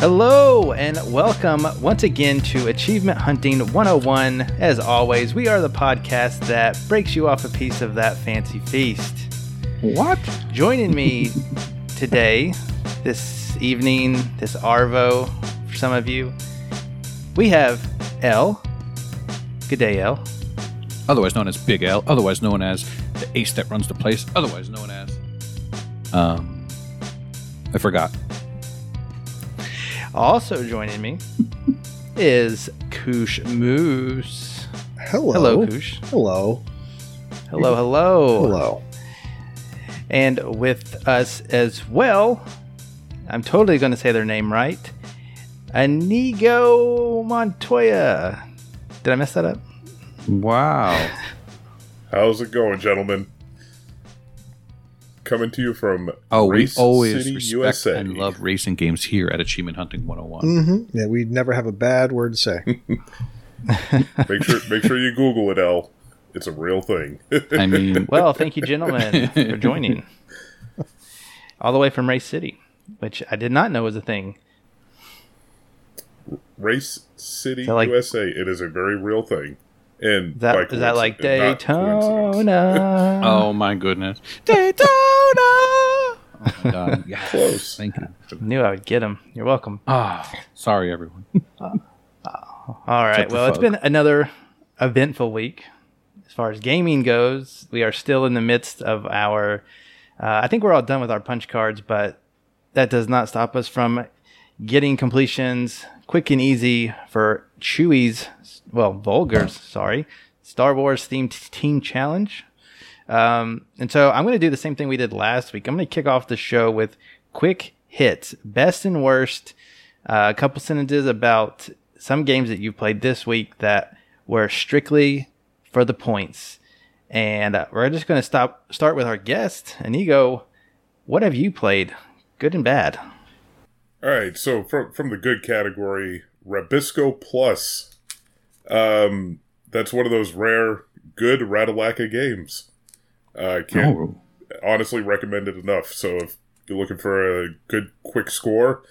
Hello and welcome once again to Achievement Hunting 101. As always, we are the podcast that breaks you off a piece of that fancy feast. What? Joining me today, this evening, this Arvo, for some of you, we have L. Good day, L. Otherwise known as Big L, otherwise known as the ace that runs the place, otherwise known as. Um. I forgot. Also joining me is Koosh Moose. Hello. Hello, Koosh. Hello. Hello, hello. Hello. And with us as well, I'm totally going to say their name right. Anigo Montoya. Did I mess that up? Wow. How's it going, gentlemen? Coming to you from Oh, Race we always City, respect USA. and love racing games here at Achievement Hunting 101. Mm-hmm. Yeah, we never have a bad word to say. Make sure, make sure you Google it, L. It's a real thing. I mean, Well, thank you, gentlemen, for joining. All the way from Race City, which I did not know was a thing. Race City, Is like- USA. It is a very real thing. And Is that, by is that like coincidence- not coincidence. Daytona? oh my goodness. Daytona! Oh my God. Yes. Close. Thank you. Knew I would get him. You're welcome. Ah, sorry, everyone. All right. Except Well, it's been another eventful week. As far as gaming goes, we are still in the midst of our. Uh, I think we're all done with our punch cards, but that does not stop us from getting completions quick and easy for Chewie's, well, Vulgar's, sorry, Star Wars themed team challenge. Um, and so I'm going to do the same thing we did last week. I'm going to kick off the show with quick hits, best and worst. Uh, a couple sentences about some games that you played this week that were strictly for the points. And uh, we're just going to stop start with our guest, Inigo. What have you played, good and bad? All right, so from from the good category, Rabisco Plus. Um, that's one of those rare good Ratalaika games. Uh, can't Oh, honestly recommend it enough. So if you're looking for a good quick score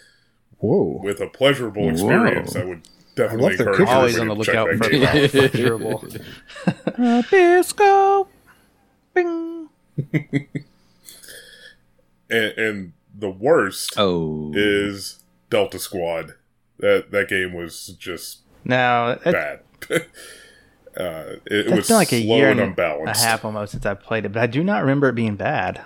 Whoa. with a pleasurable experience, Whoa. I would definitely love encourage cookies. Always on the to check lookout for out. pleasurable. Nabisco. Bing. And, and the worst Oh. is Delta Squad. That that game was just Now, it, bad. uh, it, it was been like a slow year and and a half almost since I played it, but I do not remember it being bad.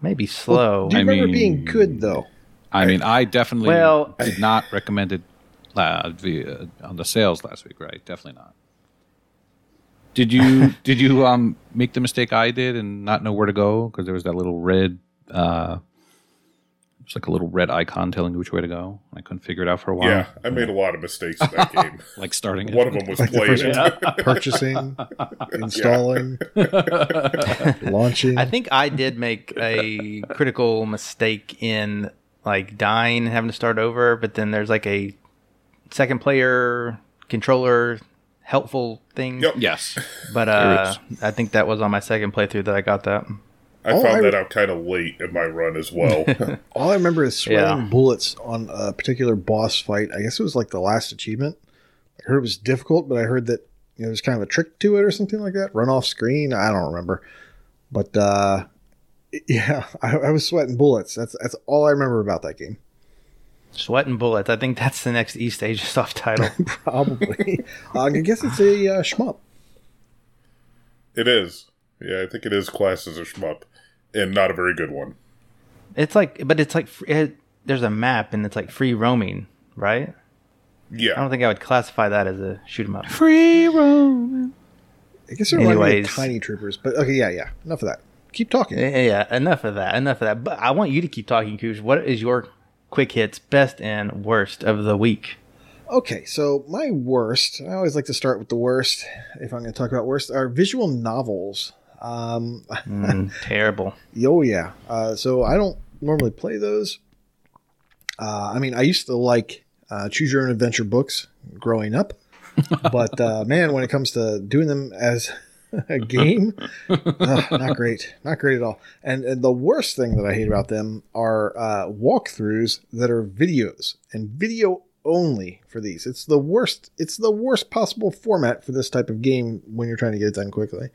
Maybe slow. Do you I remember mean- being good though? I mean, I definitely Well- did not recommend it uh, via, on the sales last week, right? Definitely not. Did you did you um make the mistake I did and not know where to go because there was that little red uh it's like a little red icon telling you which way to go. I couldn't figure it out for a while. yeah, I made a lot of mistakes in that game. like starting it. One of them was Like the playing first it. Purchasing, installing, launching. I think I did make a critical mistake in like dying and having to start over, but then there's like a second player controller helpful thing. Yep. Yes. But uh, I think that was on my second playthrough that I got that. I found I- that out kind of late in my run as well. All I remember is sweating Yeah. bullets on a particular boss fight. I guess it was like the last achievement. I heard it was difficult, but I heard that you know there's kind of a trick to it or something like that. Run off screen. I don't remember, but uh, yeah, I, I was sweating bullets. That's that's all I remember about that game. Sweat and Bullets. I think that's the next East Asia soft title. Probably. uh, I guess it's a uh, shmup. it is. Yeah, I think it is classed as a shmup, and not a very good one. it's like, but it's like it, there's a map and it's like free roaming, right? Yeah, I don't think I would classify that as a shoot 'em up. Free roam. I guess it reminded me Anyways. of Tiny Troopers, but okay, yeah, yeah. Enough of that. Keep talking. Yeah, yeah, enough of that. Enough of that. But I want you to keep talking, Koosh. What is your quick hits, best and worst of the week? Okay, so my worst, I always like to start with the worst, if I'm going to talk about worst, are visual novels. Um, Mm, terrible. oh, yeah. Uh, so I don't normally play those. Uh, I mean, I used to like uh, choose your own adventure books growing up, but uh, man, when it comes to doing them as a game. Ugh, not great. Not great at all. And, and the worst thing that I hate about them are uh, walkthroughs that are videos and video only for these. It's the worst. It's the worst possible format for this type of game when you're trying to get it done quickly.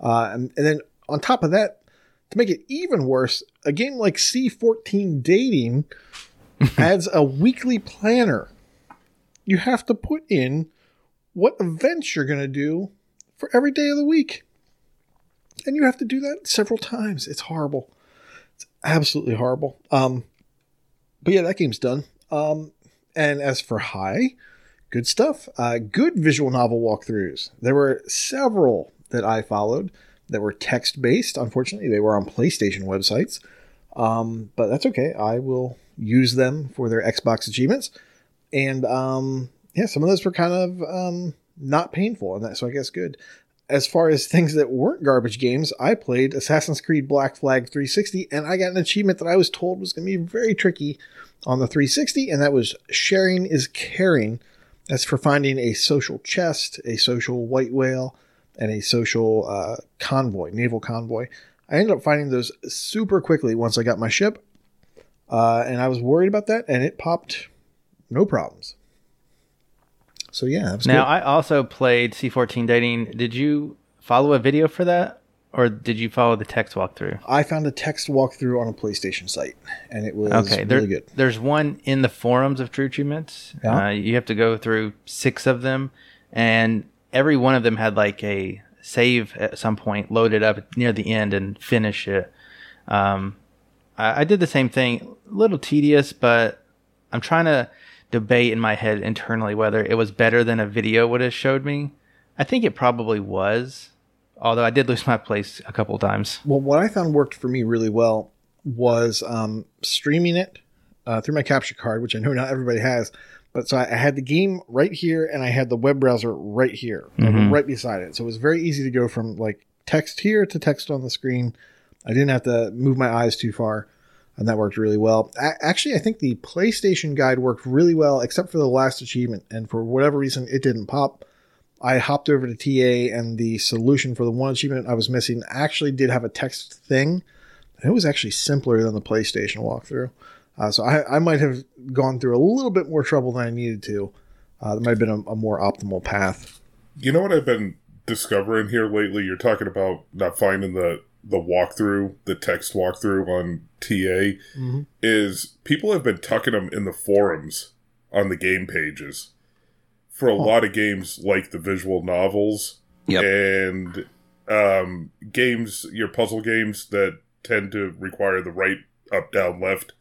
Uh, and, and then on top of that, to make it even worse, a game like C14 Dating adds a weekly planner. You have to put in what events you're going to do for every day of the week. And you have to do that several times. It's horrible. It's absolutely horrible. Um, but yeah, that game's done. Um, and as for High, good stuff. Uh, good visual novel walkthroughs. There were several that I followed that were text based. Unfortunately, they were on PlayStation websites. Um, but that's okay. I will use them for their Xbox achievements. And um, yeah, some of those were kind of um, not painful, and that so I guess good. As far as things that weren't garbage games, I played Assassin's Creed Black Flag 360, and I got an achievement that I was told was going to be very tricky on the 360, and that was sharing is caring. That's for finding a social chest, a social white whale, and a social uh, convoy, naval convoy. I ended up finding those super quickly once I got my ship, uh, and I was worried about that, and it popped no problems. So yeah, Now. I also played C14 Dating. Did you follow a video for that, or did you follow the text walkthrough? I found a text walkthrough on a PlayStation site, and it was Okay, really good. there's one in the forums of True Achievements. Yeah. Uh, you have to go through six of them, and every one of them had like a save at some point loaded up near the end and finish it. Um, I, I did the same thing. A little tedious, but I'm trying to debate in my head internally whether it was better than a video would have showed me. I think it probably was, although I did lose my place a couple times. Well, what I found worked for me really well was um, streaming it uh, through my capture card, which I know not everybody has. But so I I had the game right here, and I had the web browser right here, Mhm. right beside it. So it was very easy to go from like text here to text on the screen. I didn't have to move my eyes too far, and that worked really well. A- actually, I think the PlayStation guide worked really well, except for the last achievement, and for whatever reason, it didn't pop. I hopped over to TA, and the solution for the one achievement I was missing actually did have a text thing. It was actually simpler than the PlayStation walkthrough. Uh, so I, I might have gone through a little bit more trouble than I needed to. Uh, that might have been a, a more optimal path. You know what I've been discovering here lately? You're talking about not finding the the walkthrough, the text walkthrough on TA. Mhm. Is people have been tucking them in the forums on the game pages for a Huh. lot of games like the visual novels Yep. and um, games, your puzzle games that tend to require the right, up, down, left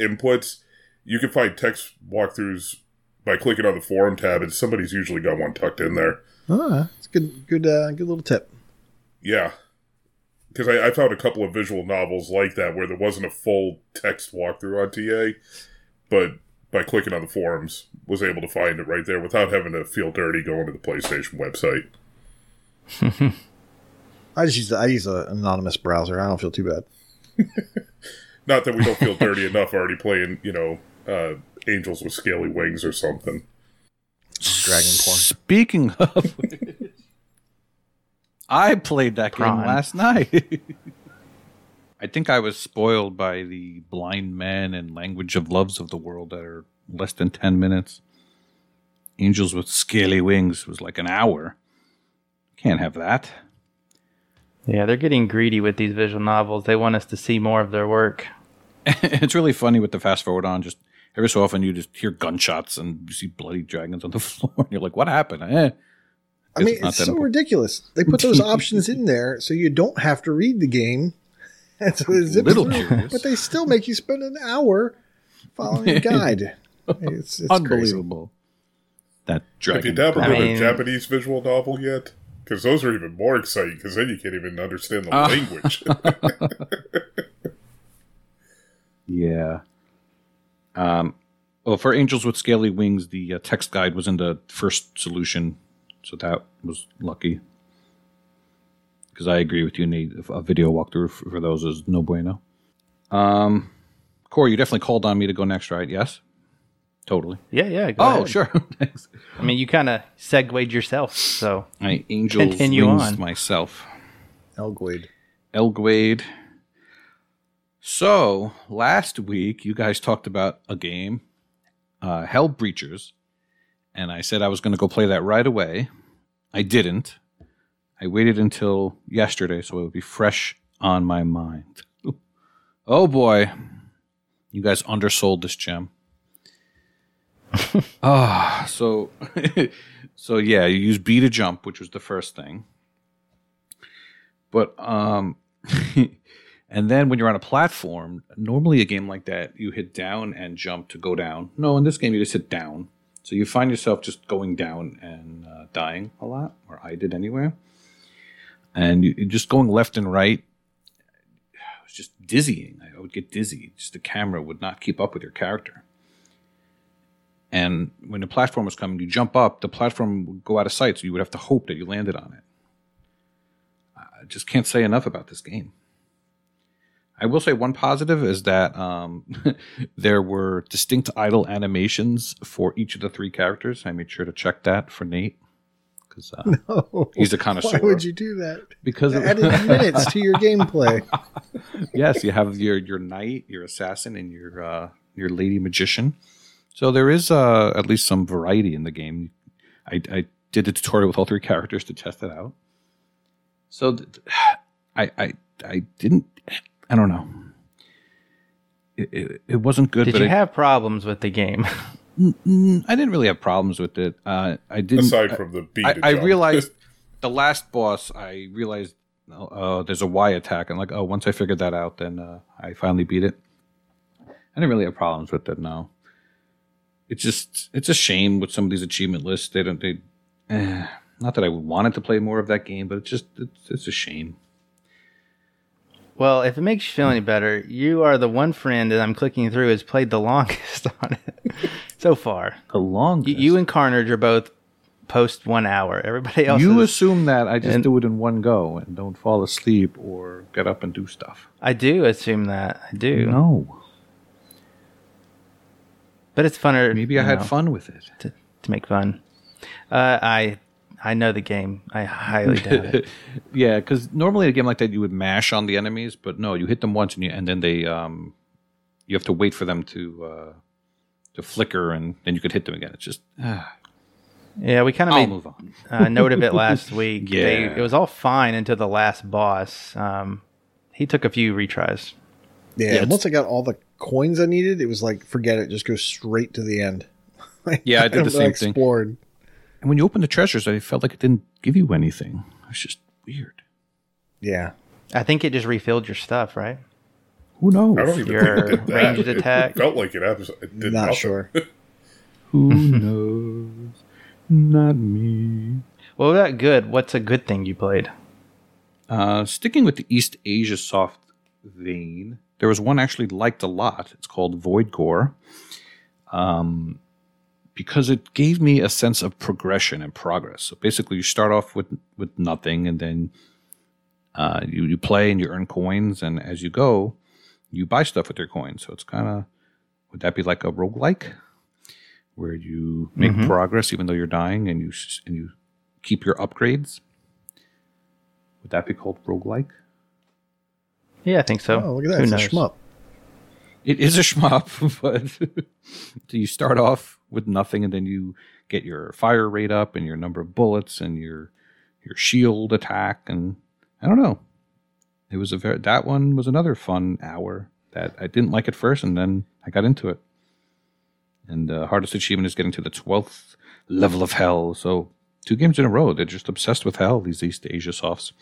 inputs. You can find text walkthroughs by clicking on the forum tab, and somebody's usually got one tucked in there. Ah, it's a good, good, uh, good little tip. Yeah. Because I, I found a couple of visual novels like that where there wasn't a full text walkthrough on TA, but by clicking on the forums, was able to find it right there without having to feel dirty going to the PlayStation website. I just use I use an anonymous browser. I don't feel too bad. Not that we don't feel dirty enough already playing, you know, uh, Angels with Scaly Wings or something. Dragon porn. Speaking of, I played that game last night. I think I was spoiled by the blind men and language of loves of the world that are less than 10 minutes. Angels with Scaly Wings was like an hour. Can't have that. Yeah, they're getting greedy with these visual novels. They want us to see more of their work. it's really funny with the fast forward on. Just every so often you just hear gunshots and you see bloody dragons on the floor. And you're like, what happened? Eh. I mean, It's it's so important. ridiculous. They put those options in there so you don't have to read the game. And so it zips Little through, curious. but they still make you spend an hour following a guide. It's, it's crazy. Unbelievable. That dragon. Have you dabbled I in mean- a Japanese visual novel yet? Because those are even more exciting, because then you can't even understand the Ah. language. Yeah. Um, well, for Angels with Scaly Wings, the uh, text guide was in the first solution, so that was lucky. Because I agree with you, Nate. if A video walkthrough for, for those is no bueno. Um, Corey, you definitely called on me to go next, right? Yes. Totally. Yeah, yeah. Go Oh, ahead. sure. Thanks. I mean, you kind of segued yourself, so I angels Continue wings on. myself. Elgwade. Elgwade. So last week you guys talked about a game, uh, Hell Breachers, and I said I was going to go play that right away. I didn't. I waited until yesterday so it would be fresh on my mind. Oh boy, you guys undersold this gem. Ah, so so yeah, you use B to jump, which was the first thing. But um and then when you're on a platform, normally a game like that, you hit down and jump to go down. No, in this game you just hit down. So you find yourself just going down and uh, dying a lot, or I did anyway. And you, just going left and right. It was just dizzying. I would get dizzy. Just the camera would not keep up with your character. And when the platform was coming, you jump up, the platform would go out of sight, so you would have to hope that you landed on it. I just can't say enough about this game. I will say one positive is that um, there were distinct idle animations for each of the three characters. I made sure to check that for Nate because uh, Oh, he's a connoisseur. Why would you do that? Because it in minutes to your gameplay. yes, you have your your knight, your assassin, and your uh, your lady magician. So there is uh, at least some variety in the game. I, I did a tutorial with all three characters to test it out. So th- I I I didn't I don't know. It, it, it wasn't good. did but you I, have problems with the game? Mm, I didn't really have problems with it. Uh, I didn't. Aside from the beat, I, I realized the last boss. I realized uh, there's a Y attack, and like, oh, once I figured that out, then uh, I finally beat it. I didn't really have problems with it. No, it's just it's a shame with some of these achievement lists. They don't. They eh, not that I wanted to play more of that game, but it's just it's, it's a shame. Well, if it makes you feel any better, you are the one friend that I'm clicking through has played the longest on it so far. The longest. You, you and Carnage are both post one hour. Everybody else you is, assume that I just and- do it in one go and don't fall asleep or get up and do stuff. I do assume that. I do. No, But it's funner. maybe I had know, fun with it. to, to make fun. Uh, I I know the game. I highly doubt it. yeah, because normally a game like that you would mash on the enemies, but no, you hit them once and you and then they um you have to wait for them to uh to flicker and then you could hit them again. It's just ah, Yeah, we kind of made move on. uh, note of it last week. They- Yeah. it was all fine until the last boss. Um, he took a few retries. Yeah, Yeah, once I got all the coins I needed, it was like, forget it, just go straight to the end. Yeah, I did the same thing. Explored. And when you open the treasures, I felt like it didn't give you anything. It's just weird. Yeah. I think it just refilled your stuff, right? Who knows? I don't even Your think it did ranged It- attack. It felt like it, abs- it did Not nothing. sure. Who knows? Not me. Well, that good. What's a good thing you played? Uh, sticking with the East Asia soft vein, there was one I actually liked a lot. It's called Void Core. Um, because it gave me a sense of progression and progress. So basically, you start off with with nothing, and then uh, you you play and you earn coins, and as you go, you buy stuff with your coins. So it's kind of would that be like a roguelike where you make Mhm. progress even though you're dying, and you and you keep your upgrades? Would that be called roguelike? Yeah, I think so. oh, look at that. Who It's knows? a shmup. It is a shmup, but do you start off with nothing, and then you get your fire rate up, and your number of bullets, and your your shield attack, and I don't know. It was a very that one was another fun hour that I didn't like at first, and then I got into it. And the hardest achievement is getting to the twelfth level of hell. So two games in a row, they're just obsessed with hell. These East Asia softs.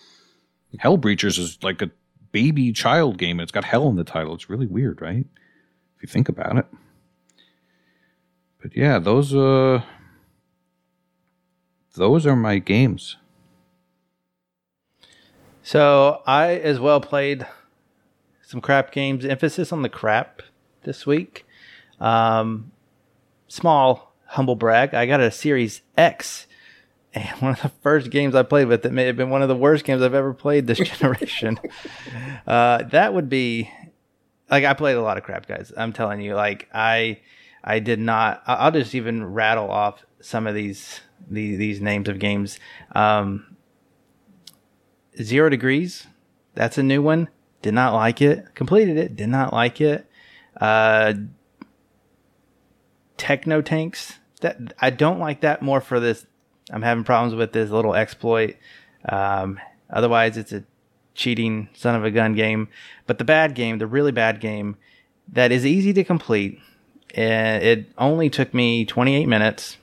Hell Breachers is like a baby child game and it's got hell in the title. It's really weird, right? If you think about it. But yeah, those uh those are my games. So I as well played some crap games. Emphasis on the crap this week. Um, small humble brag. I got a Series X, and one of the first games I played with it may have been one of the worst games I've ever played this generation. uh, that would be like I played a lot of crap, guys. I'm telling you. Like I, I did not. I'll just even rattle off some of these these, these names of games. Um, Zero Degrees, that's a new one. Did not like it. Completed it. Did not like it. Uh, Techno Tanks. That I don't like that more for this. I'm having problems with this little exploit. Um, otherwise, it's a cheating son of a gun game. But the bad game, the really bad game, that is easy to complete. And it only took me 28 minutes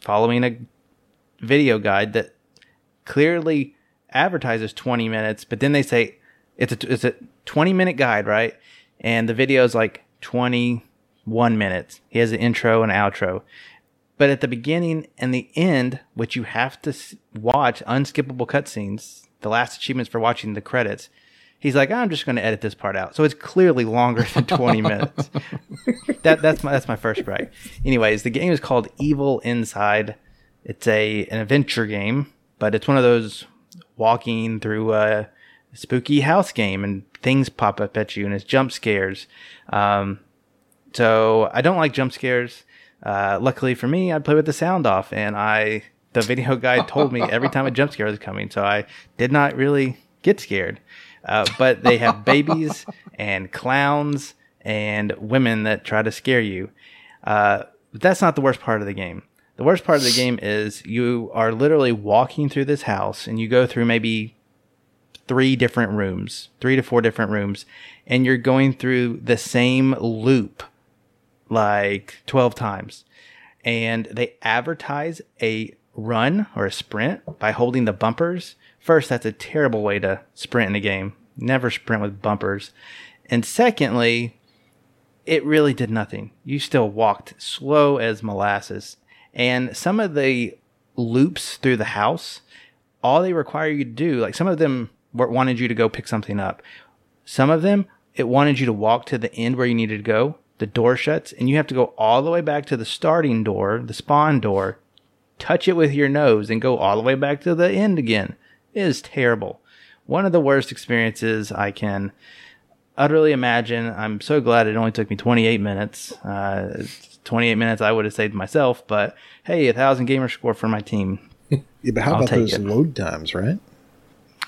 following a video guide that clearly advertises 20 minutes, but then they say it's a, it's a 20 minute guide, right? And the video is like 21 minutes. He has an intro and outro. But at the beginning and the end, which you have to watch unskippable cutscenes, the last achievements for watching the credits, he's like, I'm just going to edit this part out. So it's clearly longer than 20 minutes. that that's my that's my first gripe. Anyways, the game is called Evil Inside. It's a an adventure game, but it's one of those walking through a spooky house game and things pop up at you and it's jump scares. Um, so I don't like jump scares. Uh, luckily for me, I play with the sound off, and I the video guide told me every time a jump scare was coming, so I did not really get scared. Uh, but they have babies and clowns and women that try to scare you. Uh, but that's not the worst part of the game. The worst part of the game is you are literally walking through this house, and you go through maybe three different rooms, three to four different rooms, and you're going through the same loop like 12 times. And they advertise a run or a sprint by holding the bumpers. First, that's a terrible way to sprint in a game. Never sprint with bumpers. And secondly, it really did nothing. You still walked slow as molasses. And some of the loops through the house, all they require you to do, like some of them wanted you to go pick something up. Some of them, it wanted you to walk to the end where you needed to go. The door shuts, and you have to go all the way back to the starting door, the spawn door, touch it with your nose, and go all the way back to the end again. It is terrible. One of the worst experiences I can utterly imagine. I'm so glad it only took me 28 minutes. Uh, 28 minutes I would have saved myself, but hey, a thousand gamer score for my team. Yeah, but how I'll about those it. load times, right?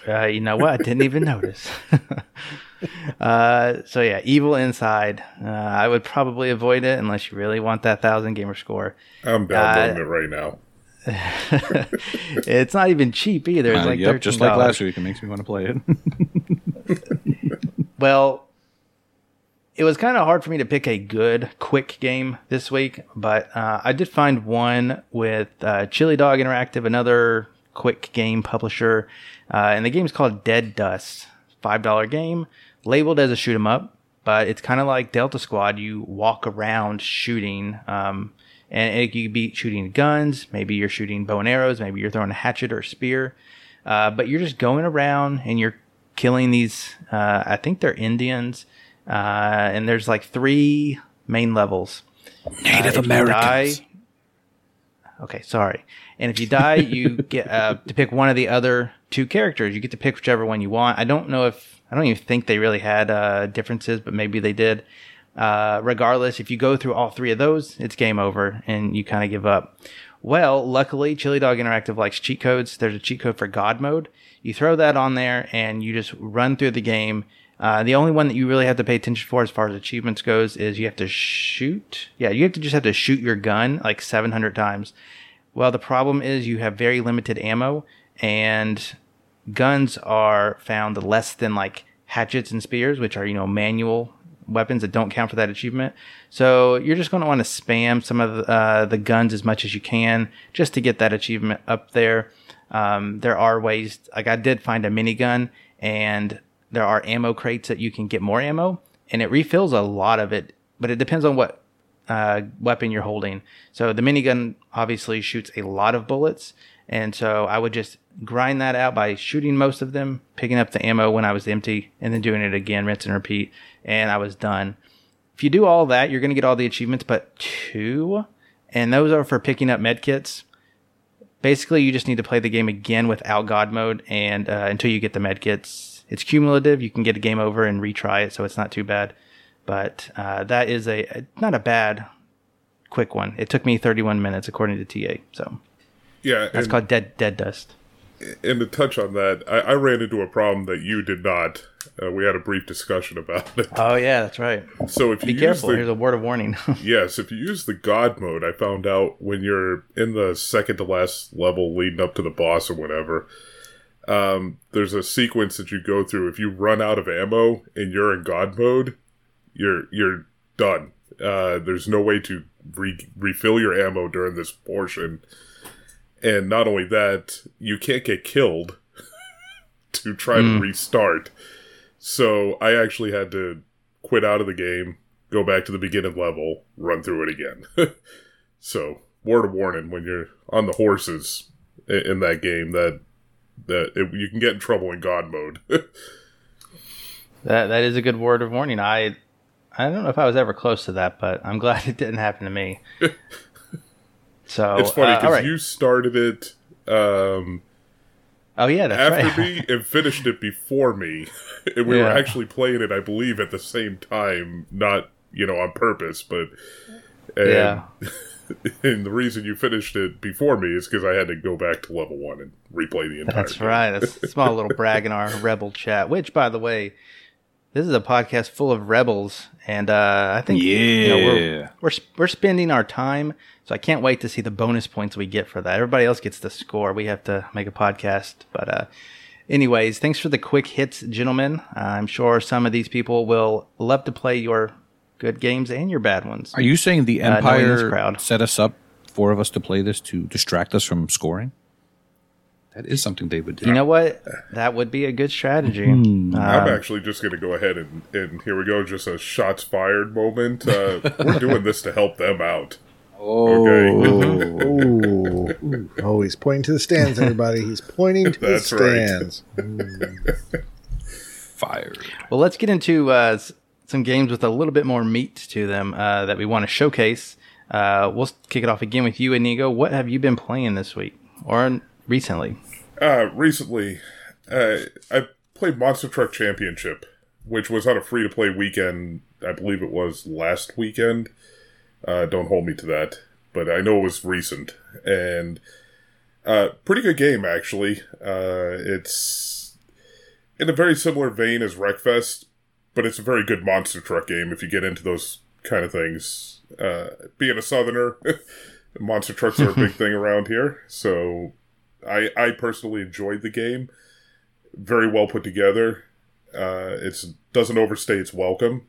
Uh, you know what? I didn't even notice. uh, so yeah, Evil Inside. Uh, I would probably avoid it unless you really want that thousand gamer score. I'm downloading Uh, it right now. it's not even cheap either. It's Uh, like yep, just like last week. It makes me want to play it. Well, it was kind of hard for me to pick a good, quick game this week, but uh, I did find one with uh, Chili Dog Interactive, another quick game publisher, uh, and the game's called Dead Dust. Five dollar game, labeled as a shoot 'em up, but it's kind of like Delta Squad. You walk around shooting, um, and it, you could be shooting guns. Maybe you're shooting bow and arrows. Maybe you're throwing a hatchet or a spear. Uh, but you're just going around and you're killing these. Uh, I think they're Indians, uh, and there's like three main levels. Native Uh, die- okay, sorry. And if you die, you get uh, to pick one of the other two characters. You get to pick whichever one you want. I don't know if I don't even think they really had uh, differences, but maybe they did. Uh, regardless, if you go through all three of those, it's game over and you kind of give up. Well, luckily, Chili Dog Interactive likes cheat codes. There's a cheat code for God mode. You throw that on there and you just run through the game. Uh, the only one that you really have to pay attention for as far as achievements goes is you have to shoot. Yeah, you have to just have to shoot your gun like 700 times. Well, the problem is you have very limited ammo, and guns are found less than like hatchets and spears, which are you know manual weapons that don't count for that achievement. So you're just going to want to spam some of the, uh, the guns as much as you can just to get that achievement up there. Um, there are ways, like I did find a minigun, and there are ammo crates that you can get more ammo, and it refills a lot of it, but it depends on what uh, weapon you're holding. So the minigun obviously shoots a lot of bullets, and so I would just grind that out by shooting most of them, picking up the ammo when I was empty, and then doing it again, rinse and repeat, and I was done. If you do all that, you're going to get all the achievements, but two, and those are for picking up medkits. Basically, you just need to play the game again without God mode, and uh, until you get the medkits, it's cumulative. You can get a game over and retry it, so it's not too bad. But uh, that is a not a bad quick one. It took me 31 minutes according to TA. So Yeah, that's called dead dead dust. And to touch on that, I, I ran into a problem that you did not. Uh, we had a brief discussion about it. Oh yeah, that's right. So if you Be use careful. the Here's a word of warning. Yes, if you use the God mode, I found out when you're in the second to last level leading up to the boss or whatever, um, there's a sequence that you go through. If you run out of ammo and you're in God mode, you're you're done. Uh, there's no way to re- refill your ammo during this portion. And not only that, you can't get killed to try to hmm. restart. So I actually had to quit out of the game, go back to the beginning level, run through it again. so, word of warning when you're on the horses in that game that that it, you can get in trouble in God mode. that that is a good word of warning. I I don't know if I was ever close to that, but I'm glad it didn't happen to me. So it's funny uh, because you started it um, oh yeah, that's after right. me and finished it before me, and we were actually playing it, I believe, at the same time, not you know on purpose, but and, Yeah. and the reason you finished it before me is because I had to go back to level one and replay the entire. That's game. right. That's a small little brag in our rebel chat. Which, by the way, this is a podcast full of rebels, and uh, I think you know, we're, Yeah. we're we're spending our time. So I can't wait to see the bonus points we get for that. Everybody else gets the score. We have to make a podcast, but uh, anyways, thanks for the quick hits, gentlemen. I'm sure some of these people will love to play your good games and your bad ones. Are you saying the Uh, Empire crowd. set us up, four of us, to play this to distract us from scoring? That is something they would do. You know what? That would be a good strategy. I'm Um, actually just going to go ahead and, and here we go, just a shots fired moment. Uh, we're doing this to help them out. Okay. Ooh. oh, he's pointing to the stands, everybody. He's pointing to That's the right. stands. Fired. Well, let's get into uh, some games with a little bit more meat to them uh, that we want to showcase. Uh, we'll kick it off again with you, Inigo. What have you been playing this week or recently? Uh, recently, uh, I played Monster Truck Championship, which was on a free to play weekend. I believe it was last weekend. Uh, don't hold me to that, but I know it was recent and uh, pretty good game actually. Uh, it's in a very similar vein as Wreckfest, but it's a very good monster truck game if you get into those kind of things. Uh, being a southerner, monster trucks are a big thing around here, so I I personally enjoyed the game. Very well put together. Uh, it doesn't overstay its welcome.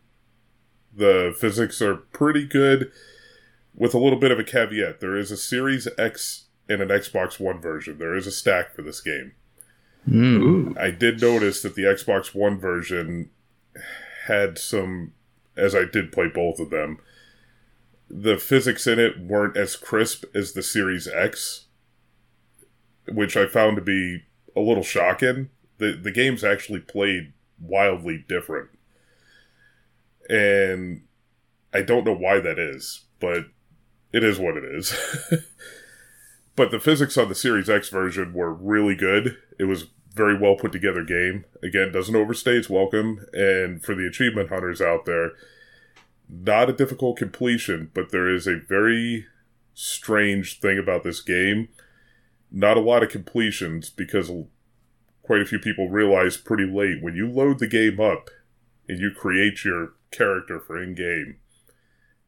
The physics are pretty good, with a little bit of a caveat. There is a Series X and an Xbox One version. There is a stack for this game. Mm. I did notice that the Xbox One version had some, as I did play both of them, the physics in it weren't as crisp as the Series X, which I found to be a little shocking. The the games actually played wildly different. And I don't know why that is, but it is what it is. but the physics on the Series X version were really good. It was very well put together game. Again, doesn't overstay its welcome. And for the achievement hunters out there, not a difficult completion, but there is a very strange thing about this game. Not a lot of completions because quite a few people realize pretty late when you load the game up and you create your character for in game,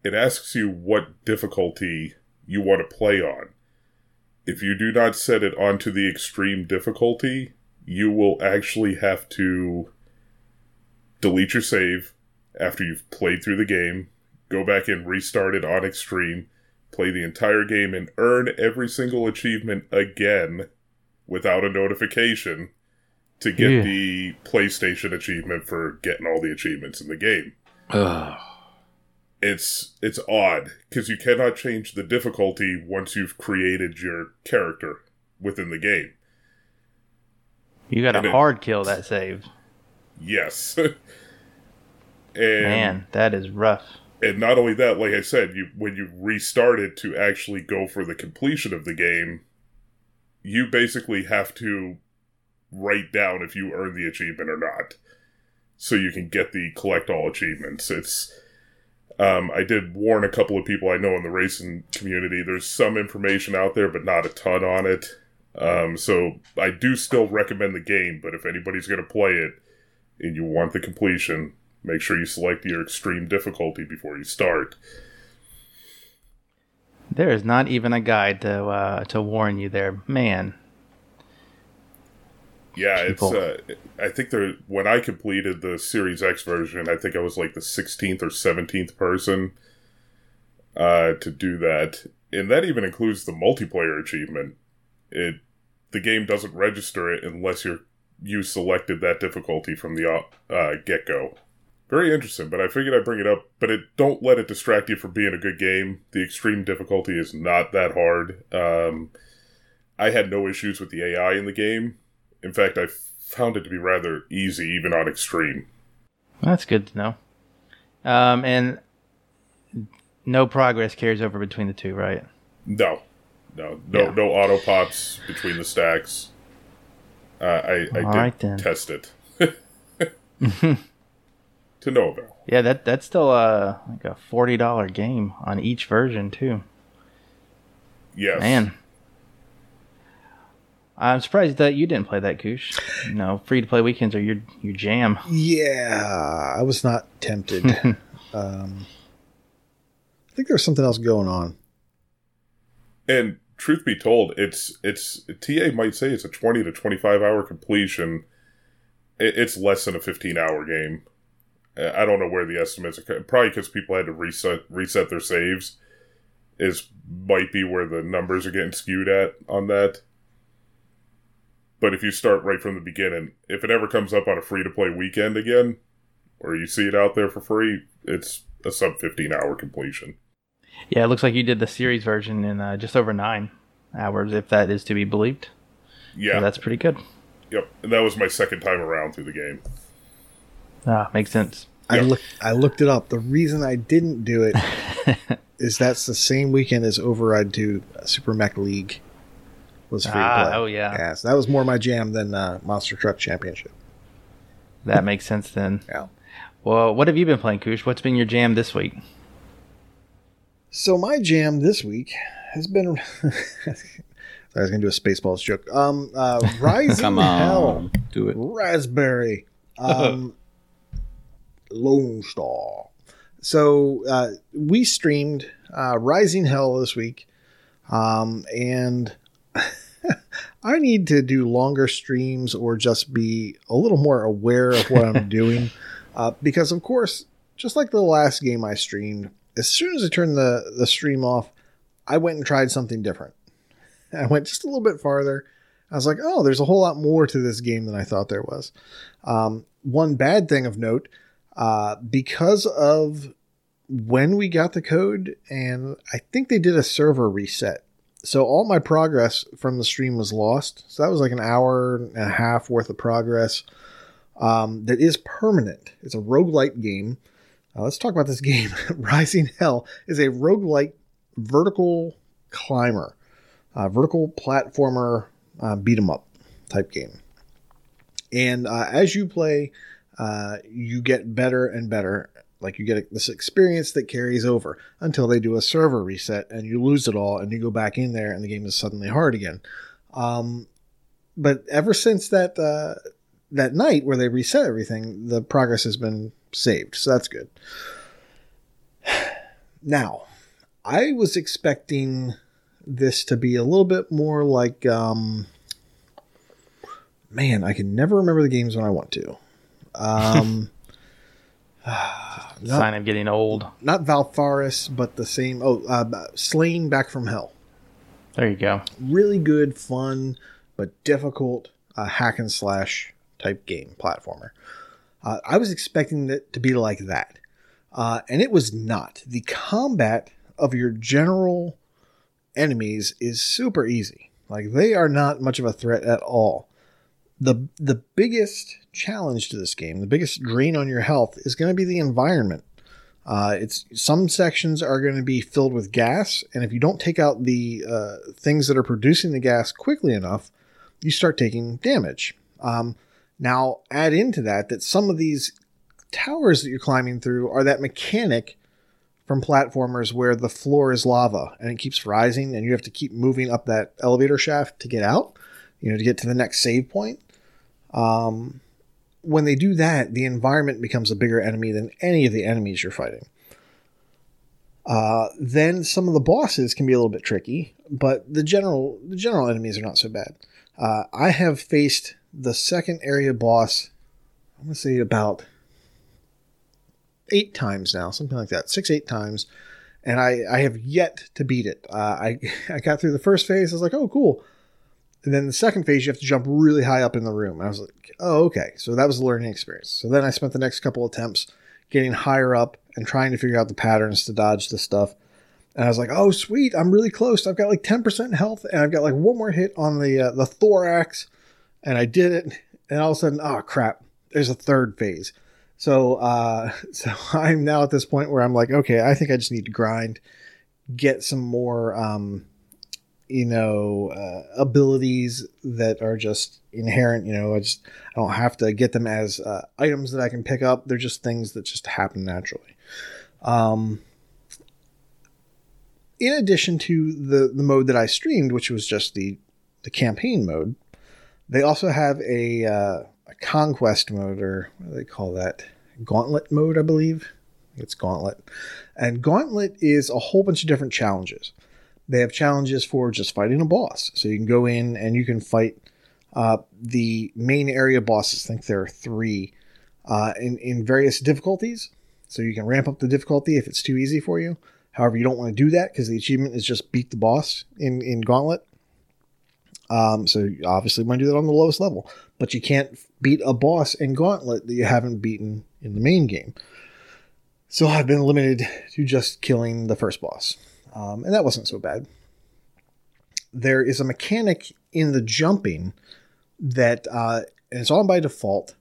it asks you what difficulty you want to play on. If you do not set it onto the extreme difficulty, you will actually have to delete your save after you've played through the game, go back and restart it on extreme, play the entire game, and earn every single achievement again without a notification to get Yeah. the PlayStation achievement for getting all the achievements in the game. Ugh. It's it's odd because you cannot change the difficulty once you've created your character within the game. You got And to it- hard kill that save. Yes. and Man, that is rough. And not only that, like I said, you when you restart it to actually go for the completion of the game, you basically have to write down if you earn the achievement or not, so you can get the collect all achievements. It's Um, I did warn a couple of people I know in the racing community. There's some information out there, but not a ton on it. Um, so I do still recommend the game, but if anybody's going to play it and you want the completion, make sure you select your extreme difficulty before you start. There is not even a guide to uh, to warn you there, man. Yeah, People. it's. Uh, I think there. When I completed the Series X version, I think I was like the 16th or 17th person uh, to do that, and that even includes the multiplayer achievement. It the game doesn't register it unless you're you selected that difficulty from the uh, get go. Very interesting, but I figured I'd bring it up. But it don't let it distract you from being a good game. The extreme difficulty is not that hard. Um, I had no issues with the AI in the game. In fact, I found it to be rather easy, even on extreme. That's good to know. Um, and no progress carries over between the two, right? No, no, no, Yeah. no auto pops between the stacks. Uh, I, I did right, test it to no avail. Yeah, that that's still uh like a forty dollar game on each version too. Yes, Man, I'm surprised that you didn't play that, Koosh. You know, free to play weekends are your your jam. Yeah, I was not tempted. um, I think there was something else going on. And truth be told, it's it's TA might say it's a twenty to twenty five hour completion. It, it's less than a fifteen hour game. I don't know where the estimates are. Probably because people had to reset reset their saves. Is might be where the numbers are getting skewed at on that. But if you start right from the beginning, if it ever comes up on a free to play weekend again, or you see it out there for free, it's a sub fifteen hour completion. Yeah, it looks like you did the series version in uh, just over nine hours, if that is to be believed. Yeah, So that's pretty good. Yep, and that was my second time around through the game. Ah, makes sense. I Yep. looked. I looked it up. The reason I didn't do it is that's the same weekend as Override 2 uh, Super Mech League was free Ah, to play. oh, yeah. yeah. So that was more my jam than uh, Monster Truck Championship. That makes sense then. Yeah. Well, what have you been playing, Koosh? What's been your jam this week? So my jam this week has been. I was going to do a Spaceballs joke. Um, uh, Rising Come Hell. on, do it. Raspberry. Um, Lone Star. So uh, we streamed uh, Rising Hell this week, um, and I need to do longer streams or just be a little more aware of what I'm doing, uh, because of course, just like the last game I streamed, as soon as I turned the the stream off, I went and tried something different. I went just a little bit farther. I was like, oh, there's a whole lot more to this game than I thought there was. Um, one bad thing of note, uh, because of when we got the code, and I think they did a server reset. So all my progress from the stream was lost. So that was like an hour and a half worth of progress um, that is permanent. It's a roguelite game. Uh, let's talk about this game. Rising Hell is a roguelite vertical climber, uh, vertical platformer uh, beat 'em up type game. And uh, as you play, uh, you get better and better. Like you get this experience that carries over until they do a server reset and you lose it all and you go back in there and the game is suddenly hard again. Um, but ever since that uh, that night where they reset everything, the progress has been saved, so that's good. Now, I was expecting this to be a little bit more like um, man, I can never remember the games when I want to. Um, not, Sign of getting old. not Valfaris, but the same. Oh, uh, Slain Back from Hell. There you go. Really good, fun, but difficult uh, hack and slash type game platformer. Uh, I was expecting it to be like that, uh, and it was not. The combat of your general enemies is super easy. Like they are not much of a threat at all. the The biggest challenge to this game, the biggest drain on your health, is going to be the environment. Uh, it's some sections are going to be filled with gas, and if you don't take out the uh, things that are producing the gas quickly enough, you start taking damage. Um, now, add into that that some of these towers that you're climbing through are that mechanic from platformers where the floor is lava and it keeps rising and you have to keep moving up that elevator shaft to get out, you know, to get to the next save point. Um, when they do that, the environment becomes a bigger enemy than any of the enemies you're fighting. Uh, then some of the bosses can be a little bit tricky, but the general the general enemies are not so bad. Uh, I have faced the second area boss. I'm gonna say about eight times now, something like that, six eight times, and I I have yet to beat it. Uh, I I got through the first phase. I was like, oh cool. And then the second phase, you have to jump really high up in the room. I was like, oh, okay. So that was a learning experience. So then I spent the next couple of attempts getting higher up and trying to figure out the patterns to dodge the stuff. And I was like, oh, sweet. I'm really close. I've got like 10% health and I've got like one more hit on the, uh, the thorax. And I did it. And all of a sudden, oh, crap. There's a third phase. So, uh, so I'm now at this point where I'm like, okay, I think I just need to grind, get some more, um, you know uh, abilities that are just inherent you know i just i don't have to get them as uh, items that i can pick up. They're just things that just happen naturally. Um in addition to the the mode that i streamed which was just the the campaign mode they also have a, uh, a conquest mode or what do they call that? Gauntlet mode i believe. It's gauntlet. And gauntlet is a whole bunch of different challenges they have challenges for just fighting a boss. So you can go in and you can fight uh, the main area bosses. I think there are three uh, in, in various difficulties. So you can ramp up the difficulty if it's too easy for you. However, you don't want to do that because the achievement is just beat the boss in, in Gauntlet. Um, so you obviously want to do that on the lowest level. But you can't beat a boss in Gauntlet that you haven't beaten in the main game. So I've been limited to just killing the first boss um, and that wasn't so bad. There is a mechanic in the jumping that, uh, and it's on by default.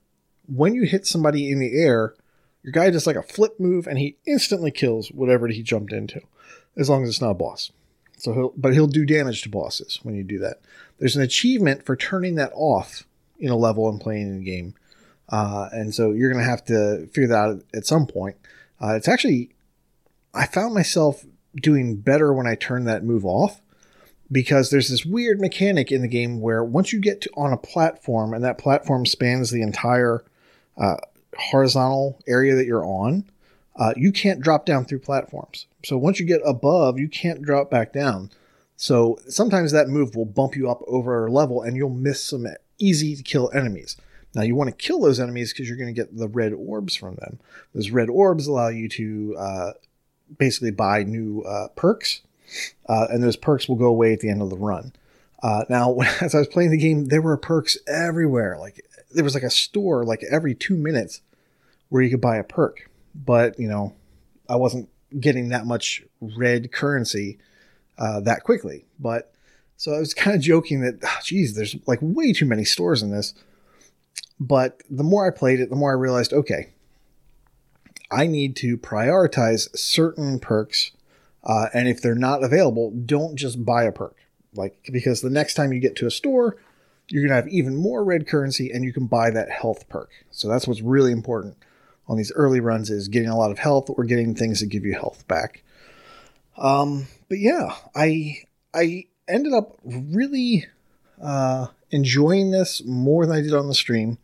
When you hit somebody in the air, your guy does like a flip move and he instantly kills whatever he jumped into, as long as it's not a boss. So he'll, but he'll do damage to bosses when you do that. There's an achievement for turning that off in a level and playing in the game, uh, and so you're gonna have to figure that out at some point. Uh, it's actually, I found myself doing better when I turn that move off because there's this weird mechanic in the game where once you get to, on a platform and that platform spans the entire uh, horizontal area that you're on, uh, you can't drop down through platforms. So once you get above, you can't drop back down. So sometimes that move will bump you up over a level and you'll miss some easy to kill enemies. Now you want to kill those enemies because you're going to get the red orbs from them. Those red orbs allow you to uh, basically buy new uh, perks, uh, and those perks will go away at the end of the run. Uh, now, as I was playing the game, there were perks everywhere. Like there was like a store like every two minutes where you could buy a perk, but you know, I wasn't getting that much red currency uh, that quickly. But so I was kind of joking that, oh, geez, there's like way too many stores in this. But the more I played it, the more I realized, okay, I need to prioritize certain perks. Uh, and if they're not available, don't just buy a perk. Like, because the next time you get to a store, you're going to have even more red currency and you can buy that health perk. So that's what's really important on these early runs is getting a lot of health or getting things that give you health back. Um, but yeah, I I ended up really uh, enjoying this more than I did on the stream.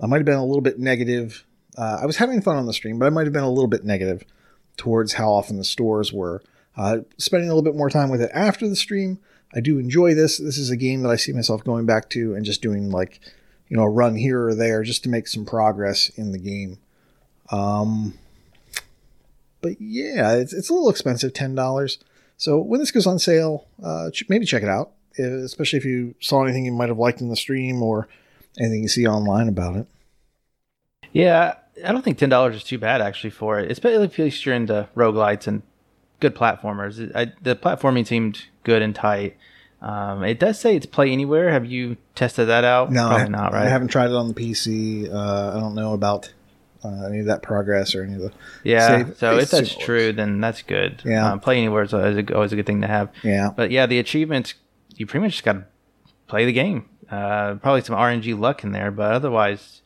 I might have been a little bit negative uh, I was having fun on the stream, but I might have been a little bit negative towards how often the stores were. Uh, spending a little bit more time with it after the stream, I do enjoy this. This is a game that I see myself going back to and just doing like, you know, a run here or there just to make some progress in the game. Um, but yeah, it's, it's a little expensive, ten dollars. So when this goes on sale, uh, maybe check it out, especially if you saw anything you might have liked in the stream or anything you see online about it. Yeah, I don't think ten dollars is too bad actually for it, especially if you're into roguelites and good platformers. I, the platforming seemed good and tight. Um, it does say it's play anywhere. Have you tested that out? No, probably I, not. Right? I haven't tried it on the PC. Uh, I don't know about uh, any of that progress or any of the. Yeah. Save. So if that's true, then that's good. Yeah. Um, play anywhere is always a, always a good thing to have. Yeah. But yeah, the achievements you pretty much just got to play the game. Uh, probably some RNG luck in there, but otherwise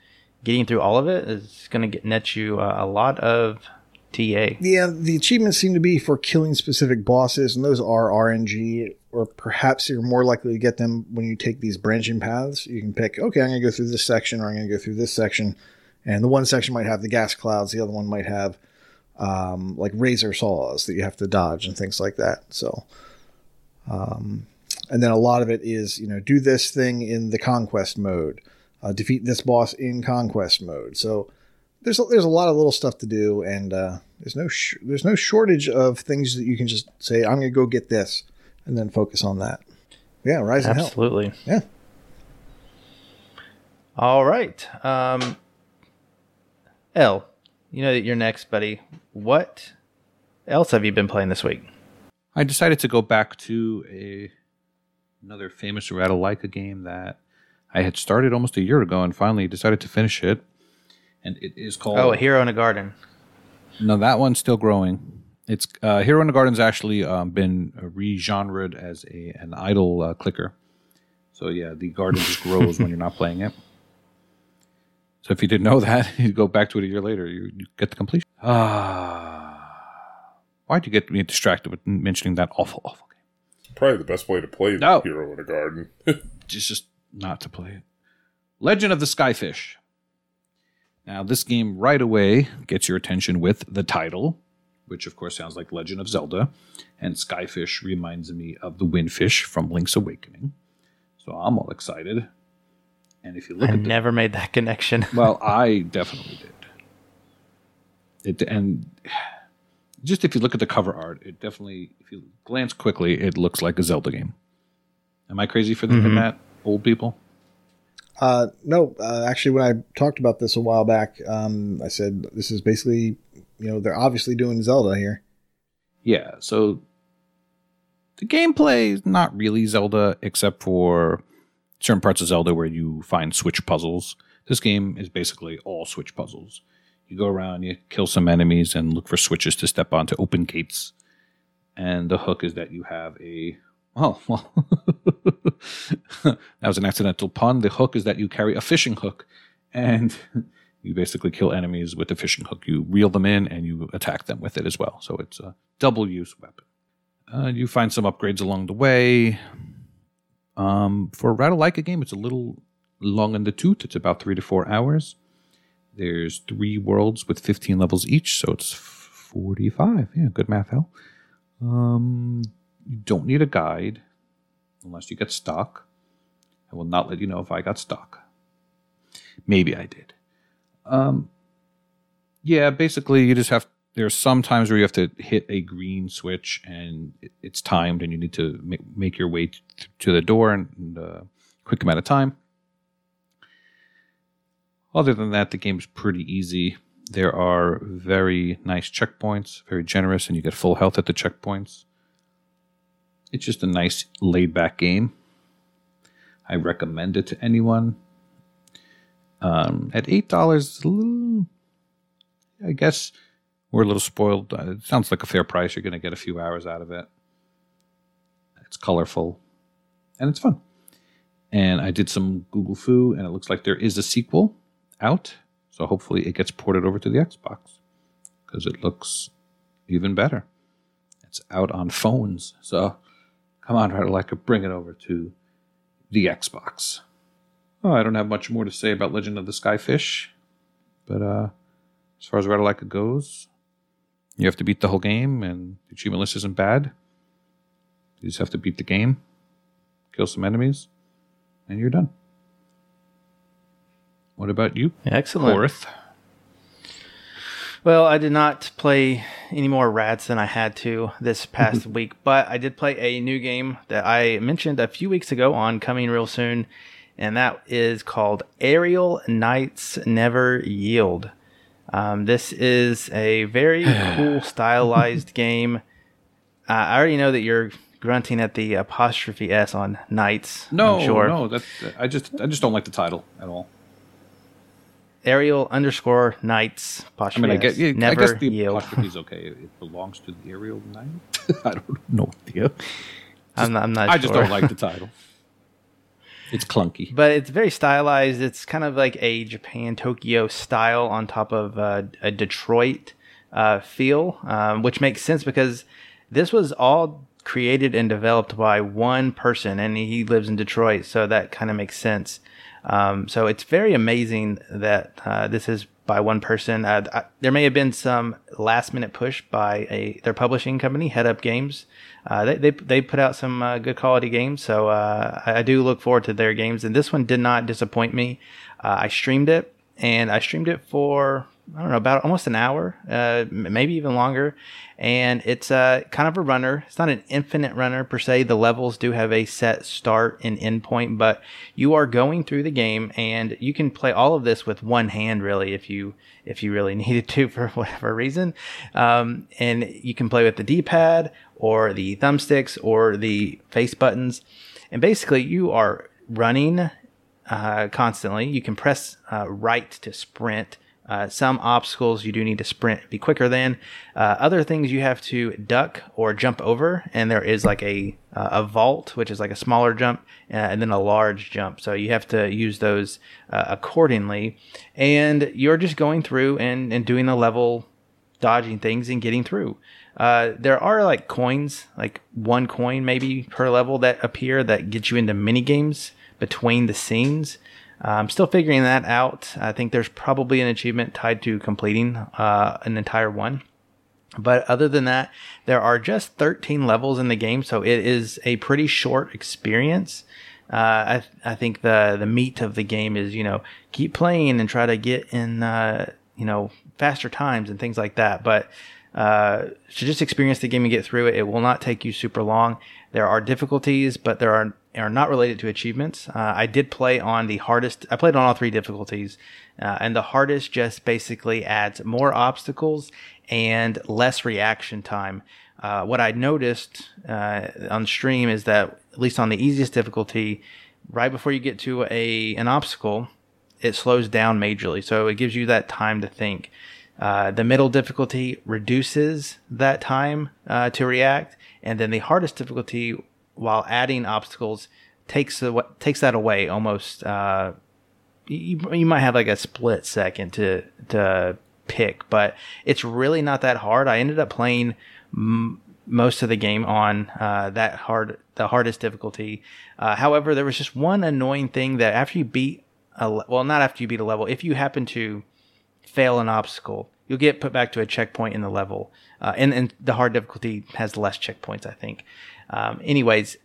getting through all of it is going to net you uh, a lot of TA. Yeah, the achievements seem to be for killing specific bosses, and those are RNG, or perhaps you're more likely to get them when you take these branching paths. You can pick, okay, I'm going to go through this section, or I'm going to go through this section, and the one section might have the gas clouds, the other one might have um, like razor saws that you have to dodge and things like that. So, um, and then a lot of it is, you know, do this thing in the conquest mode, uh, defeat this boss in conquest mode. So there's a, there's a lot of little stuff to do, and uh, there's no sh- there's no shortage of things that you can just say, I'm going to go get this, and then focus on that. Yeah, Rise and Hell. Absolutely. Yeah. All right. Um, L, you know that you're next, buddy. What else have you been playing this week? I decided to go back to a another famous Ratalaika game that I had started almost a year ago and finally decided to finish it. And it is called Oh, a Hero in a Garden. No, that one's still growing. It's uh, Hero in the Garden's actually um, been re-genred as a an idle uh, clicker. So yeah, the garden just grows when you're not playing it. So if you didn't know that, you go back to it a year later, you, you get the completion. Ah, why'd you get me distracted with mentioning that awful, awful game? Probably the best way to play No. Hero in a Garden. Just, just not to play it. Legend of the Skyfish. Now, this game right away gets your attention with the title, which of course sounds like Legend of Zelda, and Skyfish reminds me of the Windfish from Link's Awakening. So I'm all excited. And if you look I at the never made that connection. well, I definitely did. It and just if you look at the cover art, it definitely, if you glance quickly, it looks like a Zelda game. Am I crazy for thinking Mhm. that, old people? Uh, no, uh, actually, when I talked about this a while back, um, I said this is basically, you know, they're obviously doing Zelda here. Yeah. So the gameplay is not really Zelda, except for certain parts of Zelda where you find switch puzzles. This game is basically all switch puzzles. You go around, you kill some enemies, and look for switches to step on to open gates. And the hook is that you have a oh well, that was an accidental pun. The hook is that you carry a fishing hook, and you basically kill enemies with the fishing hook. You reel them in, and you attack them with it as well. So it's a double use weapon. Uh, you find some upgrades along the way. Um, for a Ratalaika game, it's a little long in the tooth. It's about three to four hours. There's three worlds with 15 levels each, so it's 45. Yeah, good math, hell. Um, you don't need a guide unless you get stuck. I will not let you know if I got stuck. Maybe I did. Um, yeah, basically, you just have. There's some times where you have to hit a green switch and it, it's timed, and you need to make, make your way t- to the door in, in a quick amount of time. Other than that, the game's pretty easy. There are very nice checkpoints, very generous, and you get full health at the checkpoints. It's just a nice laid back game. I recommend it to anyone. Um, at eight dollars, I guess we're a little spoiled. Uh, It sounds like a fair price. You're going to get a few hours out of it. It's colorful, and it's fun. And I did some Google Foo, and it looks like there is a sequel out. So hopefully it gets ported over to the Xbox because it looks even better. It's out on phones. So come on, Ratalaika, bring it over to the Xbox. Oh, I don't have much more to say about Legend of the Skyfish, but uh, as far as Ratalaika goes, you have to beat the whole game, and the achievement list isn't bad. You just have to beat the game, kill some enemies, and you're done. What about you, Excellent. Fourth? Well, I did not play any more rats than I had to this past week, but I did play a new game that I mentioned a few weeks ago on coming real soon, and that is called Aerial Knights Never Yield. Um, this is a very cool stylized game. Uh, I already know that you're grunting at the apostrophe s on knights. No, I'm sure. no, that I just I just don't like the title at all. Aerial underscore knights I mean, I s. get yeah, I guess the yield. apostrophe is okay. It belongs to the Aerial Knight. I don't know idea. I'm not, I'm not I just don't like the title. It's clunky. but it's very stylized. It's kind of like a Japan Tokyo style on top of uh, a Detroit uh, feel, um, which makes sense because this was all created and developed by one person, and he lives in Detroit, so that kind of makes sense. Um, so it's very amazing that uh, this is by one person. Uh, I, there may have been some last minute push by a their publishing company, Headup Games. Uh, they, they they put out some uh, good quality games, so uh, I, I, do look forward to their games. And this one did not disappoint me. Uh, I streamed it, and I streamed it for I don't know about almost an hour, uh, maybe even longer. And it's uh, kind of a runner. It's not an infinite runner per se. The levels do have a set start and end point, but you are going through the game, and you can play all of this with one hand, really, if you if you really needed to for whatever reason. Um, and you can play with the D-pad or the thumbsticks or the face buttons, and basically you are running uh, constantly. You can press uh, right to sprint uh, some obstacles you do need to sprint, be quicker than. Uh, other things you have to duck or jump over, and there is like a uh, a vault, which is like a smaller jump, uh, and then a large jump. So you have to use those uh, accordingly. And you're just going through and, and doing the level, dodging things and getting through. Uh, there are like coins, like one coin maybe per level that appear that get you into mini games between the scenes. I'm still figuring that out. I think there's probably an achievement tied to completing uh, an entire one. But other than that, there are just 13 levels in the game, so it is a pretty short experience. Uh, I, I think the the meat of the game is you know keep playing and try to get in uh, you know faster times and things like that. But uh, to just experience the game and get through it, it will not take you super long. There are difficulties, but there are are not related to achievements. Uh, I did play on the hardest. I played on all three difficulties, uh, and the hardest just basically adds more obstacles and less reaction time. Uh, what I noticed uh, on stream is that at least on the easiest difficulty, right before you get to a an obstacle, it slows down majorly. So it gives you that time to think. Uh, the middle difficulty reduces that time uh, to react, and then the hardest difficulty while adding obstacles takes the, takes that away almost. Uh, you, you might have like a split second to to pick, but it's really not that hard. I ended up playing m- most of the game on uh, that hard, the hardest difficulty. Uh, however, there was just one annoying thing that after you beat a well, not after you beat a level, if you happen to fail an obstacle, you'll get put back to a checkpoint in the level. Uh, and, and the hard difficulty has less checkpoints, I think. Um, anyways,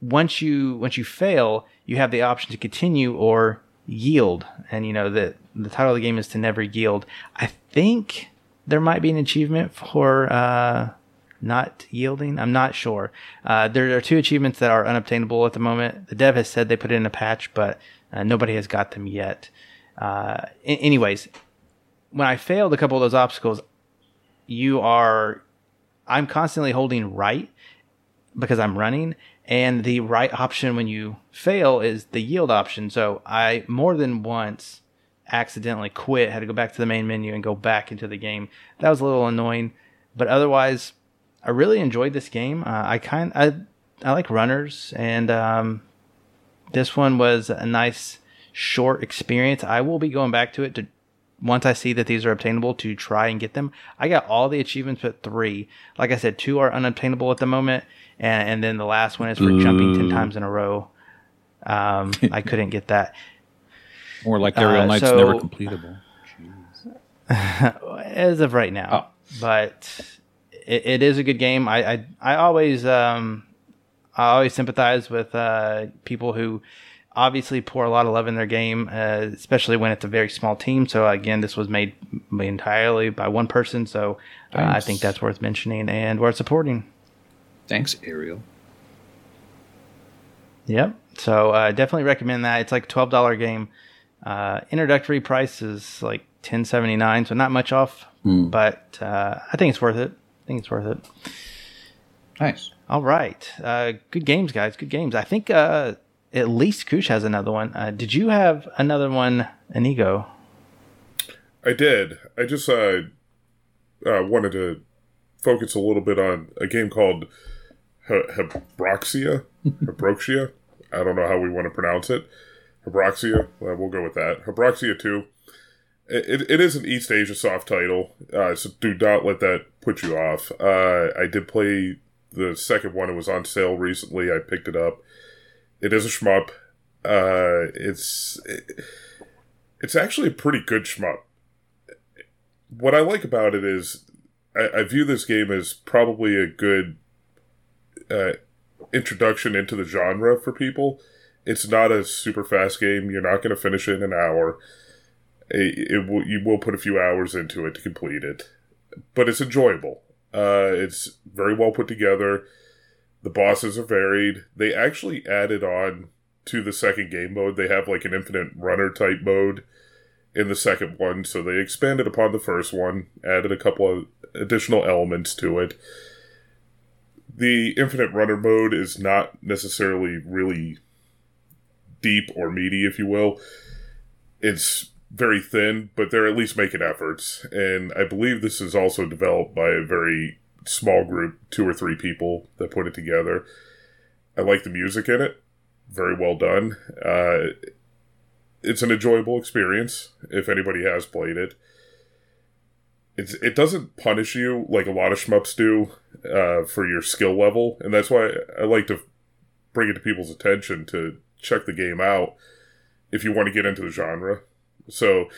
once you once you fail, you have the option to continue or yield. And you know the the title of the game is to never yield. I think there might be an achievement for uh, not yielding. I'm not sure. Uh, there are two achievements that are unobtainable at the moment. The dev has said they put it in a patch, but uh, nobody has got them yet. Uh, anyways, when I failed a couple of those obstacles, you are I'm constantly holding right because I'm running, and the right option when you fail is the yield option. So I more than once accidentally quit, had to go back to the main menu and go back into the game. That was a little annoying, but otherwise, I really enjoyed this game. Uh, I kind I I like runners, and um, this one was a nice short experience. I will be going back to it to once I see that these are obtainable to try and get them. I got all the achievements but three. Like I said, two are unobtainable at the moment, and, and then the last one is for Ooh. jumping ten times in a row. Um, I couldn't get that. Or like Aerial uh, Knight's so, never completable. as of right now, oh. but it, it is a good game. I I, I always um, I always sympathize with uh, people who obviously pour a lot of love in their game, uh, especially when it's a very small team. So again, this was made entirely by one person. So uh, I think that's worth mentioning and worth supporting. Thanks, Ariel. Yep. So uh, definitely recommend that. It's like twelve dollar game. Uh, introductory price is like ten seventy nine, so not much off. Mm. But uh, I think it's worth it. I think it's worth it. Nice. All right. Uh, good games, guys. Good games. I think uh, at least Koosh has another one. Uh, did you have another one, Inigo? I did. I just uh, uh, wanted to focus a little bit on a game called Habroxia. Habroxia. I don't know how we want to pronounce it. Habroxia. Uh, we'll go with that. Habroxia 2. It, it is an East Asia soft title, uh, so do not let that put you off. Uh, I did play the second one; it was on sale recently. I picked it up. It is a shmup. Uh, it's it, it's actually a pretty good shmup. What I like about it is I, I view this game as probably a good uh, introduction into the genre for people. It's not a super fast game. You're not going to finish it in an hour it, it will, you will put a few hours into it to complete it, but it's enjoyable. Uh, it's very well put together. The bosses are varied. They actually added on to the second game mode. They have like an infinite runner type mode in the second one, so they expanded upon the first one, added a couple of additional elements to it. The infinite runner mode is not necessarily really deep or meaty, if you will. It's very thin, but they're at least making efforts. And I believe this is also developed by a very small group, two or three people that put it together. I like the music in it, very well done. Uh, it's an enjoyable experience if anybody has played it. It's, it doesn't punish you like a lot of shmups do uh, for your skill level, and that's why I like to bring it to people's attention to check the game out if you want to get into the genre so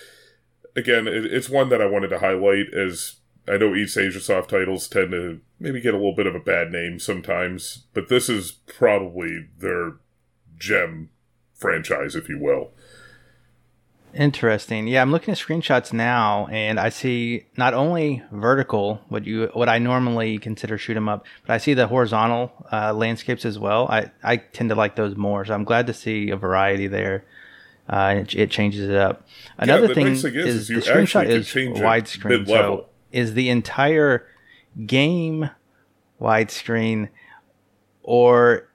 again, it, it's one that I wanted to highlight as I know East Asia soft titles tend to maybe get a little bit of a bad name sometimes, but this is probably their gem franchise, if you will. Interesting. Yeah, I'm looking at screenshots now, and I see not only vertical, what you what I normally consider shoot 'em up, but I see the horizontal uh, landscapes as well. I I tend to like those more, so I'm glad to see a variety there. Uh, it, it, changes it up. Another yeah, thing, thing is, is, the screenshot is widescreen. So is the entire game widescreen, or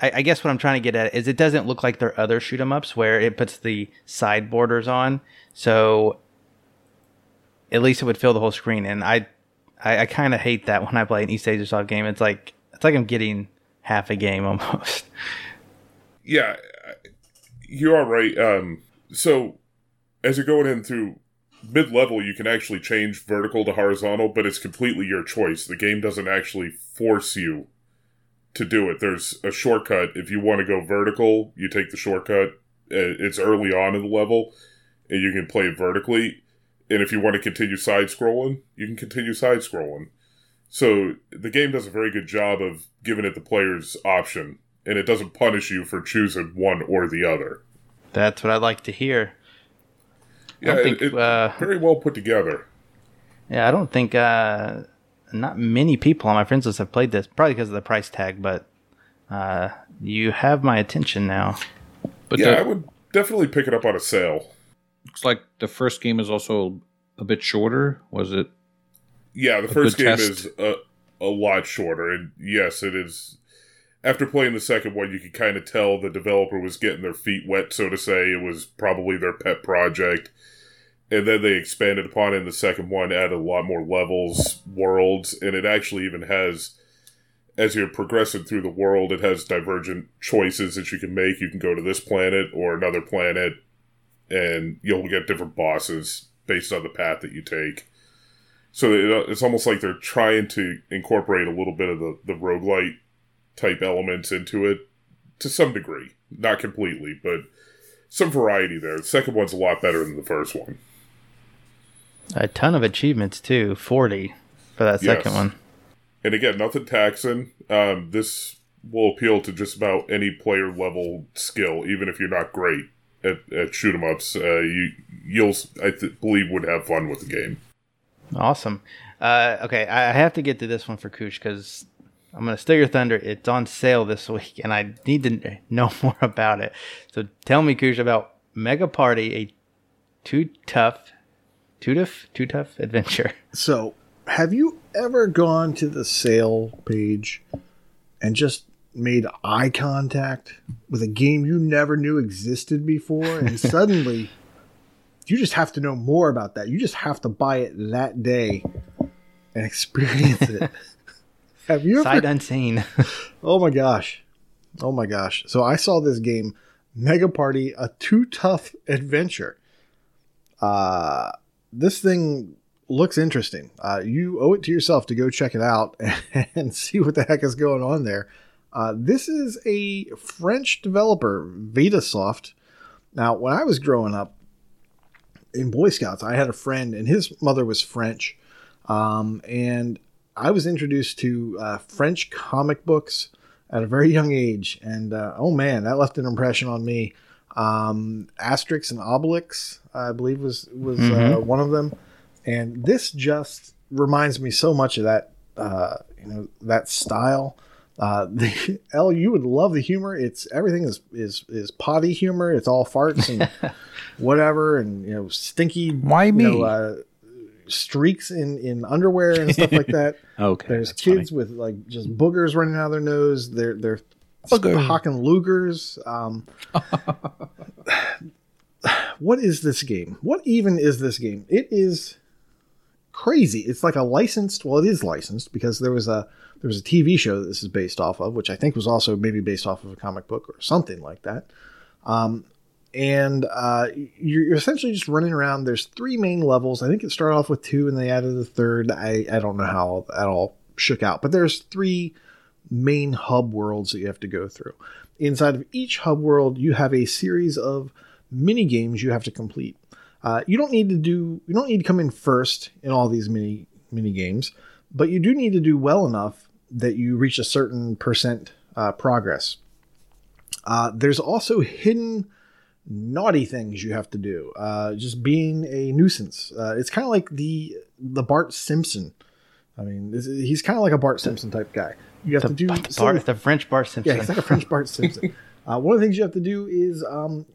I, I, guess what I'm trying to get at is it doesn't look like their other shoot 'em ups where it puts the side borders on. So at least it would fill the whole screen, and I I, I kind of hate that when I play an East Asia soft game. It's like it's like I'm getting half a game almost. Yeah, you are right. Um, so as you're going in through mid level, you can actually change vertical to horizontal, but it's completely your choice. The game doesn't actually force you to do it. There's a shortcut. If you want to go vertical, you take the shortcut. Uh, it's early on in the level, and you can play vertically. And if you want to continue side scrolling, you can continue side scrolling. So the game does a very good job of giving it the player's option and it doesn't punish you for choosing one or the other. That's what I like to hear. Yeah, think, it, uh, very well put together. Yeah, I don't think uh, not many people on my friends list have played this, probably because of the price tag. But uh, you have my attention now. But yeah, the, I would definitely pick it up on a sale. Looks like the first game is also a bit shorter. Was it? Yeah, the first game test? is a, a lot shorter, and yes, it is after playing the second one, you could kind of tell the developer was getting their feet wet, so to say. It was probably their pet project. And then they expanded upon it in the second one, added a lot more levels, worlds, and it actually even has, as you're progressing through the world, it has divergent choices that you can make. You can go to this planet or another planet, and you'll get different bosses based on the path that you take. So it's almost like they're trying to incorporate a little bit of the, the roguelite type elements into it to some degree. Not completely, but some variety there. The second one's a lot better than the first one. A ton of achievements too, forty for that yes. second one. And again, nothing taxing. Um, this will appeal to just about any player level skill, even if you're not great at, at shoot 'em ups. Uh, you you'll I th- believe would have fun with the game. Awesome. Uh, okay, I have to get to this one for Koosh because I'm gonna steal your thunder. It's on sale this week, and I need to know more about it. So tell me, Koosh, about Mega Party, a too tough, Tootuff, too tough adventure. So, have you ever gone to the sale page and just made eye contact with a game you never knew existed before, and suddenly you just have to know more about that. You just have to buy it that day and experience it. Have you ever... sight unseen? oh my gosh, oh my gosh! So I saw this game, Mega Party: A Tootuff Adventure. Uh, this thing looks interesting. Uh, you owe it to yourself to go check it out and see what the heck is going on there. Uh, this is a French developer, Vitasoft. Now, when I was growing up in Boy Scouts, I had a friend, and his mother was French. Um, and I was introduced to uh, French comic books at a very young age. And uh, oh man, that left an impression on me. Um, Asterix and Obelix, I believe, was, was Mhm. uh, one of them. And this just reminds me so much of that, uh, you know, that style. Uh, the L, you would love the humor. It's everything is is is potty humor. It's all farts and whatever, and you know, stinky. Why you me? know, uh, streaks in in underwear and stuff like that. Okay. There's kids with like just boogers running out of their nose. They're they're Booger. hawking Lugers. Um, what is this game? What even is this game? It is crazy. It's like a licensed. Well, it is licensed because there was a there was a TV show that this is based off of, which I think was also maybe based off of a comic book or something like that. Um, and uh, you're, essentially just running around. There's three main levels. I think it started off with two, and they added a third. I I don't know how that all shook out, but there's three main hub worlds that you have to go through. Inside of each hub world, you have a series of mini games you have to complete. Uh, you don't need to do you don't need to come in first in all these mini mini games, but you do need to do well enough that you reach a certain percent uh, progress. Uh, there's also hidden naughty things you have to do. Uh, just being a nuisance. Uh, it's kind of like the the Bart Simpson. I mean, this, he's kind of like a Bart Simpson type guy. You have to do Bart, the French Bart Simpson. yeah, he's like a French Bart Simpson. Uh, one of the things you have to do is um,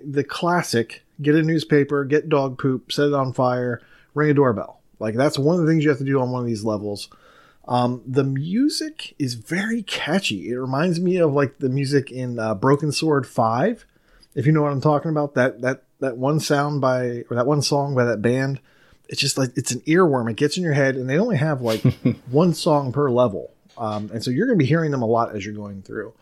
the classic: get a newspaper, get dog poop, set it on fire, ring a doorbell. Like that's one of the things you have to do on one of these levels. Um, the music is very catchy. It reminds me of like the music in uh, Broken Sword Five, if you know what I'm talking about. That that that one sound by or that one song by that band. It's just like it's an earworm. It gets in your head, and they only have like one song per level, um, and so you're going to be hearing them a lot as you're going through.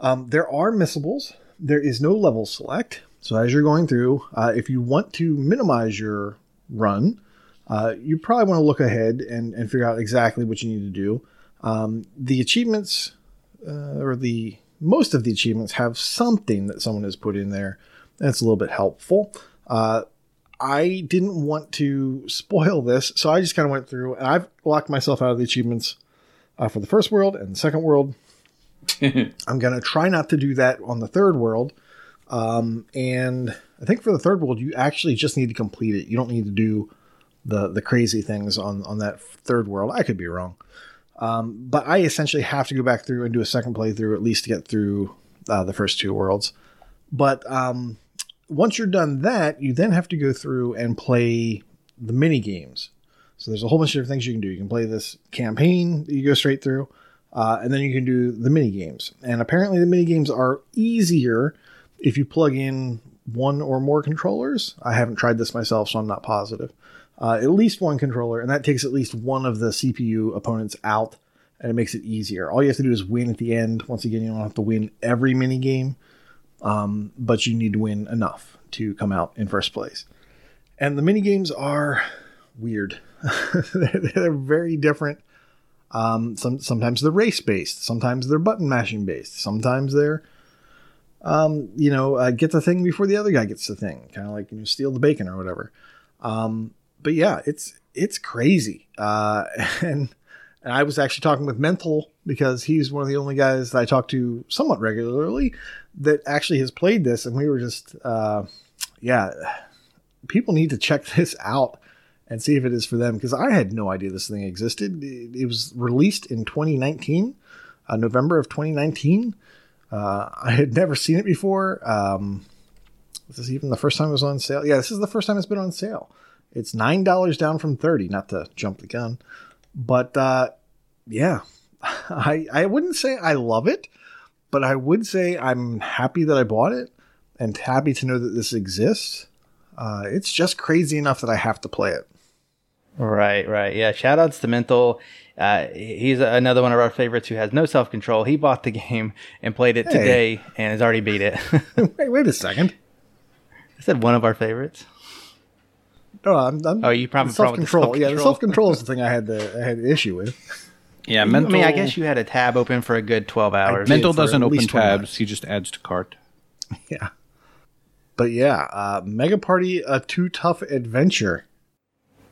Um, there are missables. There is no level select. So as you're going through, uh, if you want to minimize your run, uh, you probably want to look ahead and, and figure out exactly what you need to do. Um, the achievements, uh, or the most of the achievements, have something that someone has put in there that's a little bit helpful. Uh, I didn't want to spoil this, so I just kind of went through and I've locked myself out of the achievements uh, for the first world and the second world. I'm going to try not to do that on the third world. Um, and I think for the third world, you actually just need to complete it. You don't need to do the the crazy things on on that third world. I could be wrong, um, but I essentially have to go back through and do a second playthrough at least to get through uh, the first two worlds. But um, once you're done that, you then have to go through and play the mini games. So there's a whole bunch of different things you can do. You can play this campaign that you go straight through, uh, and then you can do the mini games. And apparently, the mini games are easier if you plug in one or more controllers. I haven't tried this myself, so I'm not positive. Uh, at least one controller, and that takes at least one of the CPU opponents out, and it makes it easier. All you have to do is win at the end. Once again, you don't have to win every mini game, um, but you need to win enough to come out in first place. And the mini games are weird. they're, they're very different. Um, some sometimes they're race based, sometimes they're button mashing based, sometimes they're um, you know, uh, get the thing before the other guy gets the thing, kind of like you know, steal the bacon or whatever. Um, but yeah, it's it's crazy. Uh, and and I was actually talking with Mental because he's one of the only guys that I talk to somewhat regularly that actually has played this, and we were just, uh, yeah, people need to check this out and see if it is for them because I had no idea this thing existed. It, it was released in 2019, uh, November of 2019. Uh, I had never seen it before. Um, this is even the first time it was on sale. Yeah, this is the first time it's been on sale. It's nine dollars down from thirty. Not to jump the gun, but uh, yeah, I I wouldn't say I love it, but I would say I'm happy that I bought it and happy to know that this exists. Uh, it's just crazy enough that I have to play it. Right, right. Yeah. Shout outs to Mental. Uh, he's another one of our favorites who has no self control. He bought the game and played it Hey. today and has already beat it. wait, wait a second. I said one of our favorites. No, I'm, I'm Oh, you probably self control. Yeah, the self self control is the thing I had the I had the issue with. Yeah, I mean, I guess you had a tab open for a good twelve hours. mental doesn't open tabs. minutes. He just adds to cart. Yeah. But yeah, uh, Mega Party, a Tootuff adventure.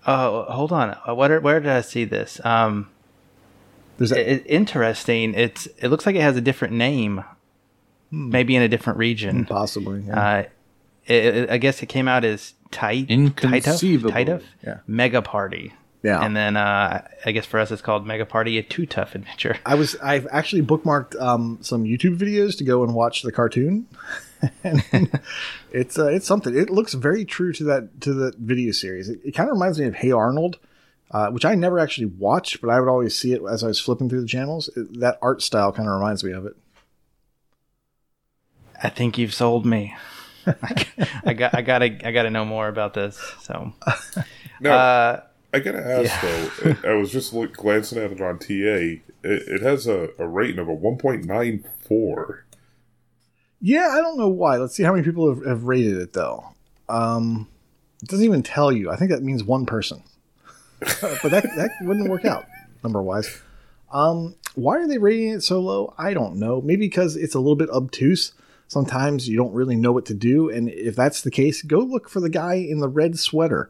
Oh, hold on. Uh, What? Where did I see this? Um, There's a, it, it- interesting. It's. It looks like it has a different name. Maybe in a different region. possibly. Yeah. Uh, it, it- I guess it came out as tight. Inconceivable. Tight Yeah. Mega Party. Yeah. And then uh, I guess for us it's called Mega Party: A Tootuff Adventure. I was I've actually bookmarked um, some YouTube videos to go and watch the cartoon. and it's uh, it's something. It looks very true to that to the video series. It, it kind of reminds me of Hey Arnold, uh, which I never actually watched, but I would always see it as I was flipping through the channels. It, that art style kind of reminds me of it. I think you've sold me. I got. I gotta. I gotta know more about this. So. Now, Uh, I gotta ask though. I- I was just look, glancing at it on TA. It, it has a, a rating of a 1.94. Yeah, I don't know why. Let's see how many people have, have rated it though. Um, it doesn't even tell you. I think that means one person. but that that wouldn't work out number wise. Um, why are they rating it so low? I don't know. Maybe because it's a little bit obtuse. Sometimes you don't really know what to do, and if that's the case, go look for the guy in the red sweater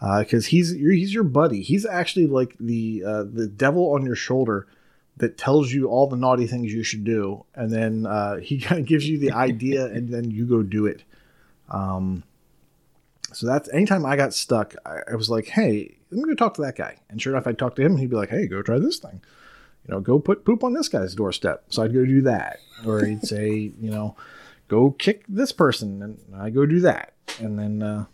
because he's your, he's your buddy. He's actually like the uh, the devil on your shoulder that tells you all the naughty things you should do, and then uh, he kind of gives you the idea, and then you go do it. Um, so that's anytime I got stuck, I, I was like, "Hey, let me go talk to that guy." And sure enough, I'd talk to him, and he'd be like, "Hey, go try this thing." You know, go put poop on this guy's doorstep. So I'd go do that, or he'd say, you know, go kick this person, and I go do that, and then. Uh,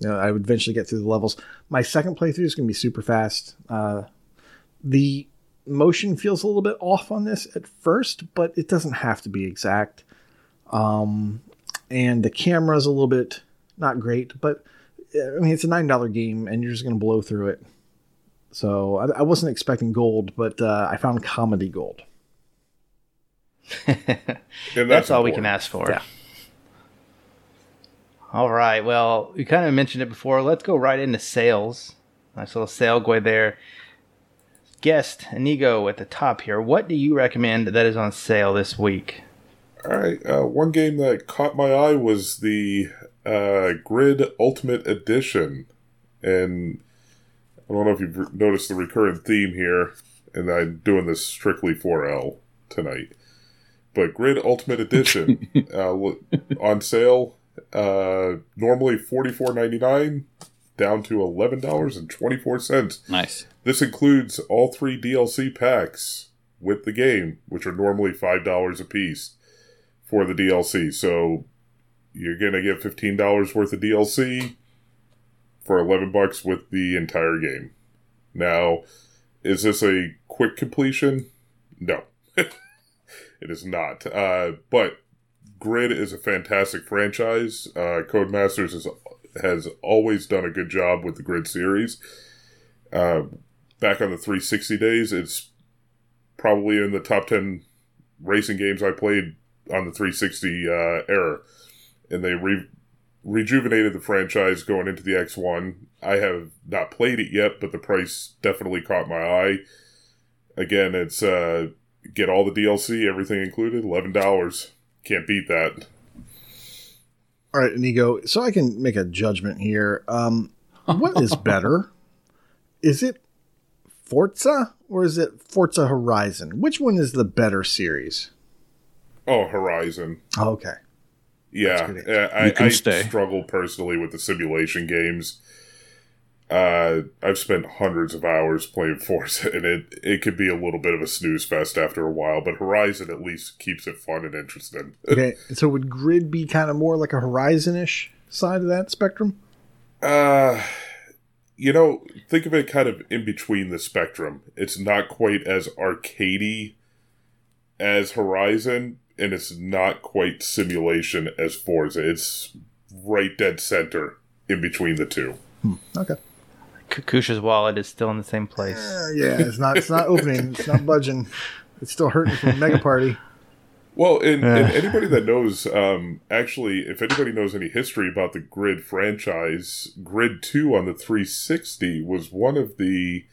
you know, I would eventually get through the levels. My second playthrough is going to be super fast. Uh, the motion feels a little bit off on this at first, but it doesn't have to be exact. Um, and the camera is a little bit not great, but I mean, it's a nine dollar game, and you're just going to blow through it. So I, I wasn't expecting gold, but uh, I found comedy gold. And that's, that's, all we can ask for. Yeah. All right. Well, we kind of mentioned it before. Let's go right into sales. Nice little segue there. Guest Inigo at the top here. What do you recommend that is on sale this week? All right. Uh, one game that caught my eye was the uh, Grid Ultimate Edition, and I don't know if you've noticed the recurrent theme here, and I'm doing this strictly for L tonight. But Grid Ultimate Edition uh, on sale, uh, normally forty four ninety nine, down to eleven dollars and twenty four cents. Nice. This includes all three DLC packs with the game, which are normally five dollars a piece for the DLC. So you're gonna get fifteen dollars worth of DLC for eleven bucks with the entire game. Now, is this a quick completion? No, it is not. Uh, but Grid is a fantastic franchise. Uh, Codemasters is, has always done a good job with the Grid series. Uh, back on the 360 days, it's probably in the top 10 racing games I played on the 360 uh, era. And they re- rejuvenated the franchise going into the X1. I have not played it yet, but the price definitely caught my eye. Again, it's uh, get all the DLC, everything included, $11. Can't beat that. All right, Inigo. So I can make a judgment here. Um, what is better? is it Forza or is it Forza Horizon? Which one is the better series? Oh, Horizon. Oh, okay. Yeah, That's uh, I, I struggle personally with the simulation games. Uh, I've spent hundreds of hours playing Forza, and it it could be a little bit of a snooze fest after a while. But Horizon at least keeps it fun and interesting. Okay. so would Grid be kind of more like a Horizon-ish side of that spectrum? Uh, you know, think of it kind of in between the spectrum. It's not quite as arcadey as Horizon, and it's not quite simulation as Forza. It's right dead center in between the two. Okay. Kakusha's wallet is still in the same place. Uh, yeah, it's not. It's not opening. It's not budging. It's still hurting from Mega Party. Well, and, and anybody that knows, um, actually, if anybody knows any history about the Grid franchise, Grid 2 on the 360 was one of the.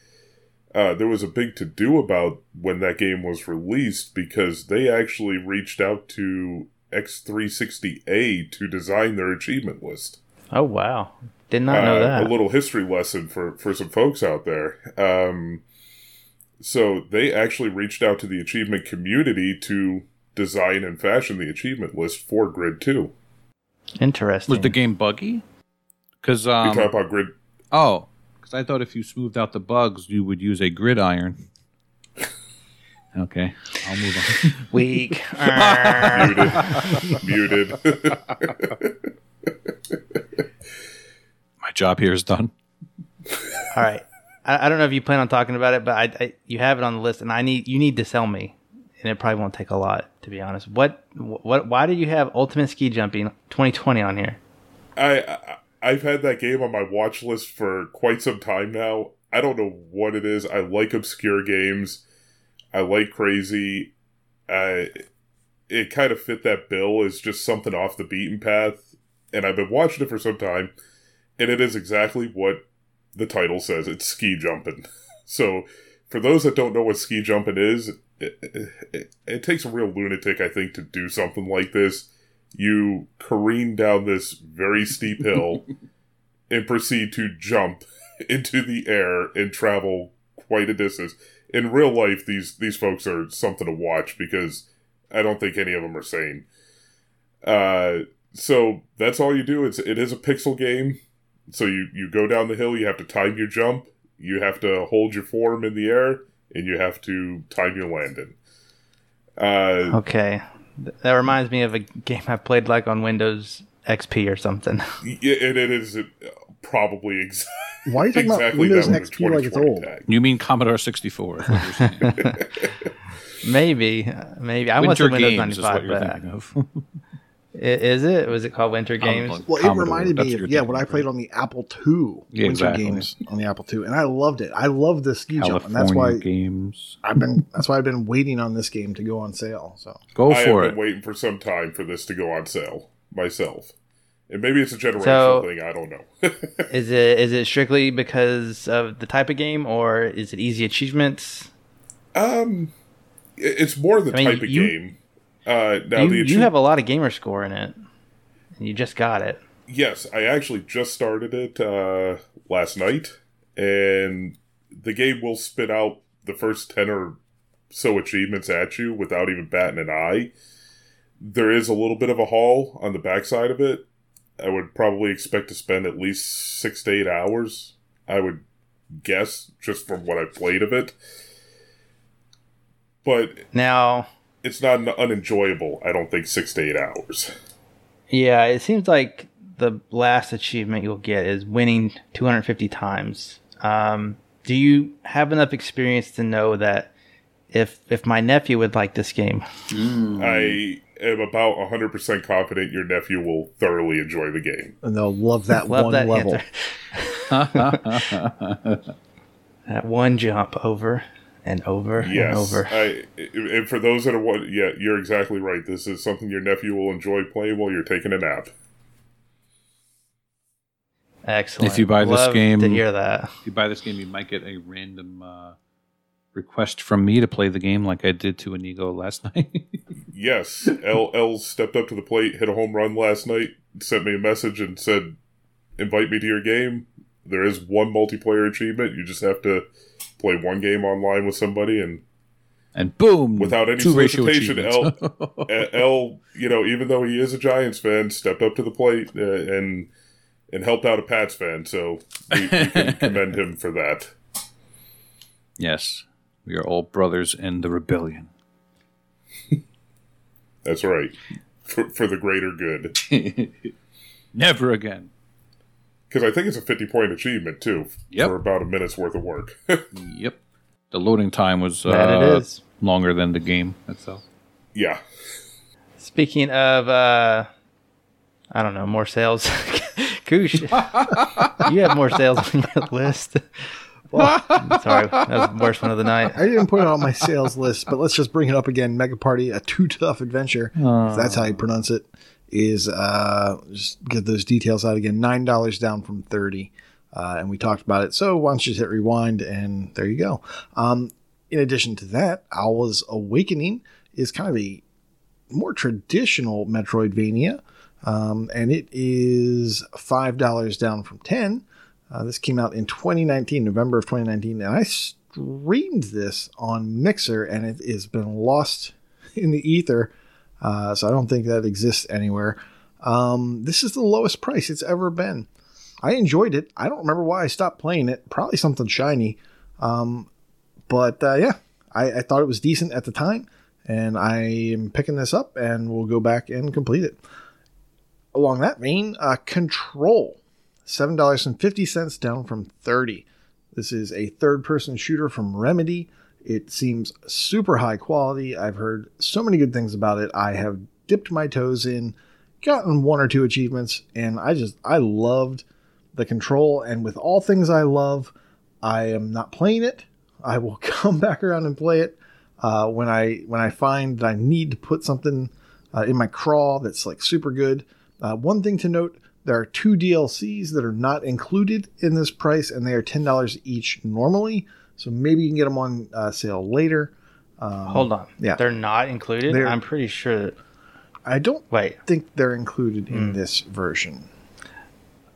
Uh, there was a big to do about when that game was released because they actually reached out to X360A to design their achievement list. Oh wow, did not know Uh, that. A little history lesson for, for some folks out there. Um, so they actually reached out to the achievement community to design and fashion the achievement list for Grid 2. Interesting. Was the game buggy? Because We um, talk about Grid. oh, because I thought if you smoothed out the bugs, you would use a gridiron. okay, I'll move on. weak? Muted. Muted. My job here is done. All right. I, I don't know if you plan on talking about it, but I, I you have it on the list, and I need you need to sell me, and it probably won't take a lot to be honest. What what why did you have Ultimate Ski Jumping 2020 on here? I, I I've had that game on my watch list for quite some time now. I don't know what it is. I like obscure games. I like crazy. I it kind of fit that bill as just something off the beaten path, and I've been watching it for some time, and it is exactly what the title says. It's ski jumping. So, for those that don't know what ski jumping is, it, it, it takes a real lunatic, I think, to do something like this you careen down this very steep hill and proceed to jump into the air and travel quite a distance. In real life, these these folks are something to watch because I don't think any of them are sane. Uh, so that's all you do. It's it is a pixel game. So you you go down the hill. You have to time your jump. You have to hold your form in the air, and you have to time your landing. Uh, Okay, that reminds me of a game I played like on Windows XP or something. Yeah, and it is uh, probably ex- Why are you talking exactly about Windows that with the XP like it's old? tag. You mean Commodore 64? is what you're saying. maybe, uh, maybe I want Winter Windows Games is 95. what you're but- thinking of. I- Is it? Was it called Winter Games? like- Well, it Commodore, reminded me what of yeah what I played on the Apple II Yeah, Winter exactly. games on the Apple II, and I loved it. I love the ski jump, and that's why games. I've been that's why I've been waiting on this game to go on sale. So Go I have for been it. waiting for some time for this to go on sale myself. And maybe it's a generational So- thing. I don't know. Is it is it strictly because of the type of game, or is it easy achievements? um, it's more the I mean, type of you- game. Uh, now you, you have a lot of gamer score in it, and you just got it. yes, I actually just started it uh, last night, and the game will spit out the first ten or so achievements at you without even batting an eye. There is a little bit of a haul on the backside of it. I would probably expect to spend at least six to eight hours. I would guess just from what I've played of it. But Now, it's not un- unenjoyable. I don't think six to eight hours. yeah, it seems like the last achievement you'll get is winning 250 times. Um, do you have enough experience to know that if if my nephew would like this game, I am about 100% confident your nephew will thoroughly enjoy the game. and they'll love that love one that level. that one jump over and over and Yes. over. I, and for those that are what, yeah, you're exactly right. This is something your nephew will enjoy playing while you're taking a nap. Excellent. If you buy this Love game- to hear that. If you buy this game, you might get a random uh, request from me to play the game, like I did to Inigo last night. Yes, L L stepped up to the plate, hit a home run last night, sent me a message and said, "Invite me to your game." There is one multiplayer achievement. You just have to play one game online with somebody, and and boom, Without any two solicitation, achievements. uh, L, you know, even though he is a Giants fan, stepped up to the plate uh, and and helped out a Pats fan. So we, we can commend him for that. yes, we are all brothers in the rebellion. That's right, for, for the greater good. Never again. Because I think it's a fifty point achievement too, Yep. for about a minute's worth of work. Yep. The loading time was uh, That it is. longer than the game itself. yeah, Speaking of, uh, I don't know, more sales. Koosh, you have more sales on your list. Sorry, that was the worst one of the night. I didn't put it on my sales list, but let's just bring it up again. Mega Party, a Tootuff adventure. if that's how you pronounce it. Is uh, just get those details out again. Nine dollars down from thirty, uh, and we talked about it. So why don't you hit rewind and there you go. Um, in addition to that, Owl's Awakening is kind of a more traditional Metroidvania, um, and it is five dollars down from ten. Uh, this came out in 2019, November of 2019, and I streamed this on Mixer, and it has been lost in the ether. Uh, so I don't think that exists anywhere. Um, this is the lowest price it's ever been. I enjoyed it. I don't remember why I stopped playing it. Probably something shiny. Um, but uh, yeah, I, I thought it was decent at the time, and I am picking this up, and we'll go back and complete it. Along that vein, uh, Control, seven dollars and fifty cents down from thirty. This is a third-person shooter from Remedy. It seems super high quality. I've heard so many good things about it. I have dipped my toes in, gotten one or two achievements, and I just I loved the control. And with all things I love, I am not playing it. I will come back around and play it uh, when I when I find that I need to put something uh, in my crawl that's like super good. Uh, one thing to note: there are two DLCs that are not included in this price, and they are ten dollars each normally. So maybe you can get them on uh, sale later. Um, Hold on. Yeah. They're not included? They're- I'm pretty sure that. I don't Wait. think they're included in this version.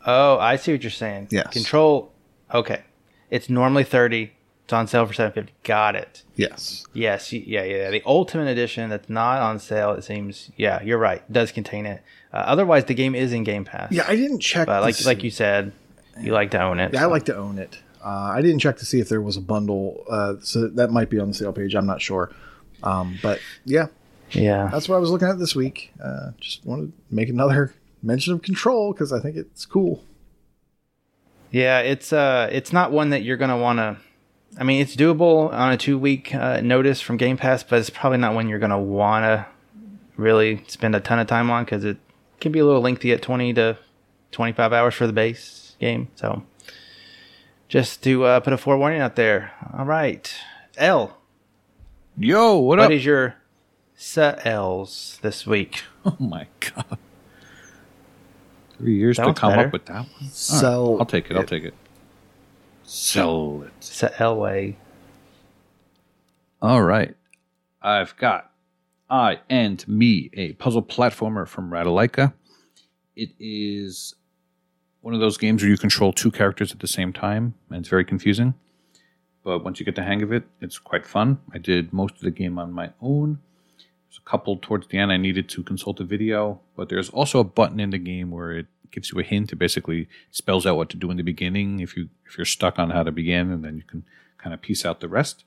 Oh, I see what you're saying. Yes. Control. Okay. It's normally 30. It's on sale for 750. Got it. Yes. Yes. Yeah, yeah. The Ultimate Edition that's not on sale, it seems. Yeah, you're right. Does contain it. Uh, otherwise, the game is in Game Pass. Yeah, I didn't check. But like like you said, you like to own it. Yeah, I like to own it. Uh, I didn't check to see if there was a bundle, uh, so that might be on the sale page. I'm not sure. Um, but yeah, Yeah. that's what I was looking at this week. Uh, just wanted to make another mention of Control because I think it's cool. Yeah, it's uh, it's not one that you're gonna want to. I mean, it's doable on a two week uh, notice from Game Pass, but it's probably not one you're gonna want to really spend a ton of time on because it can be a little lengthy at 20 to 25 hours for the base game. So, just to uh, put a forewarning out there. All right, L, Yo, what, what up? is your set L's this week? oh my god. Three years That to come better. up with that one. All right, Sell I'll take it. I'll take it. Sell it. Set L way. All right. I've got I and Me, a puzzle platformer from Ratalaika. It is one of those games where you control two characters at the same time, and it's very confusing. But once you get the hang of it, it's quite fun. I did most of the game on my own. There's a couple towards the end I needed to consult a video, but there's also a button in the game where it gives you a hint. It basically spells out what to do in the beginning if you if you're stuck on how to begin, and then you can kind of piece out the rest.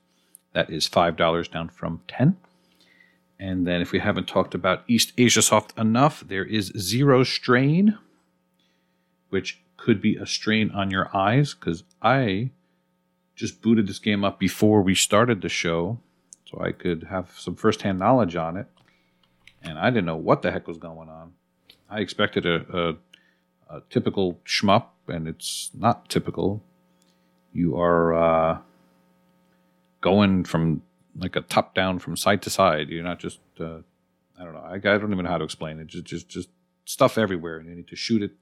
That is five dollars down from ten. And then if we haven't talked about Eastasiasoft enough, there is Zero Strain, which could be a strain on your eyes, because I just booted this game up before we started the show, so I could have some firsthand knowledge on it. And I didn't know what the heck was going on. I expected a, a, a typical shmup, and it's not typical. You are uh, going from like a top down from side to side. You're not just uh, I don't know. I, I don't even know how to explain it. Just just just stuff everywhere, and you need to shoot it.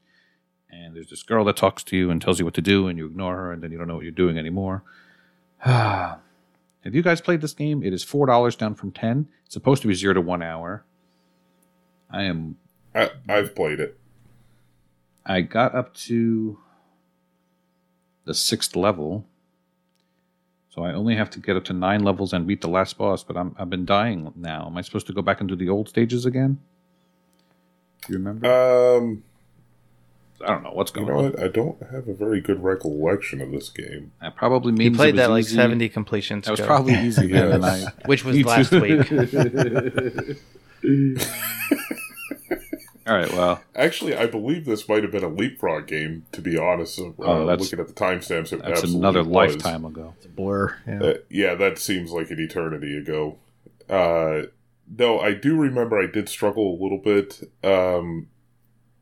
And there's this girl that talks to you and tells you what to do, and you ignore her, and then you don't know what you're doing anymore. Have you guys played this game? It is four dollars down from ten. It's supposed to be zero to one hour. I am. I, I've played it. I got up to the sixth level. So I only have to get up to nine levels and beat the last boss, but I'm, I've been dying now. Am I supposed to go back and do the old stages again? Do you remember? Um, I don't know what's going. you going know on. what? I don't have a very good recollection of this game. I probably means it played was that like easy. 70 completions That was ago, probably easy then, and I. which was last week. All right, well, Actually, I believe this might have been a leapfrog game. To be honest, uh, Oh, that's- looking at the timestamps, it that's another was. lifetime ago. It's a blur. Yeah. Uh, yeah, that seems like an eternity ago. Uh, no, I do remember I did struggle a little bit um,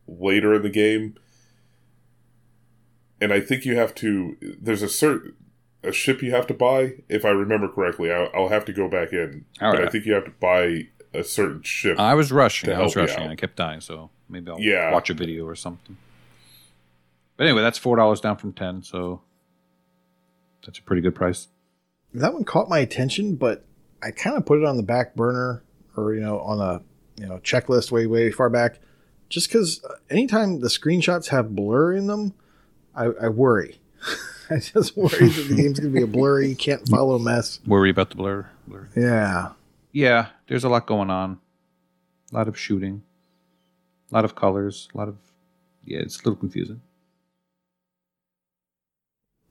later in the game, and I think you have to. There's a certain. a ship you have to buy. If I remember correctly, I'll, I'll have to go back in. All but I think you have to buy a certain ship. I was rushing. I was rushing. out. I kept dying, so maybe I'll Yeah. watch a video or something. But anyway, that's four dollars down from ten, so that's a pretty good price. that one caught my attention, but I kind of put it on the back burner or you know on a you know checklist way way far back, just because anytime the screenshots have blur in them, I, I worry. I just worry that the game's gonna be a blurry, can't follow mess. Worry about the blur. blur. Yeah, Yeah, there's a lot going on. A lot of shooting. A lot of colors. A lot of yeah, it's a little confusing.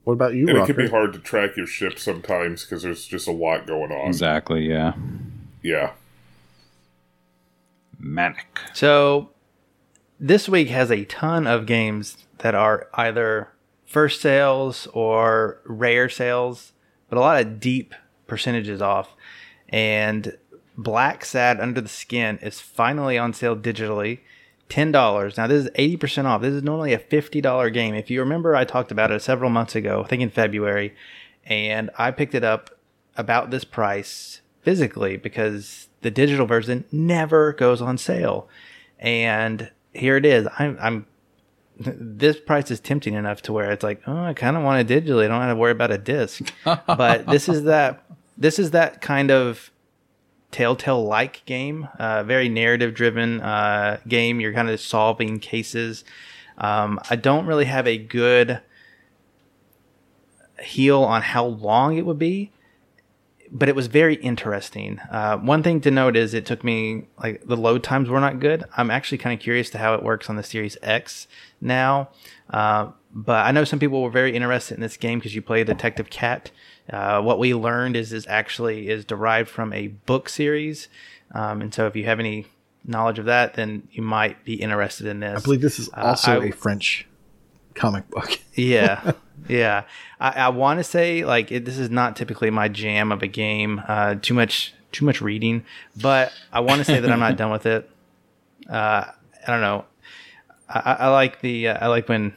what about you, and it can be hard to track your ship sometimes because there's just a lot going on. Exactly. Yeah. Yeah. Manic. So this week has a ton of games that are either first sales or rare sales, but a lot of deep percentages off. And Blacksad Under the Skin is finally on sale digitally. Ten dollars. Now this is eighty percent off. This is normally a fifty dollar game. If you remember, I talked about it several months ago, I think in February, and I picked it up about this price physically because the digital version never goes on sale. And here it is. I'm, I'm this price is tempting enough to where it's like, oh, I kind of want it digitally. I don't have to worry about a disc. but this is that this is that kind of Telltale like game, uh, very narrative driven uh, game. You're kind of solving cases. Um, I don't really have a good heel on how long it would be, but it was very interesting. Uh, one thing to note is it took me like the load times were not good. I'm actually kind of curious to how it works on the Series X now. Uh, but I know some people were very interested in this game because you play Detective Cat. Uh, what we learned is is actually is derived from a book series, um, and so if you have any knowledge of that, then you might be interested in this. I believe this is also I- a French comic book. yeah yeah. I, I want to say like it, this is not typically my jam of a game uh too much too much reading but i want to say that i'm not done with it. Uh i don't know. I, I like the uh, i like when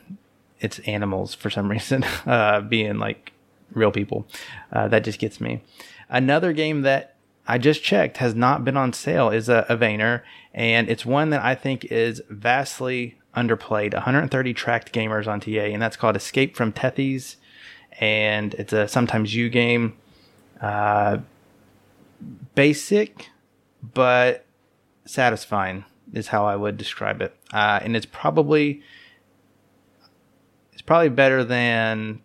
it's animals for some reason uh being like real people. Uh, that just gets me. Another game that I just checked has not been on sale is a, a Vania, and it's one that I think is vastly underplayed. 130 tracked gamers on TA, and that's called Escape from Tethys, and it's a sometimes you game. Uh, basic, but satisfying is how I would describe it, uh, and it's probably it's probably better than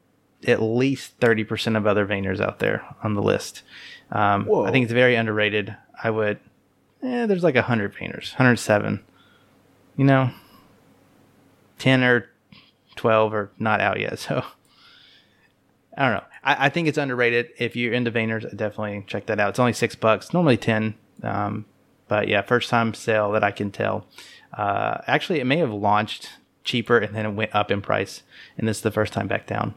at least 30% of other Vanias out there on the list. Um, I think it's very underrated. I would, eh, there's like 100 painters, 107. You know, 10 or 12 are not out yet. So I don't know. I, I think it's underrated. If you're into Vanias, definitely check that out. It's only six bucks, normally 10. Um, but yeah, first time sale that I can tell. Uh, actually, it may have launched cheaper and then it went up in price. And this is the first time back down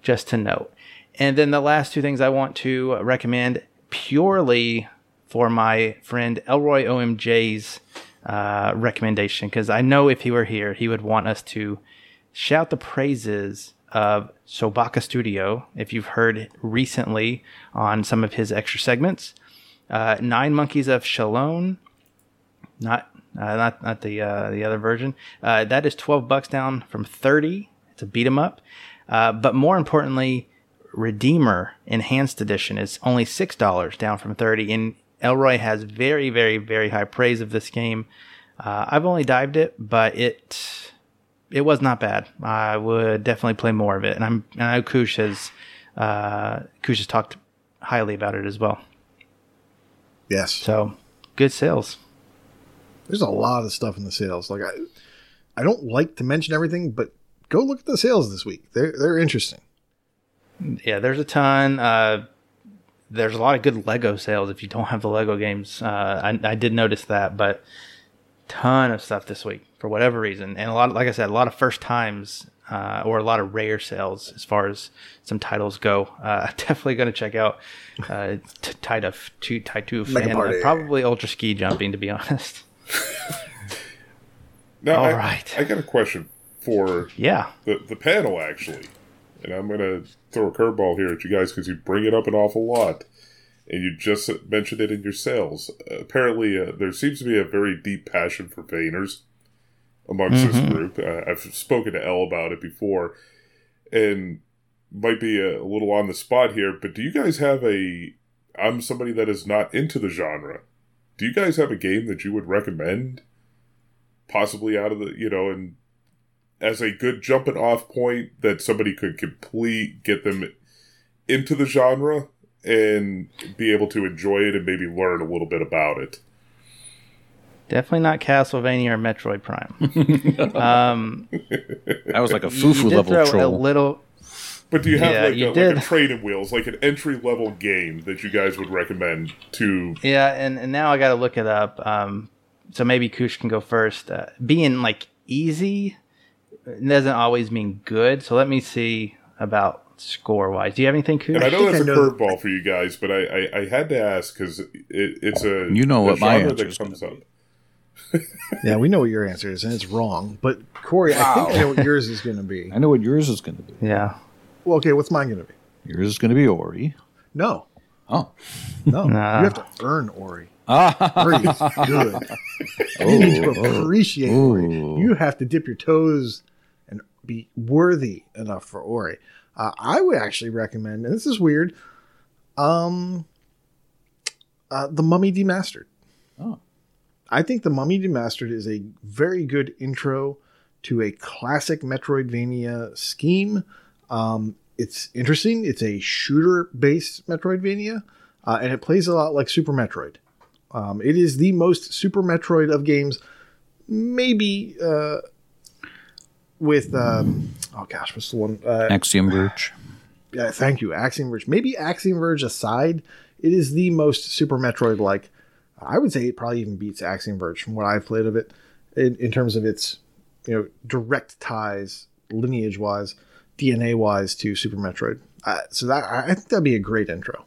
just to note. And then the last two things I want to recommend purely for my friend Elroy OMJ's uh, recommendation, because I know if he were here, he would want us to shout the praises of Sobaka Studio. If you've heard recently on some of his extra segments, uh, Nine Monkeys of Shaolin, not uh, not not the uh, the other version. Uh, that is twelve bucks down from thirty. It's a beat 'em up. Uh, but more importantly, Redeemer Enhanced Edition is only six dollars down from thirty. And Elroy has very, very, very high praise of this game. Uh, I've only dived it, but it it was not bad. I would definitely play more of it. And I'm and I know Koosh has uh, Koosh has talked highly about it as well. Yes, So good sales. there's a lot of stuff in the sales. Like I, I don't like to mention everything, but go look at the sales this week. They're they're interesting. Yeah, there's a ton. Uh, there's a lot of good Lego sales if you don't have the Lego games. Uh, I, I did notice that, but ton of stuff this week for whatever reason, and a lot, like I said, a lot of first times uh, or a lot of rare sales as far as some titles go. Uh, definitely going to check out uh, T- Tituf, T- Tituf, Mega and uh, probably Ultra Ski Jumping. To be honest, Now, All I, right. I got a question for yeah. the, the panel, actually. And I'm going to throw a curveball here at you guys because you bring it up an awful lot, and you just mentioned it in your sales. apparently, uh, there seems to be a very deep passion for Vanias amongst mm-hmm. this group. Uh, I've spoken to Elle about it before, and might be a, a little on the spot here, but do you guys have a? I'm somebody that is not into the genre. Do you guys have a game that you would recommend? Possibly out of the, you know, and as a good jumping off point that somebody could complete, get them into the genre and be able to enjoy it and maybe learn a little bit about it. Definitely not Castlevania or Metroid Prime. um, that was like a foo-foo level troll. A little. But do you have yeah, like, you a, like a training wheels, like an entry level game that you guys would recommend to? Yeah, and, and now I got to look it up. Um, so maybe Koosh can go first. Uh, being like easy doesn't always mean good. So let me see about score wise. Do you have anything, Koosh? And I know that's a curveball for you guys, but I, I, I had to ask because it, it's a you know what my answer that comes up. yeah, we know what your answer is, and it's wrong. But Corey, wow. I think I know what yours is going to be. I know what yours is going to be. Yeah. Well, okay. What's mine going to be? Yours is going to be Ori. No. Oh. No. Nah. You have to earn Ori. Ori is good. Oh, you need to oh. appreciate oh. Ori. You have to dip your toes be worthy enough for Ori. Uh, I would actually recommend, and this is weird, um, uh, the Mummy Demastered. Oh. I think the Mummy Demastered is a very good intro to a classic Metroidvania scheme. Um, it's interesting. It's a shooter-based Metroidvania, uh, and it plays a lot like Super Metroid. Um, it is the most Super Metroid of games, maybe uh, with um, oh gosh, what's the one? Uh, Axiom Verge. Yeah, thank you, Axiom Verge. Maybe Axiom Verge aside, it is the most Super Metroid like. I would say it probably even beats Axiom Verge from what I've played of it, in, in terms of its you know direct ties, lineage wise, DNA wise to Super Metroid. Uh, so that I think that'd be a great intro.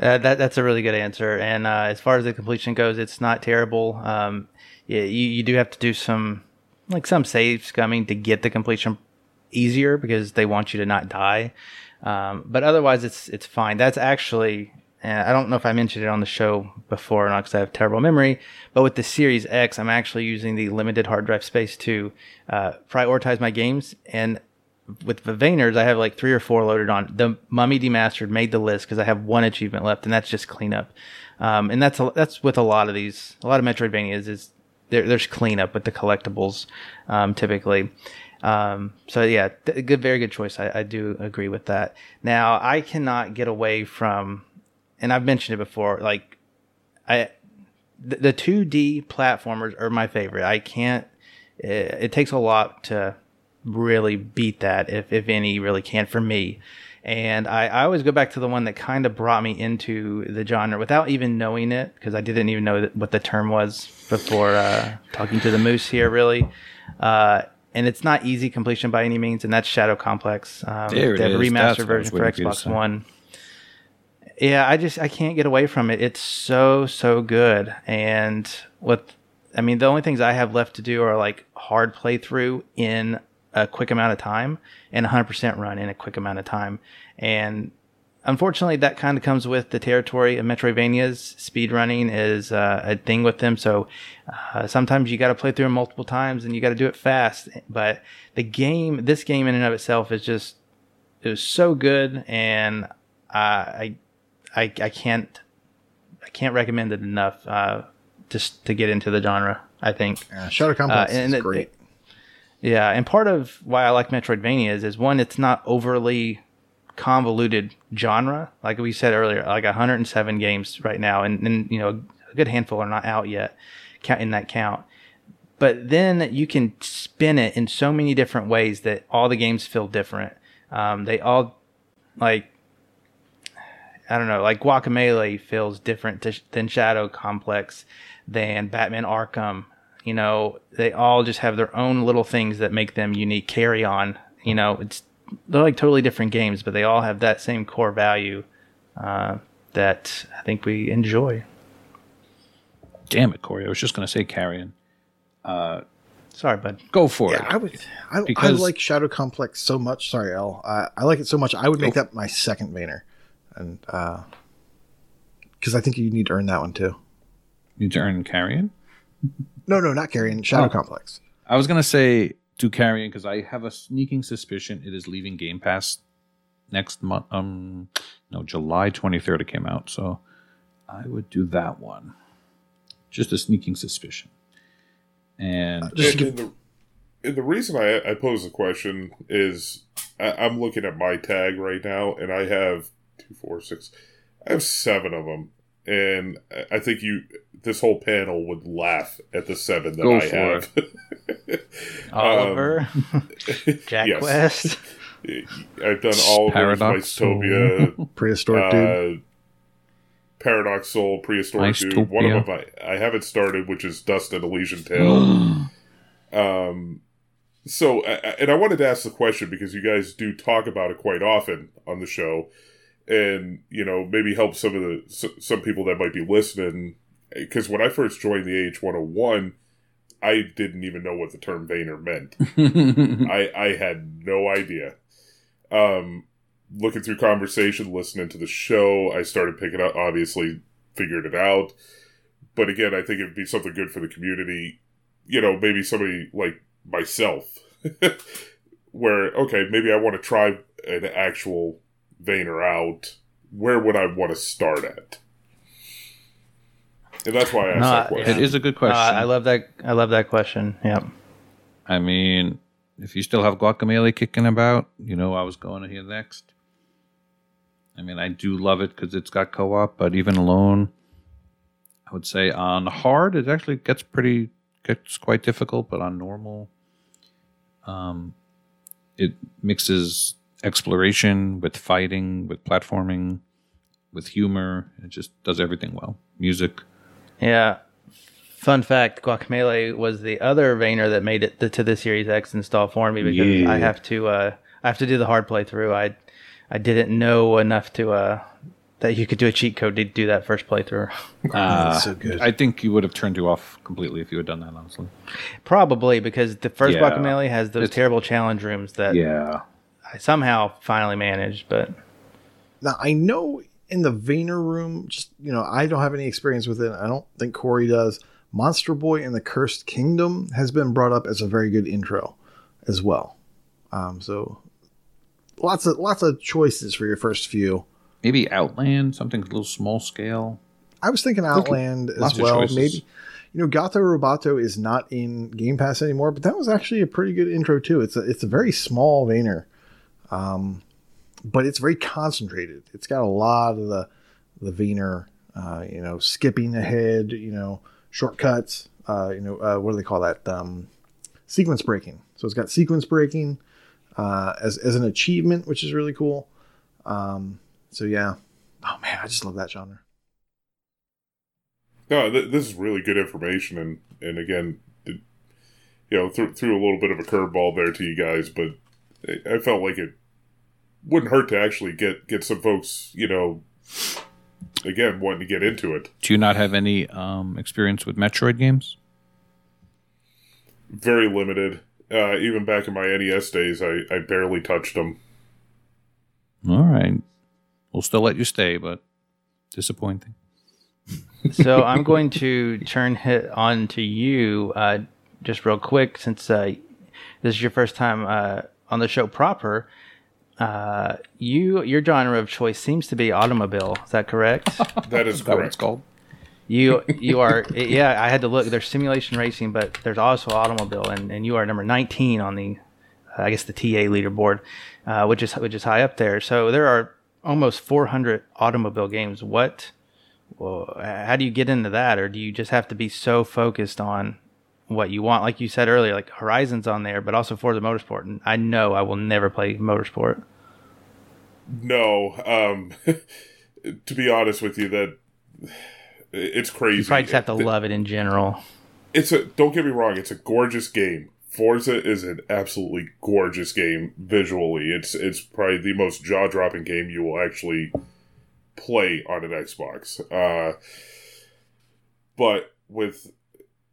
Uh, that that's a really good answer. And uh, as far as the completion goes, it's not terrible. Um, yeah, you, you do have to do some like some save scumming to get the completion easier because they want you to not die. Um, but otherwise, it's it's fine. That's actually, I don't know if I mentioned it on the show before or not because I have terrible memory. But with the Series X, I'm actually using the limited hard drive space to uh, prioritize my games. And with the Vanias, I have like three or four loaded on. The Mummy Demastered made the list because I have one achievement left, and that's just cleanup. Um, and that's a, that's with a lot of these, a lot of Metroidvanias is there, there's cleanup with the collectibles um, typically. Um, so yeah, th- good, very good choice. I, I, do agree with that. Now I cannot get away from, and I've mentioned it before. Like, I the two D platformers are my favorite. I can't. It, it, takes a lot to really beat that, if if any really can for me. And I, I always go back to the one that kind of brought me into the genre without even knowing it, because I didn't even know what the term was before uh, talking to the moose here, really. Uh, and it's not easy completion by any means, and that's Shadow Complex. Um, there they have a remastered version for Xbox One. Yeah, I just I can't get away from it. It's so so good, and what I mean, the only things I have left to do are like hard playthrough in a quick amount of time and 100% run in a quick amount of time. And unfortunately, that kind of comes with the territory of Metroidvanias. Speedrunning is uh, a thing with them. So uh, sometimes you got to play through them multiple times and you got to do it fast. But the game, this game in and of itself is just, it was so good. And uh, I, I, I can't, I can't recommend it enough uh, just to get into the genre. I think. Yeah, Shadow Complex uh, is great. It, yeah, and part of why I like Metroidvanias is one, it's not overly convoluted genre. Like we said earlier, like 107 games right now, and, and you know a good handful are not out yet in that count. But then you can spin it in so many different ways that all the games feel different. Um, they all like I don't know, like Guacamelee feels different to, than Shadow Complex, than Batman Arkham, you know, they all just have their own little things that make them unique. Carrion, you know, it's they're like totally different games, but they all have that same core value uh, that I think we enjoy. Damn it, Corey! I was just going to say Carrion. Uh, Sorry, bud. Go for Yeah, it. I would. I, I like Shadow Complex so much. Sorry, L. I, I like it so much. I would make that my second Vania, and because I think you need to earn that one too. You need to earn carrion. No, no, not carrying Shadow Oh. Complex. I was gonna say do carrion because I have a sneaking suspicion it is leaving Game Pass next month. Um, no, July twenty third it came out, so I would do that one. Just a sneaking suspicion. And Just and, and the, and the reason I, I pose the question is I, I'm looking at my tag right now, and I have two, four, six. I have seven of them, and I- I think you, this whole panel would laugh at the seven that Go I have. Oliver, Jack yes. West. I've done all of Paradox Dystopia, Prehistoric dude. uh, Paradox Soul, Prehistoric Dude. One of them I, I haven't started, which is Dust and Elysian Tail. Um, so, I- I- and I wanted to ask the question because you guys do talk about it quite often on the show, and you know maybe help some of the some people that might be listening. Because when I first joined the AH one hundred one, I didn't even know what the term Vania meant. I I had no idea. Um, looking through conversation, listening to the show, I started picking up. Obviously, figured it out. But again, I think it'd be something good for the community. You know, maybe somebody like myself, where okay, maybe I want to try an actual Vania out. Where would I want to start at? And that's why I asked No, that question. it is a good Uh, question. I love that. I love that question. Yep. I mean, if you still have Guacamelee kicking about, you know I was going to here next. I mean, I do love it because it's got co-op, but even alone, I would say on hard it actually gets pretty gets quite difficult, but on normal, um, it mixes exploration with fighting, with platforming, with humor. It just does everything well. Music. Yeah. Fun fact: Guacamelee was the other Vania that made it to the Series X install for me because Yeah. I have to. Uh, I have to do the hard playthrough. I, I didn't know enough to uh, that you could do a cheat code to do that first playthrough. Uh, so good. I think you would have turned you off completely if you had done that. Honestly. Probably because the first Yeah. Guacamelee has those It's- terrible challenge rooms that Yeah. I somehow finally managed, but Now I know in the Vania room, just you know, I don't have any experience with it. I don't think Corey does. Monster Boy and the Cursed Kingdom has been brought up as a very good intro as well. Um, so lots of lots of choices for your first few. maybe Outland, something a little small scale. I was thinking Outland lots as of well. Maybe you know, Gato Roboto is not in Game Pass anymore, but that was actually a pretty good intro too. It's a it's a very small Vania, um, but it's very concentrated. It's got a lot of the the Vania, uh, you know, skipping ahead, you know, shortcuts. Uh, you know, uh, what do they call that? Um, sequence breaking. So it's got sequence breaking uh, as as an achievement, which is really cool. Um, so yeah, oh man, I just love that genre. No, th- this is really good information, and and again, you know, threw, threw a little bit of a curveball there to you guys, but I- I felt like it wouldn't hurt to actually get get some folks, you know, again wanting to get into it. Do you not have any um, experience with Metroid games? Very limited. Uh, even back in my NES days, I, I barely touched them. All right. We'll still let you stay, but disappointing. so I'm going to turn it on to you uh, just real quick since uh, this is your first time uh, on the show proper. Uh, you your genre of choice seems to be automobile. Is that correct? That is Is that what it's correct. called? you you are yeah. I had to look. There's simulation racing, but there's also automobile, and, and you are number 19 on the uh, I guess the TA leaderboard, uh, which is which is high up there. So there are almost 400 automobile games. What? Well, how do you get into that, or do you just have to be so focused on what you want? Like you said earlier, like Horizon's on there, but also Forza Motorsport. And I know I will never play Motorsport. No, um, to be honest with you, that it's crazy. You probably just have to Th- love it in general. it's a don't get me wrong it's a gorgeous game forza is an absolutely gorgeous game visually it's it's probably the most jaw-dropping game you will actually play on an xbox uh but with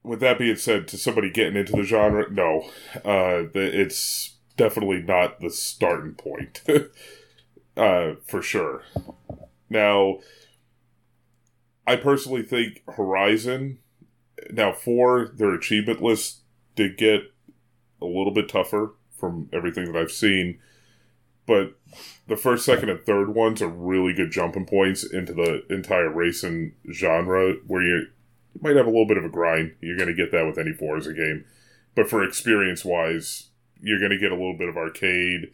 with that being said, to somebody getting into the genre, no, uh, it's definitely not the starting point, uh, for sure. Now, I personally think Horizon. Now, four their achievement list did get a little bit tougher from everything that I've seen, but the first, second, and third ones are really good jumping points into the entire racing genre, where you might have a little bit of a grind. You're going to get that with any Forza game, but for experience wise, you're going to get a little bit of arcade,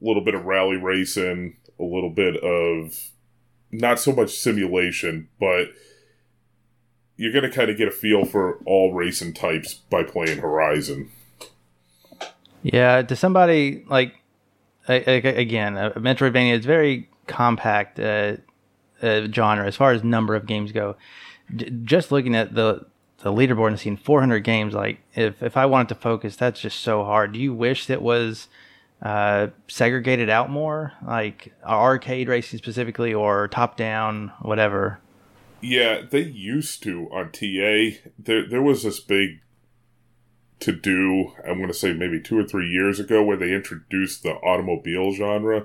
a little bit of rally racing, a little bit of not so much simulation, but you're going to kind of get a feel for all racing types by playing Horizon. Yeah, to somebody like again, a Metroidvania is very compact uh, uh, genre as far as number of games go. Just looking at the the leaderboard and seeing 400 games, like if if I wanted to focus, that's just so hard. Do you wish it was uh, segregated out more, like arcade racing specifically, or top down, whatever? Yeah, they used to on TA. There there was this big to do, I'm going to say maybe two or three years ago, where they introduced the automobile genre.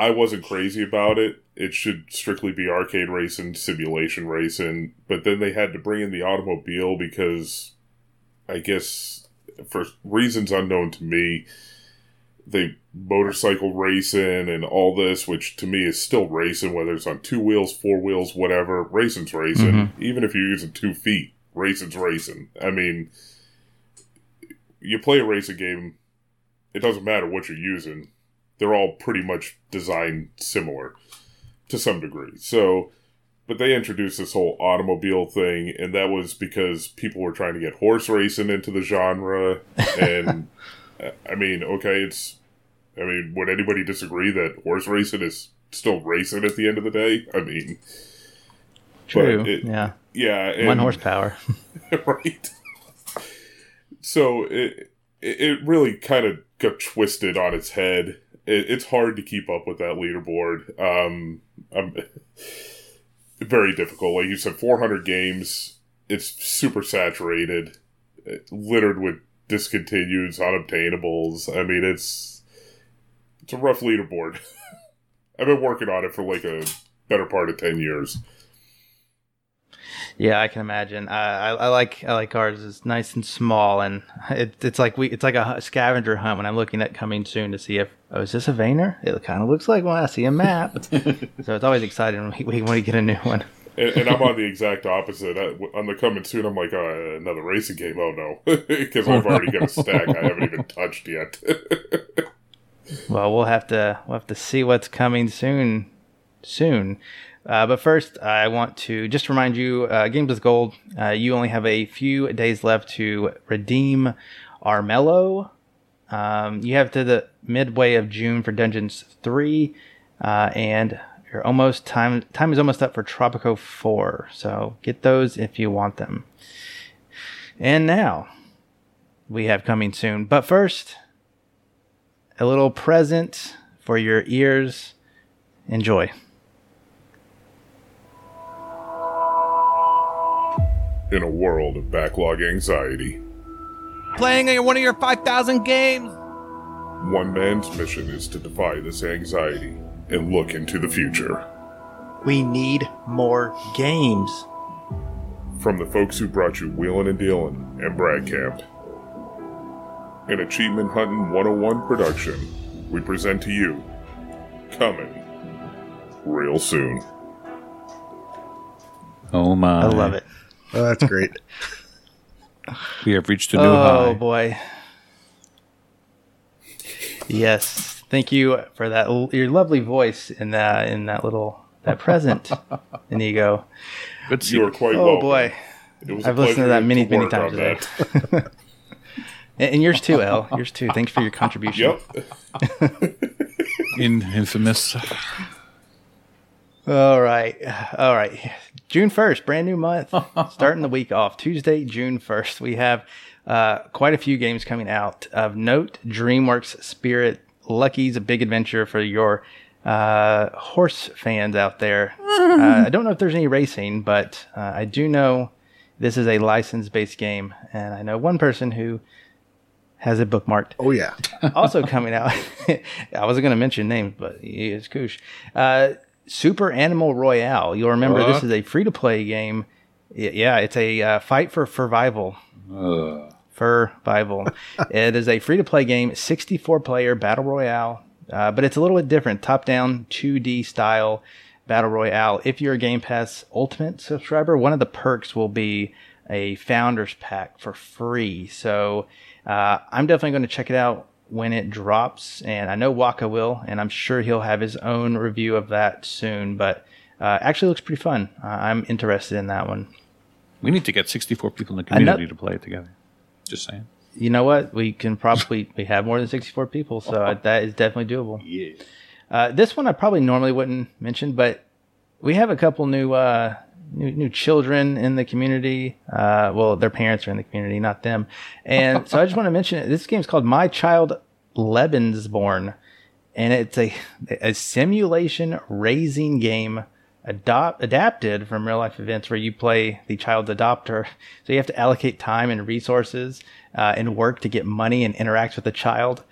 I wasn't crazy about it. It should strictly be arcade racing, simulation racing, but then they had to bring in the automobile because I guess for reasons unknown to me, they motorcycle racing and all this, which to me is still racing, whether it's on two wheels, four wheels, whatever. Racing's racing. Mm-hmm. Even if you're using two feet, racing's racing. I mean, you play a racing game, it doesn't matter what you're using. They're all pretty much designed similar to some degree. So, but they introduced this whole automobile thing, and that was because people were trying to get horse racing into the genre. And I mean, okay, it's. I mean, would anybody disagree that horse racing is still racing at the end of the day? I mean, true. It, yeah. Yeah. And, One horsepower. right so it it really kind of got twisted on its head. It, it's hard to keep up with that leaderboard. Um, I'm, very difficult. Like you said, 400 games. It's super saturated, littered with discontinueds, unobtainables. I mean, it's it's a rough leaderboard. I've been working on it for like a better part of 10 years. Yeah, I can imagine. Uh, I, I like I like ours. It's nice and small, and it, it's like we it's like a scavenger hunt when I'm looking at coming soon to see if oh is this a Vania? It kind of looks like one. I see a map, so it's always exciting when we, when we get a new one. and, and, I'm on the exact opposite. I, on the coming soon, I'm like, uh, another racing game. Oh no, because I've already got a stack I haven't even touched yet. well, we'll have to we'll have to see what's coming soon. Soon. Uh, but first, I want to just remind you uh, Games with Gold, uh, you only have a few days left to redeem Armello. Um, you have to the midway of June for Dungeons 3, uh, and you're almost time time is almost up for Tropico 4. So get those if you want them. And now we have coming soon. But first, a little present for your ears. Enjoy. In a world of backlog anxiety. Playing one of your 5,000 games? One man's mission is to defy this anxiety and look into the future. We need more games. From the folks who brought you Wheelin' and Dealin' and Brad Camp. An Achievement Hunting 101 production, we present to you Coming real soon. Oh my. I love it. Oh, that's great. we have reached a new oh, high. Oh boy. Yes, thank you for that. Your lovely voice in that in that little that present, Inigo. Good you were quite oh welcome. boy, I've listened to that many many times today. and yours too, El. Yours too. Thanks for your contribution. Yep. in infamous. All right. All right. June 1st, brand new month, starting the week off. Tuesday, June 1st. We have uh, quite a few games coming out of note. DreamWorks Spirit Lucky's a big adventure for your uh, horse fans out there. Uh, I don't know if there's any racing, but uh, I do know This is a license based game, and I know one person who has it bookmarked. Oh yeah. also coming out, I wasn't going to mention names, but it's Koosh. Uh, Super Animal Royale. You'll remember this is a free to play game. Yeah, it's a uh, fight for survival. Ugh. Survival. it is a free to play game, 64 player battle royale, uh, but it's a little bit different. Top down 2D style battle royale. If you're a Game Pass Ultimate subscriber, one of the perks will be a Founders Pack for free. So uh, I'm definitely going to check it out when it drops, and I know Waka will, and I'm sure he'll have his own review of that soon. But uh, actually, looks pretty fun. Uh, I'm interested in that one. We need to get 64 people in the community Ano- to play it together. Just saying. You know what? We can probably we have more than 64 people, so uh, that is definitely doable. Yeah. Uh, this one I probably normally wouldn't mention, but we have a couple new uh, new, new children in the community. Uh, well, their parents are in the community, not them. And so I just want to mention it. This game's called My Child Lebensborn, and it's a a simulation raising game adapted from real life events where you play the child's adopter. So you have to allocate time and resources uh, and work to get money and interact with the child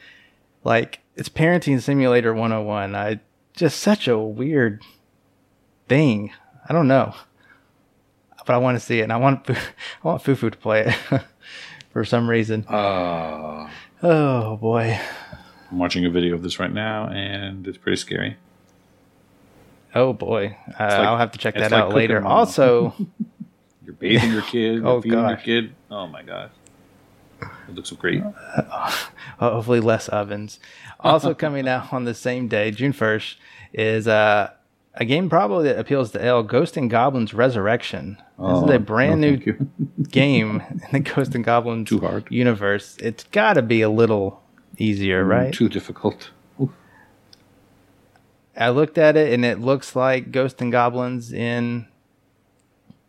like it's parenting simulator 101 i just such a weird thing i don't know but i want to see it and i want Fu- i want fufu to play it for some reason Uh, oh boy I'm watching a video of this right now, and it's pretty scary. oh boy uh, like- i'll have to check it's that like out later cooking also You're bathing your kid. Oh, You're feeding your kid. Oh my god. It looks great. hopefully less ovens. Also coming out on the same day, June first, is uh, a game probably that appeals to L. Ghost and Goblins Resurrection. This is a brand no, new game in the Ghost and Goblins Too hard. universe. It's got to be a little easier, right? Too difficult. Oof. I looked at it and it looks like Ghost and Goblins in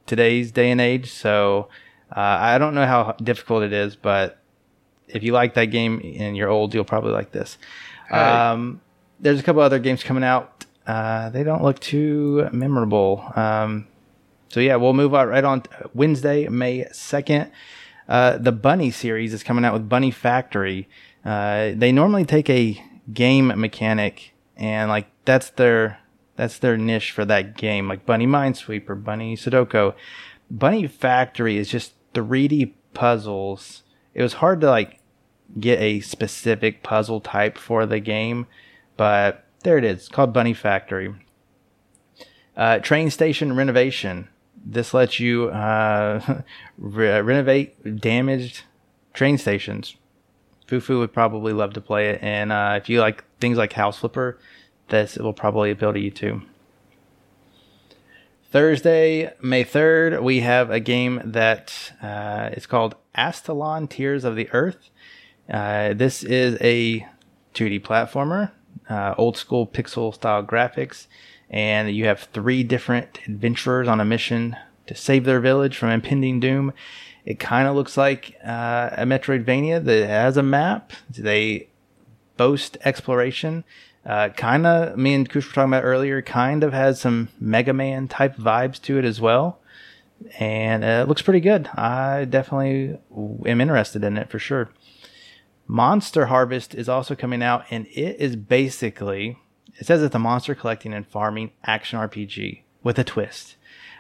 today's day and age. So uh, I don't know how difficult it is, but if you like that game and you're old, you'll probably like this. Um, there's a couple other games coming out. Uh, they don't look too memorable. Um, so yeah, we'll move on right on Wednesday, May second. Uh, the Bunny series is coming out with Bunny Factory. Uh, they normally take a game mechanic and like that's their that's their niche for that game, like Bunny Minesweeper, Bunny Sudoku. Bunny Factory is just 3D puzzles. It was hard to like get a specific puzzle type for the game, but there it is. It's called Bunny Factory. Uh, train station renovation. This lets you uh, re- renovate damaged train stations. Fufu would probably love to play it, and uh, if you like things like House Flipper, this will probably appeal to you too. Thursday, May 3rd, we have a game that uh, is called Astalon Tears of the Earth. Uh, this is a 2D platformer, uh, old school pixel style graphics, and you have three different adventurers on a mission to save their village from impending doom. It kind of looks like uh, a Metroidvania that has a map. They boast exploration. Uh, kind of, me and Koosh were talking about earlier, kind of has some Mega Man type vibes to it as well. And uh, it looks pretty good. I definitely am interested in it for sure. Monster Harvest is also coming out, and it is basically, it says it's a monster collecting and farming action RPG with a twist.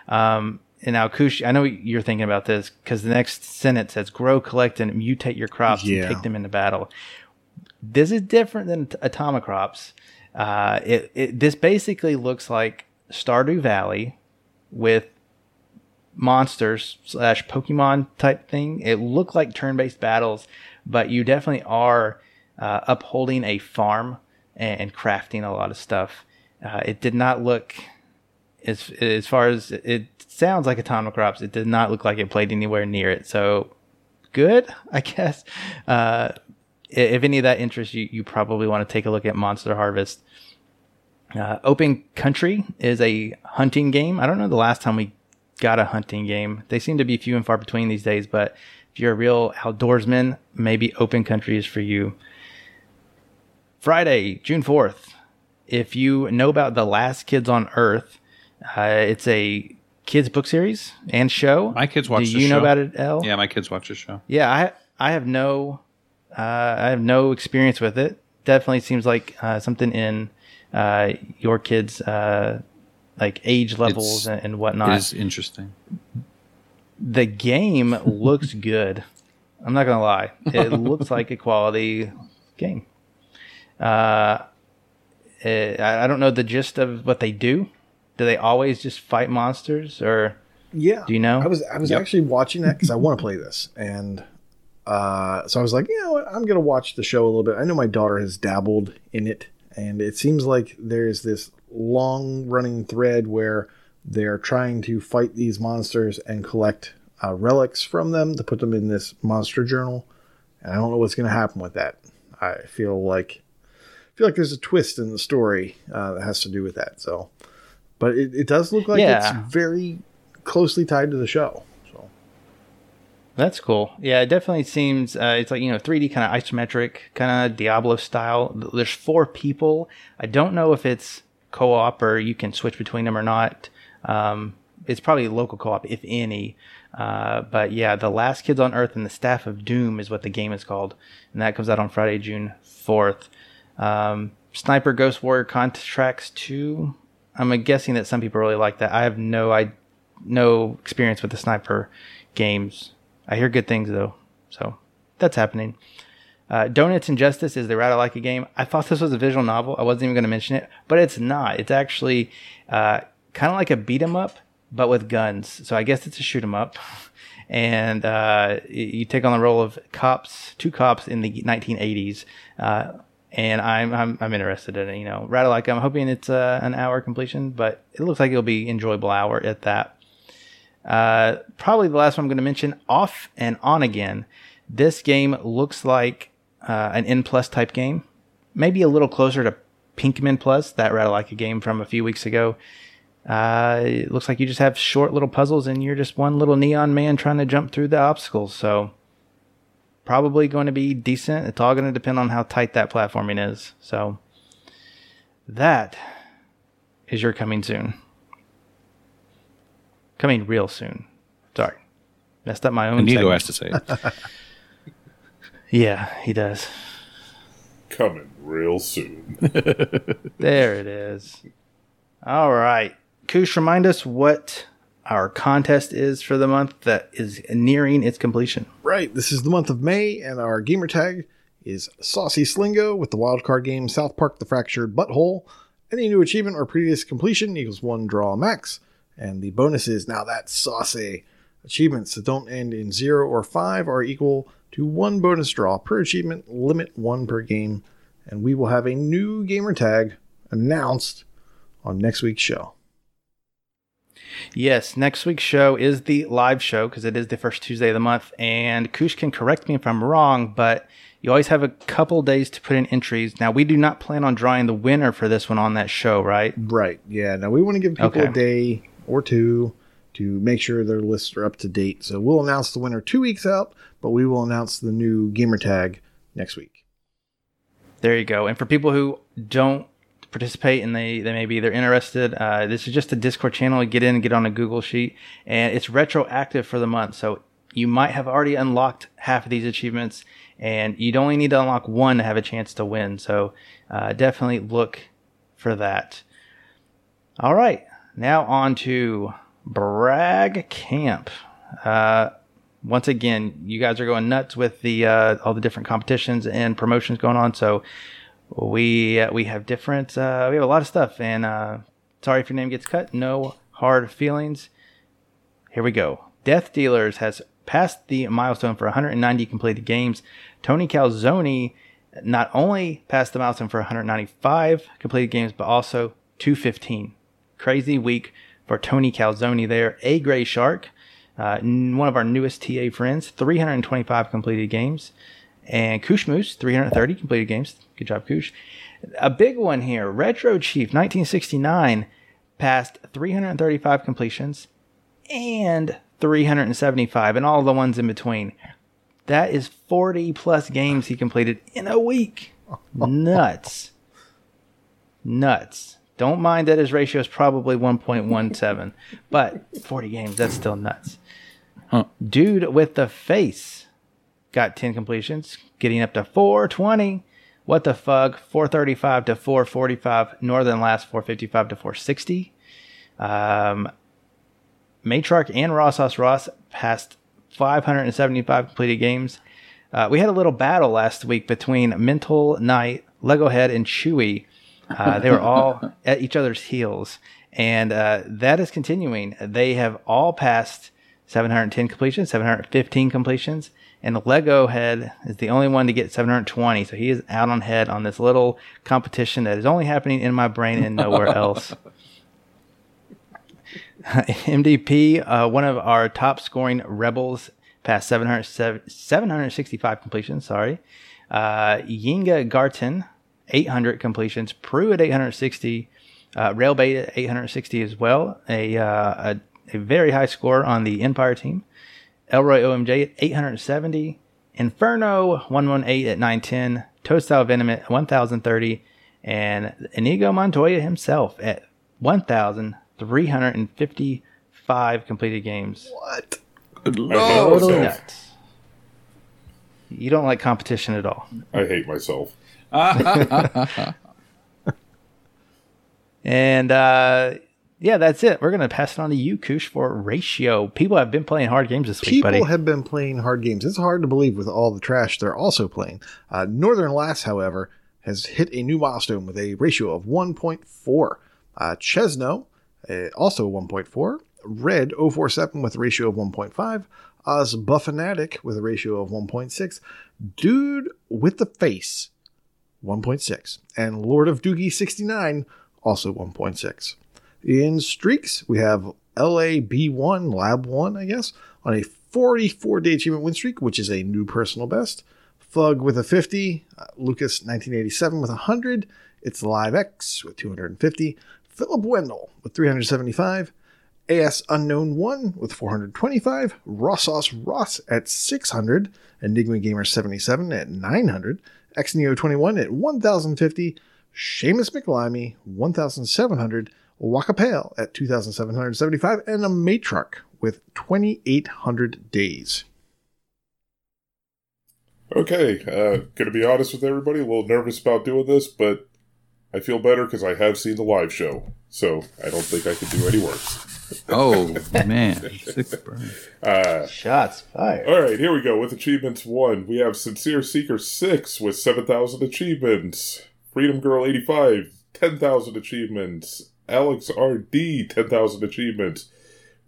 Um, and now, Koosh, I know you're thinking about this because the next sentence says grow, collect, and mutate your crops Yeah. and take them into battle this is different than Atomic Crops. Uh, it, it this basically looks like Stardew Valley with monsters slash Pokemon type thing. It looked like turn-based battles, but you definitely are uh, upholding a farm and, crafting a lot of stuff. Uh, it did not look as as far as it sounds like Atomic Crops. It did not look like it played anywhere near it. So good, I guess. Uh, if any of that interests you, you probably want to take a look at Monster Harvest. Uh, Open Country is a hunting game. I don't know the last time we got a hunting game. They seem to be few and far between these days, but if you're a real outdoorsman, maybe Open Country is for you. Friday, June 4th. If you know about The Last Kids on Earth, uh, it's a kids book series and show. My kids watch Do you know about it, El? Yeah, my kids watch the show. Yeah, I I have no uh, I have no experience with it. Definitely seems like uh, something in uh, your kids' uh, like age levels and, and whatnot. It is interesting. The game looks good. I'm not gonna lie; it looks like a quality game. Uh, eh, I I don't know the gist of what they do. Do they always just fight monsters, or Yeah. do you know? I was I was Yep. actually watching that because I want to play this, and uh, so I was like, you know, what, I'm gonna watch the show a little bit. I know my daughter has dabbled in it, and it seems like there's this long running thread where they're trying to fight these monsters and collect uh, relics from them to put them in this monster journal. And I don't know what's gonna happen with that. I feel like I feel like there's a twist in the story uh, that has to do with that. So, but it, it does look like Yeah. it's very closely tied to the show. So That's cool. Yeah, it definitely seems uh, it's like you know 3D kind of isometric, kind of Diablo style. There's four people. I don't know if it's co-op or you can switch between them or not. Um, it's probably local co-op, if any. Uh, but yeah, the Last Kids on Earth and the Staff of Doom is what the game is called, and that comes out on Friday, June fourth. Um, Sniper Ghost Warrior Contracts two. I'm guessing that some people really like that. I have no I no experience with the sniper games. I hear good things though, so that's happening. Uh, Donuts and Justice is the Ratalaika game. I thought this was a visual novel. I wasn't even going to mention it, but it's not. It's actually uh, kind of like a beat 'em up, but with guns. So I guess it's a shoot 'em up. And uh, you take on the role of cops, two cops in the 1980s. Uh, and I'm, I'm I'm interested in it. You know, Ratalaika I'm hoping it's uh, an hour completion, but it looks like it'll be enjoyable hour at that. Uh, probably the last one I'm going to mention, Off and On Again. This game looks like uh, an N plus type game, maybe a little closer to Pinkman Plus, that Ratalaika game from a few weeks ago. Uh, it looks like you just have short little puzzles and you're just one little neon man trying to jump through the obstacles. So probably going to be decent. It's all going to depend on how tight that platforming is. So that is your coming soon. Coming real soon. Sorry. Messed up my own. Inigo segment. has to say it. Yeah, he does. Coming real soon. There it is. All right. Koosh, remind us what our contest is for the month that is nearing its completion. right, this is the month of May, and our gamer tag is Saucy Slingo with the wildcard game South Park: The Fractured Butthole. Any new achievement or previous completion equals one draw max, and the bonus is now that's saucy. Achievements that don't end in zero or five are equal to one bonus draw per achievement, limit one per game, and we will have a new gamer tag announced on next week's show. Yes, next week's show is the live show because it is the first Tuesday of the month. And Koosh can correct me if I'm wrong, but you always have a couple days to put in entries. Now, we do not plan on drawing the winner for this one on that show, right? Right. Yeah. Now we want to give people Okay. a day or two to make sure their lists are up to date. So we'll announce the winner two weeks out, but we will announce the new gamer tag next week. There you go. And for people who don't participate and they, they maybe they're interested, uh, this is just a Discord channel. Get in get on a Google sheet, and it's retroactive for the month. So you might have already unlocked half of these achievements, and you'd only need to unlock one to have a chance to win. So uh, definitely look for that. All right, now on to Brag Camp. Uh, once again, you guys are going nuts with the uh, all the different competitions and promotions going on. So we uh, we have different uh, we have a lot of stuff. And uh, sorry if your name gets cut. No hard feelings. Here we go. Death Dealers has passed the milestone for 190 completed games. Tony Calzone not only passed the milestone for 195 completed games, but also 215. Crazy week for Tony Calzone there. A Gray Shark, uh, one of our newest TA friends, 325 completed games. And Koosh Moose, 330 completed games. Good job, Koosh. A big one here. Retro Chief, 1969, passed 335 completions and 375, and all the ones in between. That is 40 plus games he completed in a week. Nuts. Nuts. Don't mind that his ratio is probably 1.17, but 40 games, that's still nuts. Huh. Dude with the face got 10 completions, getting up to 420. What the fuck? 435 to 445. Northern Lass 455 to 460. Um, Matriarch and Rossos Ross passed 575 completed games. Uh, we had a little battle last week between Mental Knight, Lego Head, and Chewy. Uh, they were all at each other's heels, and uh, that is continuing. They have all passed 710 completions, 715 completions, and the Lego Head is the only one to get 720. So he is out on head on this little competition that is only happening in my brain and nowhere else. MDP, uh, one of our top scoring rebels, passed 700, 765 completions. Sorry. Uh, Yinga Garten, 800 completions. Prue at 860. Uh, Railbait at 860 as well. A, uh, a, a very high score on the Empire team. Elroy OMJ at 870. Inferno 118 at 910. Toadstyle Venom at 1030. And Inigo Montoya himself at 1,355 completed games. What? Good I hate lord. Totally nuts. You don't like competition at all. I hate myself. And uh, yeah, that's it. We're going to pass it on to you, Koosh, for ratio. People have been playing hard games this week, People have been playing hard games. It's hard to believe with all the trash they're also playing. Uh, Northern Lass, however, has hit a new milestone with a ratio of 1.4. Uh, Chesno, uh, also 1.4. Red 047 with a ratio of 1.5. Oz Buffanatic with a ratio of 1.6. Dude with the Face, 1.6. And Lord of Doogie 69, also 1.6. In streaks, we have LAB1, Lab 1, I guess, on a 44 day achievement win streak, which is a new personal best. Thug with a 50, uh, Lucas 1987 with 100, it's Live X with 250, Philip Wendell with 375, AS Unknown 1 with 425, Rossos Ross at 600, Enigma Gamer 77 at 900, XNEO 21 at 1050, Seamus McLimey 1700, Wakapale at 2775, and a Matriarch with 2800 days. Okay, uh, gonna be honest with everybody, a little nervous about doing this, but I feel better because I have seen the live show, so I don't think I could do any worse. oh man, six burn. Uh, Shots fired. all right, here we go with achievements one. We have Sincere Seeker six with seven thousand achievements. Freedom Girl eighty five, ten thousand achievements. Alex RD ten thousand achievements.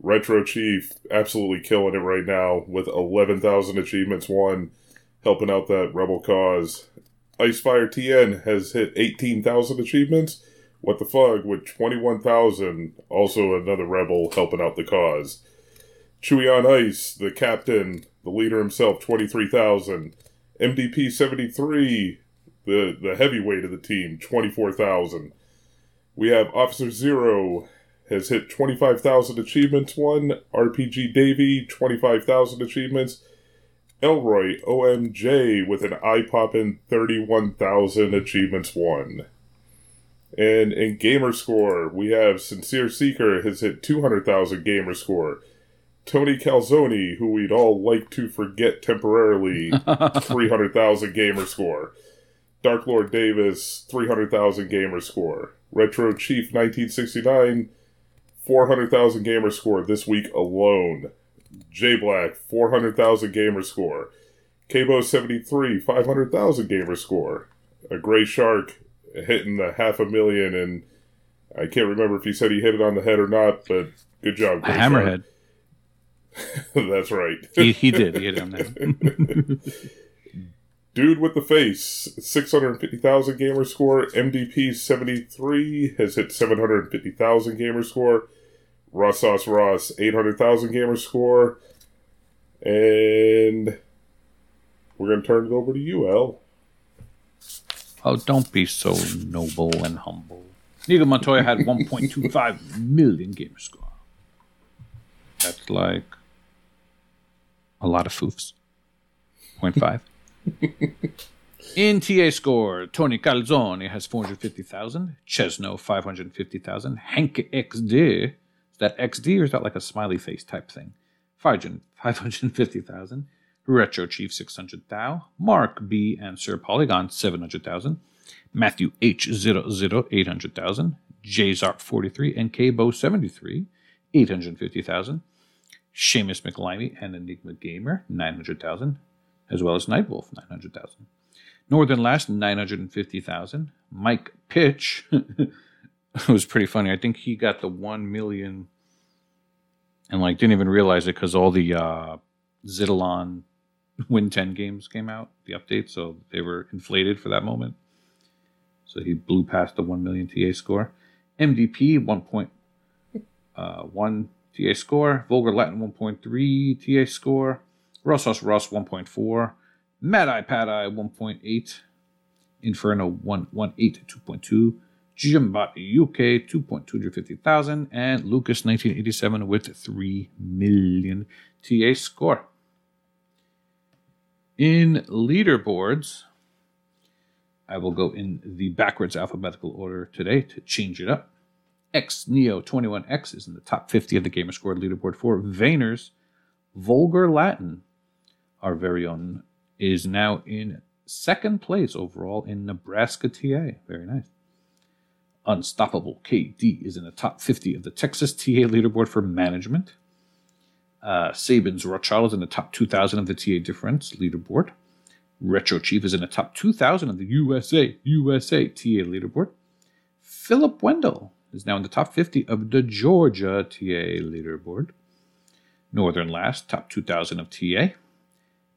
Retro Chief absolutely killing it right now with eleven thousand achievements. One helping out that rebel cause. Icefire TN has hit 18,000 achievements. What the fuck with 21,000. Also another rebel helping out the cause. Chewy on Ice, the captain, the leader himself, 23,000. MDP 73, the, the heavyweight of the team, 24,000. We have Officer Zero has hit 25,000 achievements. One RPG Davy, 25,000 achievements. Elroy OMJ with an eye popping 31,000 achievements one. And in gamer score, we have Sincere Seeker has hit 200,000 gamer score. Tony Calzoni, who we'd all like to forget temporarily, 300,000 gamer score. Dark Lord Davis, 300,000 gamer score. Retro Chief 1969, 400,000 gamer score this week alone. J Black, 400,000 gamer score. Cabo 73, 500,000 gamer score. A Gray Shark hitting the half a million, and I can't remember if he said he hit it on the head or not, but good job, A hammerhead. That's right. He, he did. He hit it on that. Dude with the face, 650,000 gamer score. MDP 73 has hit 750,000 gamer score. Ross Sauce Ross, 800,000 gamer score. And we're going to turn it over to you, Al. Oh, don't be so noble and humble. Nico Montoya had 1.25 million gamer score. That's like a lot of foofs. 0.5. In TA score, Tony Calzone has 450,000, Chesno 550,000, Hank XD, is that XD or is that like a smiley face type thing? 500 550,000, Retro Chief 600,000, Mark B and Sir Polygon 700,000, Matthew H00 800,000, Jzarp 43 and Kbo 73 850,000, Seamus McLimey and Enigma Gamer 900,000, as well as Nightwolf 900,000. Northern Lass 950,000. Mike Pitch it was pretty funny. I think he got the 1 million and like didn't even realize it cuz all the uh Zidalon Win 10 games came out, the update, so they were inflated for that moment. So he blew past the 1 million TA score. MDP 1.1 uh, TA score. Vulgar Latin 1.3 TA score. Rossos Ross 1.4. Mad Eye Pad Eye 1.8. Inferno 118 2.2. Jimbot UK 2.250,000. And Lucas 1987 with 3 million TA score. In leaderboards, I will go in the backwards alphabetical order today to change it up. X Neo 21X is in the top 50 of the Gamerscore leaderboard for Vanias. Vulgar Latin, our very own, is now in second place overall in Nebraska TA. Very nice. Unstoppable KD is in the top 50 of the Texas TA leaderboard for management. Uh, Saban's Rothschild is in the top 2,000 of the TA difference leaderboard. Retro Chief is in the top 2,000 of the USA USA TA leaderboard. Philip Wendell is now in the top 50 of the Georgia TA leaderboard. Northern Lass, top 2,000 of TA.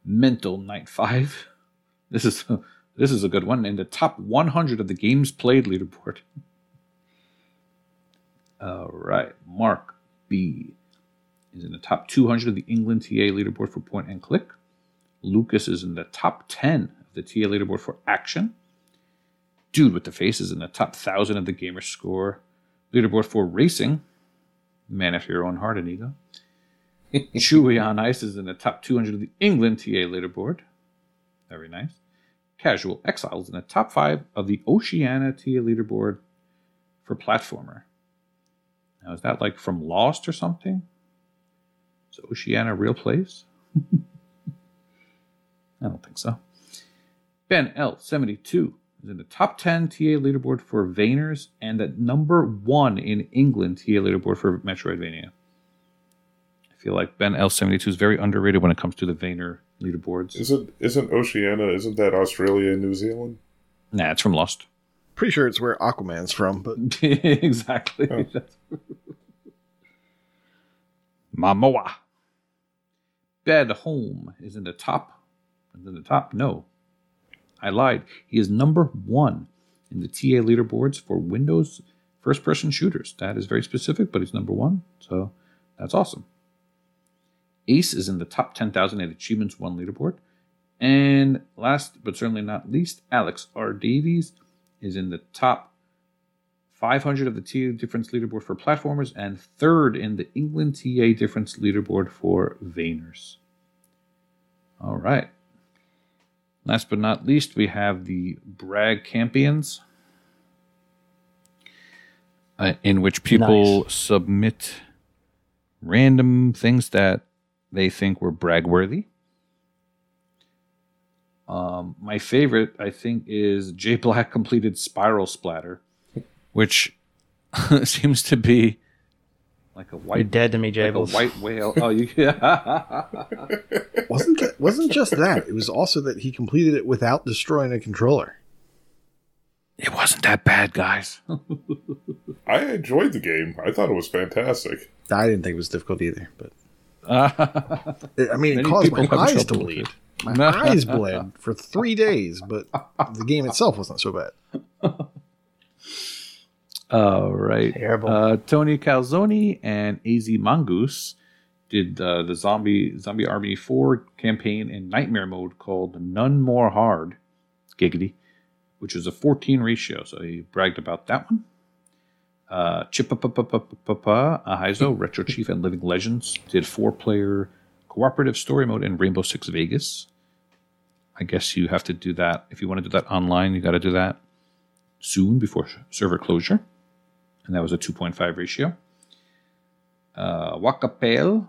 Mental Night 5. This is this is a good one. In the top 100 of the games played leaderboard. All right. Mark B is in the top 200 of the England TA leaderboard for point and click. Lucas is in the top 10 of the TA leaderboard for action. Dude with the face is in the top 1,000 of the gamer score leaderboard for racing. Man after your own heart, Inigo. Chewy on Ice is in the top 200 of the England TA leaderboard. Very nice. Casual Exiles in the top 5 of the Oceania TA leaderboard for platformer. Now, is that like from Lost or something? Is Oceania a real place? I don't think so. Ben L72 is in the top 10 TA leaderboard for Vanias and at number one in England TA leaderboard for Metroidvania. I feel like Ben L72 is very underrated when it comes to the Vania leaderboards. Isn't isn't Oceania? Isn't that Australia and New Zealand? Nah, it's from Lost. Pretty sure it's where Aquaman's from, but exactly. Oh. Momoa. Bed Home is in the top. Is in the top? No. I lied. He is number one in the TA leaderboards for Windows first person shooters. That is very specific, but he's number one. So that's awesome. Ace is in the top 10,000 at Achievements 1 leaderboard. And last but certainly not least, Alex R. Davies is in the top 500 of the TA difference leaderboard for platformers and third in the England TA difference leaderboard for Vanias. All right. Last but not least, we have the Bragg Campions, uh, in which people Nice. submit random things that they think were brag worthy. Um, my favorite, I think, is J Black completed Spiral Splatter, which seems to be like a white. You're white, dead to me, like a white whale. Oh, you, yeah. wasn't that, wasn't just that. It was also that he completed it without destroying a controller. it wasn't that bad, guys. I enjoyed the game. I thought it was fantastic. I didn't think it was difficult either, but it, I mean, it caused my eyes to bleed. My eyes bled for three days, but the game itself wasn't so bad. All right. Terrible. Uh, Tony Calzoni and AZ Mongoose did uh, the Zombie Zombie Army 4 campaign in Nightmare mode called None More Hard, giggity, which was a 14 ratio. So he bragged about that one. Uh, Chippa Ahizo, Retro Chief, and Living Legends did four player cooperative story mode in Rainbow Six Vegas. I guess you have to do that. If you want to do that online, you got to do that soon before server closure. And that was a 2.5 ratio. Uh, Wakapel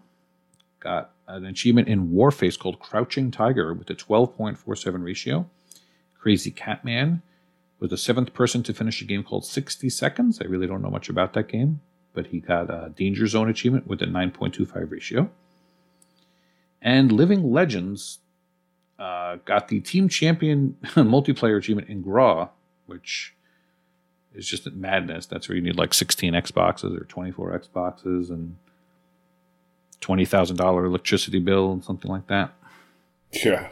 got an achievement in Warface called Crouching Tiger with a 12.47 ratio. Crazy Catman was the seventh person to finish a game called 60 Seconds. I really don't know much about that game, but he got a Danger Zone achievement with a 9.25 ratio. And Living Legends uh, got the Team Champion multiplayer achievement in Graw, which is just madness. That's where you need like 16 Xboxes or 24 Xboxes and $20,000 electricity bill and something like that. Yeah.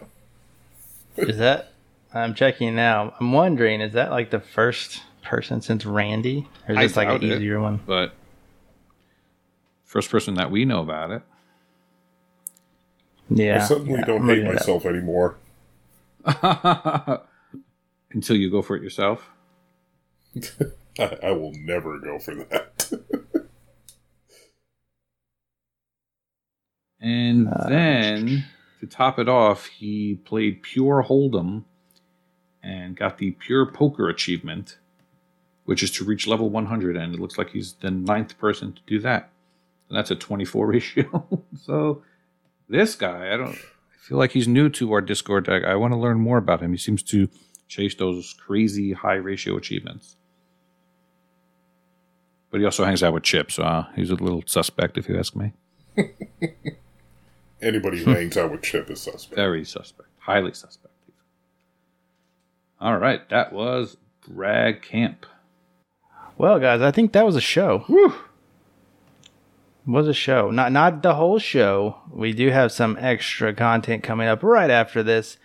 Is that? I'm checking now. I'm wondering, is that like the first person since Randy, or is I this like an doubt it. easier one? But first person that we know about it. Yeah. I suddenly yeah, don't I'm hate looking it up. myself anymore. Until you go for it yourself. I, I will never go for that. And Uh, then to top it off, he played Pure Hold'em and got the Pure Poker achievement, which is to reach level 100. And it looks like he's the ninth person to do that. And that's a 24 ratio. so this guy, I don't I feel like he's new to our Discord deck. I want to learn more about him. He seems to chase those crazy high ratio achievements. But he also hangs out with Chip, so uh, he's a little suspect if you ask me. Anybody who hangs out with Chip is suspect. Very suspect. Highly suspect. All right, that was Bragg Camp. Well, guys, I think that was a show. Was a show. Not not the whole show. We do have some extra content coming up right after this.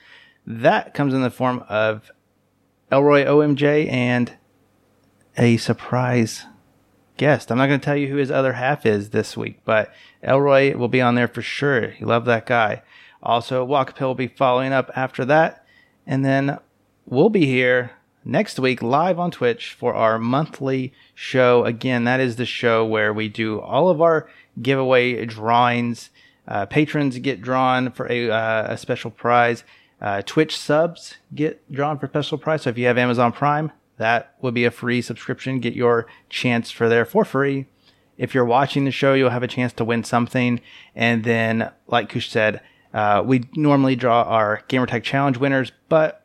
That comes in the form of Elroy OMJ and a surprise guest. I'm not going to tell you who his other half is this week, but Elroy will be on there for sure. You love that guy. Also, Walk Walkapill will be following up after that. And then we'll be here next week live on Twitch for our monthly show. Again, that is the show where we do all of our giveaway drawings. Uh, patrons get drawn for a, uh, a special prize. Uh, Twitch subs get drawn for special prize. So if you have Amazon Prime, that would be a free subscription. Get your chance for there for free. If you're watching the show, you'll have a chance to win something. And then, like Koosh said, uh, we normally draw our Gamertag Challenge winners, but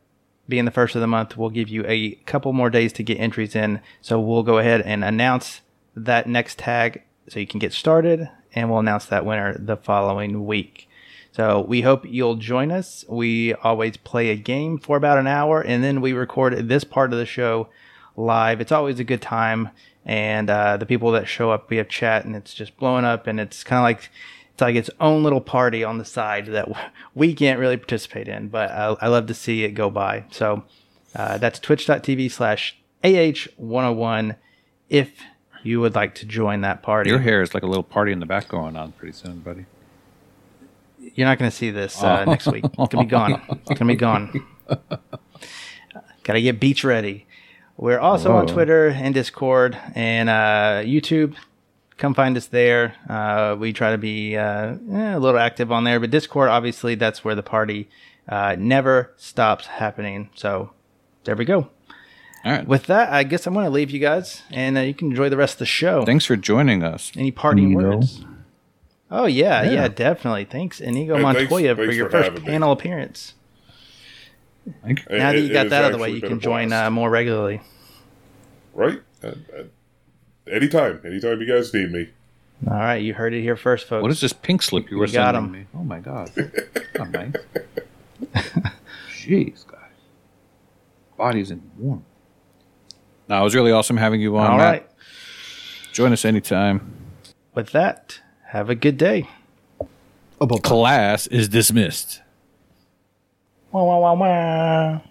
being the first of the month, we'll give you a couple more days to get entries in. So we'll go ahead and announce that next tag so you can get started, and we'll announce that winner the following week. So we hope you'll join us. We always play a game for about an hour, and then we record this part of the show live. It's always a good time, and uh, the people that show up, we have chat, and it's just blowing up, and it's kind of like it's like its own little party on the side that we can't really participate in, but I, I love to see it go by. So uh, that's twitch.tv slash AH101 if you would like to join that party. Your hair is like a little party in the back going on pretty soon, buddy. You're not going to see this uh, next week. It's going to be gone. It's going to be gone. Got to get beach ready. We're also on Twitter and Discord and uh, YouTube. Come find us there. Uh, we try to be uh, eh, a little active on there, but Discord, obviously, that's where the party uh, never stops happening. So there we go. All right. With that, I guess I'm going to leave you guys, and uh, you can enjoy the rest of the show. Thanks for joining us. Any parting Inigo. words? Oh yeah, yeah, Yeah. definitely. Thanks, Inigo Hey, thanks- Montoya, for thanks your for first having me. panel appearance. Thank you. Now that you got that out of the way, you can join uh, more regularly. right? Uh, uh, anytime, anytime you guys need me. All right, you heard it here first, folks. What is this pink slip you were You got sending 'em. me? Oh my god. oh, nice. Jeez, guys. Body's in warm. No, it was really awesome having you on. All Matt. right. Join us anytime. With that, have a good day. About Class is dismissed. Wah, wah, wah, wah.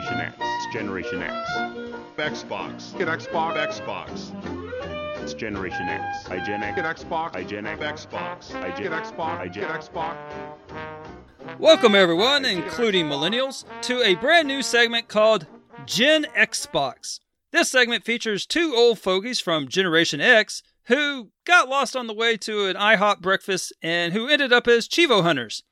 Generation X. It's Generation X. Xbox. Get Xbox. Xbox. It's Generation X. I Gen X. Get Xbox. I Gen X. Xbox. I Gen Xbox. I Gen Xbox. Welcome, everyone, including millennials, to a brand new segment called Gen Xbox. This segment features two old fogies from Generation X who got lost on the way to an IHOP breakfast and who ended up as cheevo hunters.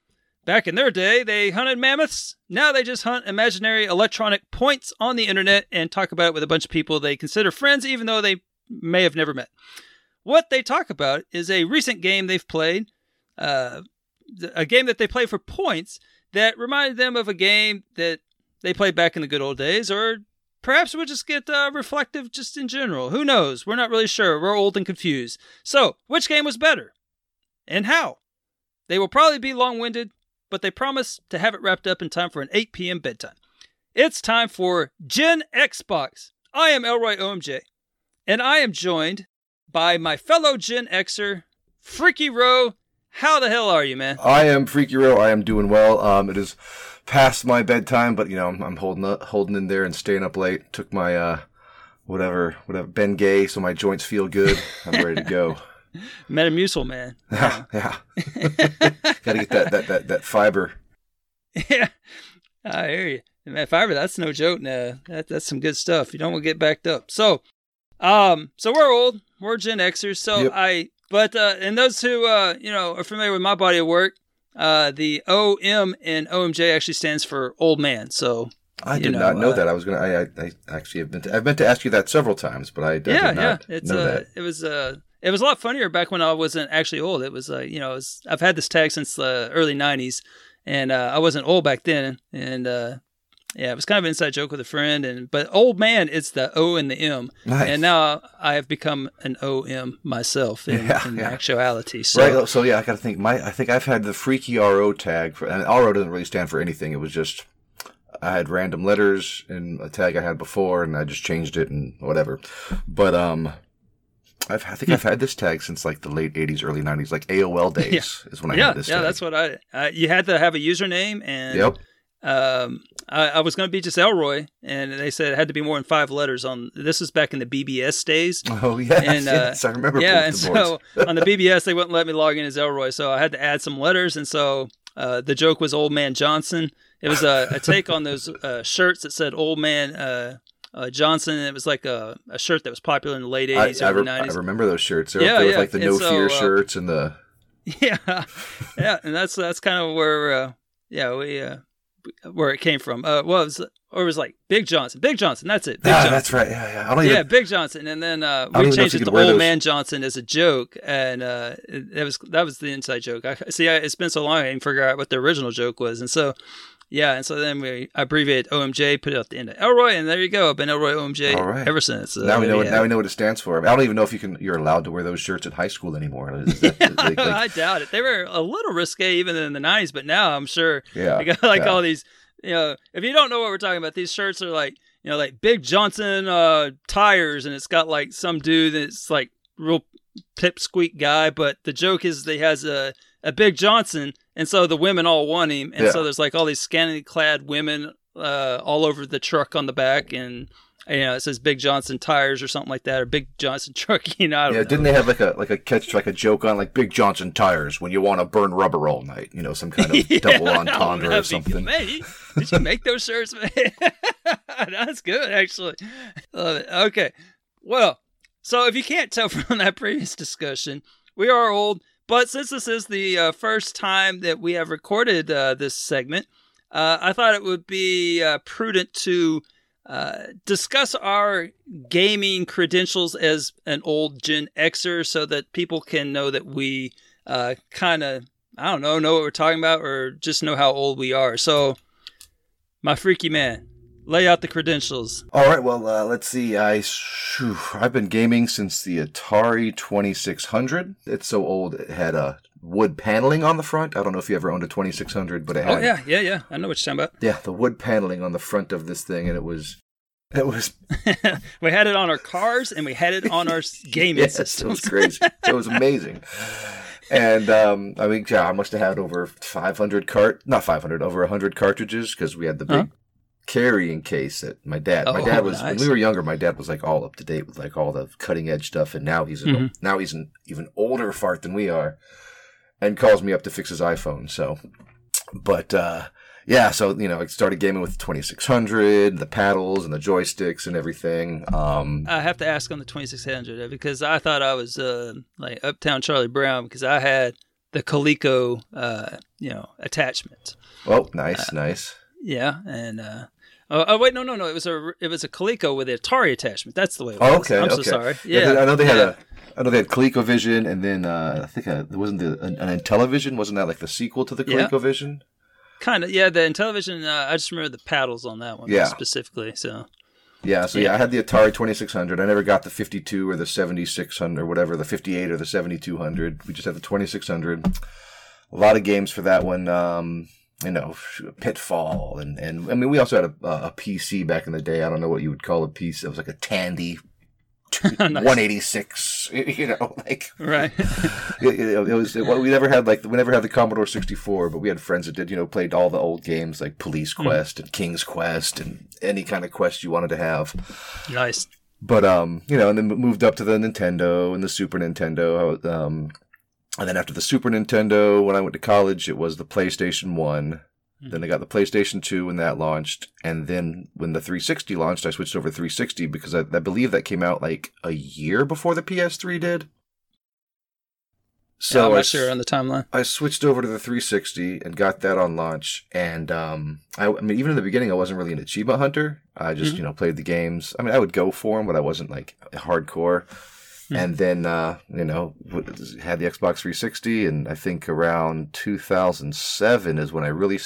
Back in their day, they hunted mammoths. Now they just hunt imaginary electronic points on the internet and talk about it with a bunch of people they consider friends, even though they may have never met. What they talk about is a recent game they've played, uh, a game that they play for points that reminded them of a game that they played back in the good old days, or perhaps we'll just get uh, reflective just in general. Who knows? We're not really sure. We're old and confused. So, which game was better? And how? They will probably be long winded, but they promise to have it wrapped up in time for an 8 p.m. bedtime. It's time for Gen Xbox. I am Elroy OMJ, and I am joined by my fellow Gen Xer, Freaky Row. How the hell are you, man? I am Freaky Row. I am doing well. Um, it is past my bedtime, but you know I'm, I'm holding up, holding in there and staying up late. Took my uh, whatever, whatever Bengay, so my joints feel good. I'm ready to go. Metamucil, man. Yeah, yeah. Got to get that, that that that fiber. Yeah, I hear you. Man, fiber, that's no joke. Now that that's some good stuff. You don't want to get backed up. So, um, so we're old. We're Gen Xers. So Yep. I, but uh, and those who uh, you know, are familiar with my body of work, uh, the OM and OMJ actually stands for old man. So I did know, not know uh, that. I was gonna. I, I, I actually have been. To, I've meant to ask you that several times, but I, I yeah, did yeah, it's uh, it was uh, it was a lot funnier back when I wasn't actually old. It was uh, you know, was, I've had this tag since the early '90s, and uh, I wasn't old back then, and uh, yeah, it was kind of an inside joke with a friend, and but old man, it's the O and the M, Nice. and now I have become an OM myself in, Yeah, in yeah. actuality. So right. So yeah, I got to think. My I think I've had the freaky RO tag for, and RO doesn't really stand for anything. It was just I had random letters in a tag I had before, and I just changed it and whatever. But um, I've I think I've had this tag since like the late '80s, early '90s, like AOL days is when I yeah, had this. yeah, tag. that's what I, I. You had to have a username, and Yep. um, I, I was going to be just Elroy, and they said it had to be more than five letters. On this was back in the BBS days. Oh yes, And, uh, yes, I remember. yeah, and so on the BBS they wouldn't let me log in as Elroy, so I had to add some letters, and so uh, the joke was Old Man Johnson. It was a, a take on those uh, shirts that said Old Man uh, Johnson. It was like a, a shirt that was popular in the late '80s, I, early re- I remember those shirts. They were Yeah, up there with yeah. like the And No so, Fear uh, shirts and the Yeah, yeah, and that's that's kind of where uh, yeah we uh, where it came from. Uh, well, it was, or it was like Big Johnson, Big Johnson. That's it, Big ah, Johnson. that's right. Yeah, yeah. I don't even. Yeah, Big Johnson, and then uh, we changed it to Old those. Man Johnson as a joke, and uh, it- that was that was the inside joke. I see. I, it's been so long, I didn't figure out what the original joke was, and so yeah, and so then we abbreviate OMJ, put it at the end of Elroy, and there you go. I've been Elroy OMJ All right. ever since. Uh, now we know. What. Now we know what it stands for. I don't even know if you can. You're allowed to wear those shirts at high school anymore. That- like- like- I doubt it. They were a little risque even in the '90s, but now I'm sure Yeah, got like yeah. all these. You know, if you don't know what we're talking about, these shirts are like you know, like Big Johnson uh, tires, and it's got like some dude that's like real pipsqueak guy, but the joke is that he has a a Big Johnson, and so the women all want him, and Yeah. so there's like all these scantily clad women uh, all over the truck on the back, and you know it says Big Johnson tires or something like that, or Big Johnson truck. You know, I don't yeah, know. didn't they have like a like a catch like a joke on like Big Johnson tires when you want to burn rubber all night? You know, some kind of double entendre or something. you- did you make those shirts, man? That's good, actually. Love it. Okay. Well, so if you can't tell from that previous discussion, we are old. But since this is the uh, first time that we have recorded uh, this segment, uh, I thought it would be uh, prudent to uh, discuss our gaming credentials as an old Gen Xer so that people can know that we uh, kind of, I don't know, know what we're talking about or just know how old we are. So, my freaky man, lay out the credentials. All right, well, uh, let's see. I phew, I've been gaming since the Atari 2600. It's so old. It had a wood paneling on the front. I don't know if you ever owned a 2600, but it had Oh, yeah, yeah, yeah. I know what you're talking about. yeah, the wood paneling on the front of this thing, and it was it was we had it on our cars and we had it on our gaming yes, it was crazy. it was amazing. And um, I mean, yeah, I must have had over 500 cart, not 500, over 100 cartridges because we had the big Huh? Carrying case that my dad. my Oh, dad was when we were younger. My dad was like all up to date with like all the cutting edge stuff, and now he's an, Mhm. now he's an even older fart than we are, and calls me up to fix his iPhone. So, but uh, yeah, so you know, I started gaming with the 2600, the paddles and the joysticks and everything. Um, I have to ask on the 2600 because I thought I was uh, like Uptown Charlie Brown because I had the Coleco, uh, you know, attachment. oh, nice, nice. Yeah, and uh, oh, oh wait, no, no, no, it was a it was a Coleco with the Atari attachment. That's the way it was. Oh, okay, I'm so okay. sorry. 'cause Yeah, I know they had yeah. a. I know they had ColecoVision, and then uh, I think uh there wasn't the, an, an Intellivision. Wasn't that like the sequel to the Yeah. ColecoVision? kind of yeah. The Intellivision, uh, I just remember the paddles on that one Yeah. specifically. So Yeah, so yeah. Yeah. I had the Atari 2600. I never got the 52 or the 7600 or whatever, the 58 or the 7200. We just had the 2600. A lot of games for that one. Um, you know, Pitfall, and and I mean, we also had a, a PC back in the day. I don't know what you would call a PC. It was like a Tandy. Nice. 186 you know like right. it, it, it was well, we never had like we never had the Commodore 64 but we had friends that did you know played all the old games like Police Quest and King's Quest and any kind of quest you wanted to have nice. but um, you know, and then moved up to the Nintendo and the Super Nintendo. Um, and then after the Super Nintendo, when I went to college, it was the PlayStation One. Then I got the PlayStation Two when that launched, and then when the 360 launched, I switched over to 360 because I, I believe that came out like a year before the PS3 did. So I'm not sure on the timeline. I switched over to the 360 and got that on launch. And um, I, I mean, even in the beginning, I wasn't really an achievement hunter. I just, you know, played the games. I mean, I would go for them, but I wasn't like hardcore. And then, uh, you know, had the Xbox 360, and I think around 2007 is when I really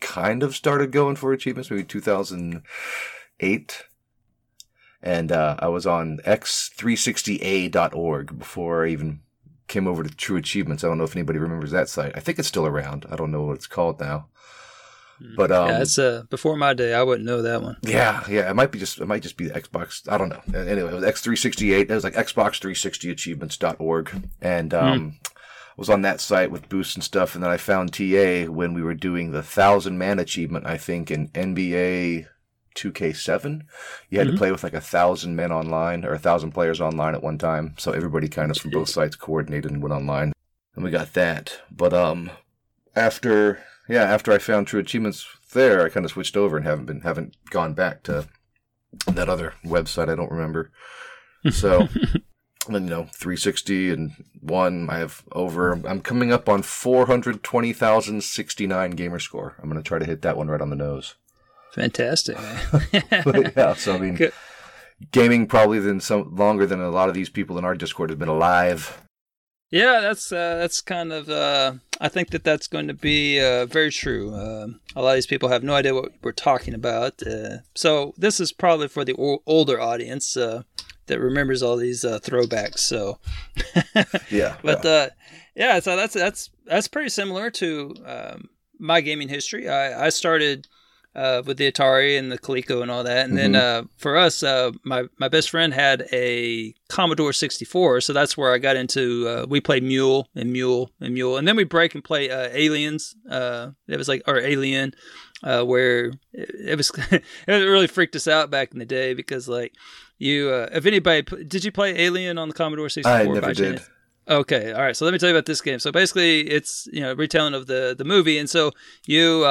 kind of started going for achievements. Maybe 2008. And uh, I was on x360a.org before I even came over to True Achievements. I don't know if anybody remembers that site. I think it's still around. I don't know what it's called now. But um, yeah, it's uh before my day. I wouldn't know that one. yeah, yeah, it might be just it might just be the Xbox. I don't know. Anyway, it was x360a. It was like Xbox 360 achievements.org. And um I was on that site with boosts and stuff and then I found TA when we were doing the 1000 man achievement, I think in NBA 2K7. You had to play with like a 1000 men online or a 1000 players online at one time. So everybody kind of from both sides coordinated and went online. And we got that. But um after yeah, after I found True Achievements there, I kind of switched over and haven't been haven't gone back to that other website. I don't remember. So, and, you know, 360 and one. I have over. I'm coming up on 420,069 gamer score. I'm going to try to hit that one right on the nose. Fantastic. Yeah, so I mean, Good. gaming probably than some longer than a lot of these people in our Discord have been alive. Yeah, that's uh, that's kind of. Uh, I think that that's going to be uh, very true. Um a lot of these people have no idea what we're talking about. Uh, so this is probably for the o- older audience uh, that remembers all these uh, throwbacks. So, Yeah, but yeah. uh, yeah, so that's that's that's pretty similar to um, my gaming history. I, I started uh, with the Atari and the Coleco and all that, and then uh, for us, uh, my my best friend had a Commodore 64, so that's where I got into. Uh, we played Mule and Mule and Mule, and then we break and play uh, Aliens. Uh, it was like or Alien. Uh, where it, it was, it really freaked us out back in the day because, like, you, uh, if anybody, did you play Alien on the Commodore 64? I never did. chance? Okay, all right. So let me tell you about this game. So basically, it's you know retelling of the the movie, and so you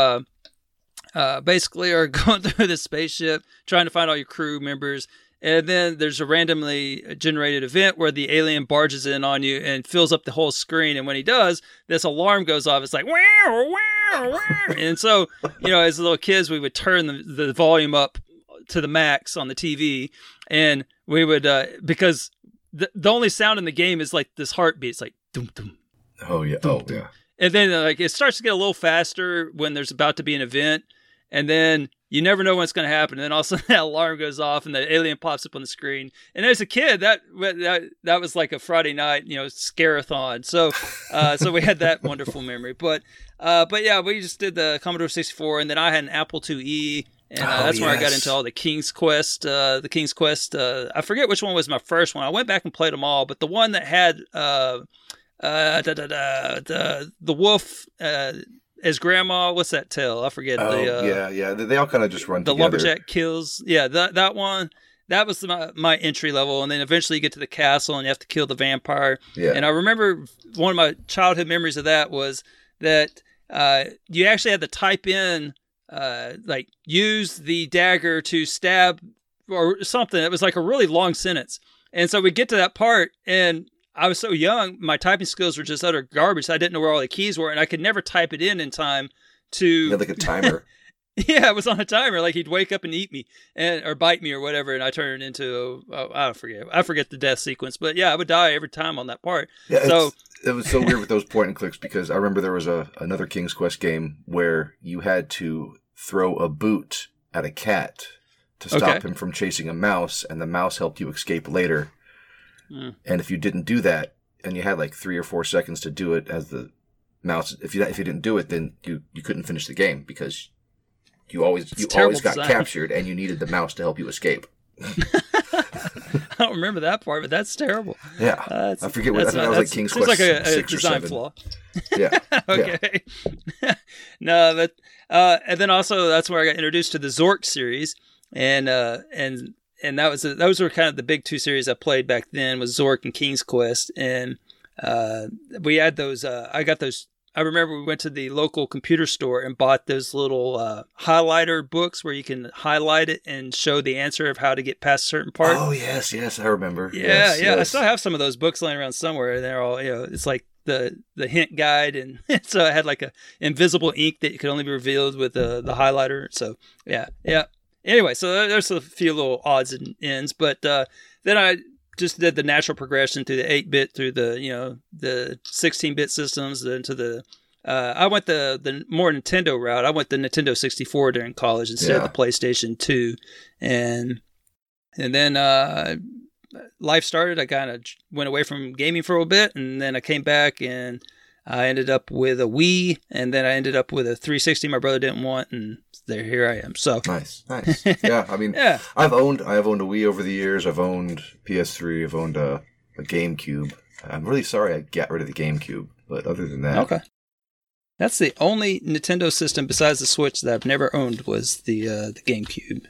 uh, basically are going through the spaceship trying to find all your crew members, and then there's a randomly generated event where the alien barges in on you and fills up the whole screen. And when he does, this alarm goes off. It's like wow, wow, wow. and so you know, as little kids, we would turn the the volume up to the max on the TV, and we would uh, because the the only sound in the game is like this heartbeat. It's like dum dum. Oh yeah. Oh yeah. And then like it starts to get a little faster when there's about to be an event, and then you never know when it's going to happen. And then all of a sudden that alarm goes off, and the alien pops up on the screen. And as a kid, that that that was like a Friday night, you know, scare-a-thon. So, uh, so we had that wonderful memory. But, uh, but yeah, we just did the Commodore 64, and then I had an Apple IIe. And uh, Oh, that's where I got into all the King's Quest. Uh, the King's Quest. Uh, I forget which one was my first one. I went back and played them all, but the one that had uh, uh, da, da, da, the the wolf uh, as grandma. What's that tale? I forget. Oh the, uh, yeah, yeah. They, all kind of just run the together. lumberjack kills. Yeah, that that one. That was my, my entry level, and then eventually you get to the castle and you have to kill the vampire. Yeah. And I remember one of my childhood memories of that was that uh, you actually had to type in uh, like use the dagger to stab or something. It was like a really long sentence. And so we get to that part, and I was so young, my typing skills were just utter garbage. I didn't know where all the keys were, and I could never type it in in time to. You had like a timer. yeah, it was on a timer. Like he'd wake up and eat me, and or bite me or whatever, and I turned it into oh, I don't forget. I forget the death sequence, but yeah, I would die every time on that part. Yeah, so it was so weird with those point and clicks because I remember there was a another King's Quest game where you had to throw a boot at a cat to stop Okay. him from chasing a mouse, and the mouse helped you escape later. Mm. And if you didn't do that, and you had like three or four seconds to do it as the mouse, if you if you didn't do it, then you you couldn't finish the game because you always you always got design. captured, and you needed the mouse to help you escape. I don't remember that part, but that's terrible. Yeah, Uh, that's- I forget what I that's think that was like King's Quest like a, a six or design seven. flaw. Yeah, yeah. okay. no, but uh, and then also that's where I got introduced to the Zork series, and uh, and and that was those were kind of the big two series I played back then was Zork and King's Quest, and uh, we had those. Uh, I got those. I remember we went to the local computer store and bought those little uh, highlighter books where you can highlight it and show the answer of how to get past certain part. Oh yes, yes, I remember. Yeah, Yes, yeah. I still have some of those books laying around somewhere. and They're all, you know, it's like the the hint guide, and so I had like a invisible ink that could only be revealed with the the highlighter. So yeah, yeah. Anyway, so there's a few little odds and ends, but uh, then I just did the natural progression through the 8-bit, through the you know the 16-bit systems, then to the uh, I went the the more Nintendo route. I went the Nintendo 64 during college instead Yeah. of the PlayStation 2, and and then uh, life started. I kind of went away from gaming for a little bit, and then I came back and I ended up with a Wii, and then I ended up with a 360. My brother didn't want, and there here I am. So Nice, nice. Yeah, I mean, yeah, I've owned I have owned a Wii over the years. I've owned PS3. I've owned a, a GameCube. I'm really sorry I got rid of the GameCube, but other than that, okay. That's the only Nintendo system besides the Switch that I've never owned was the uh, the GameCube.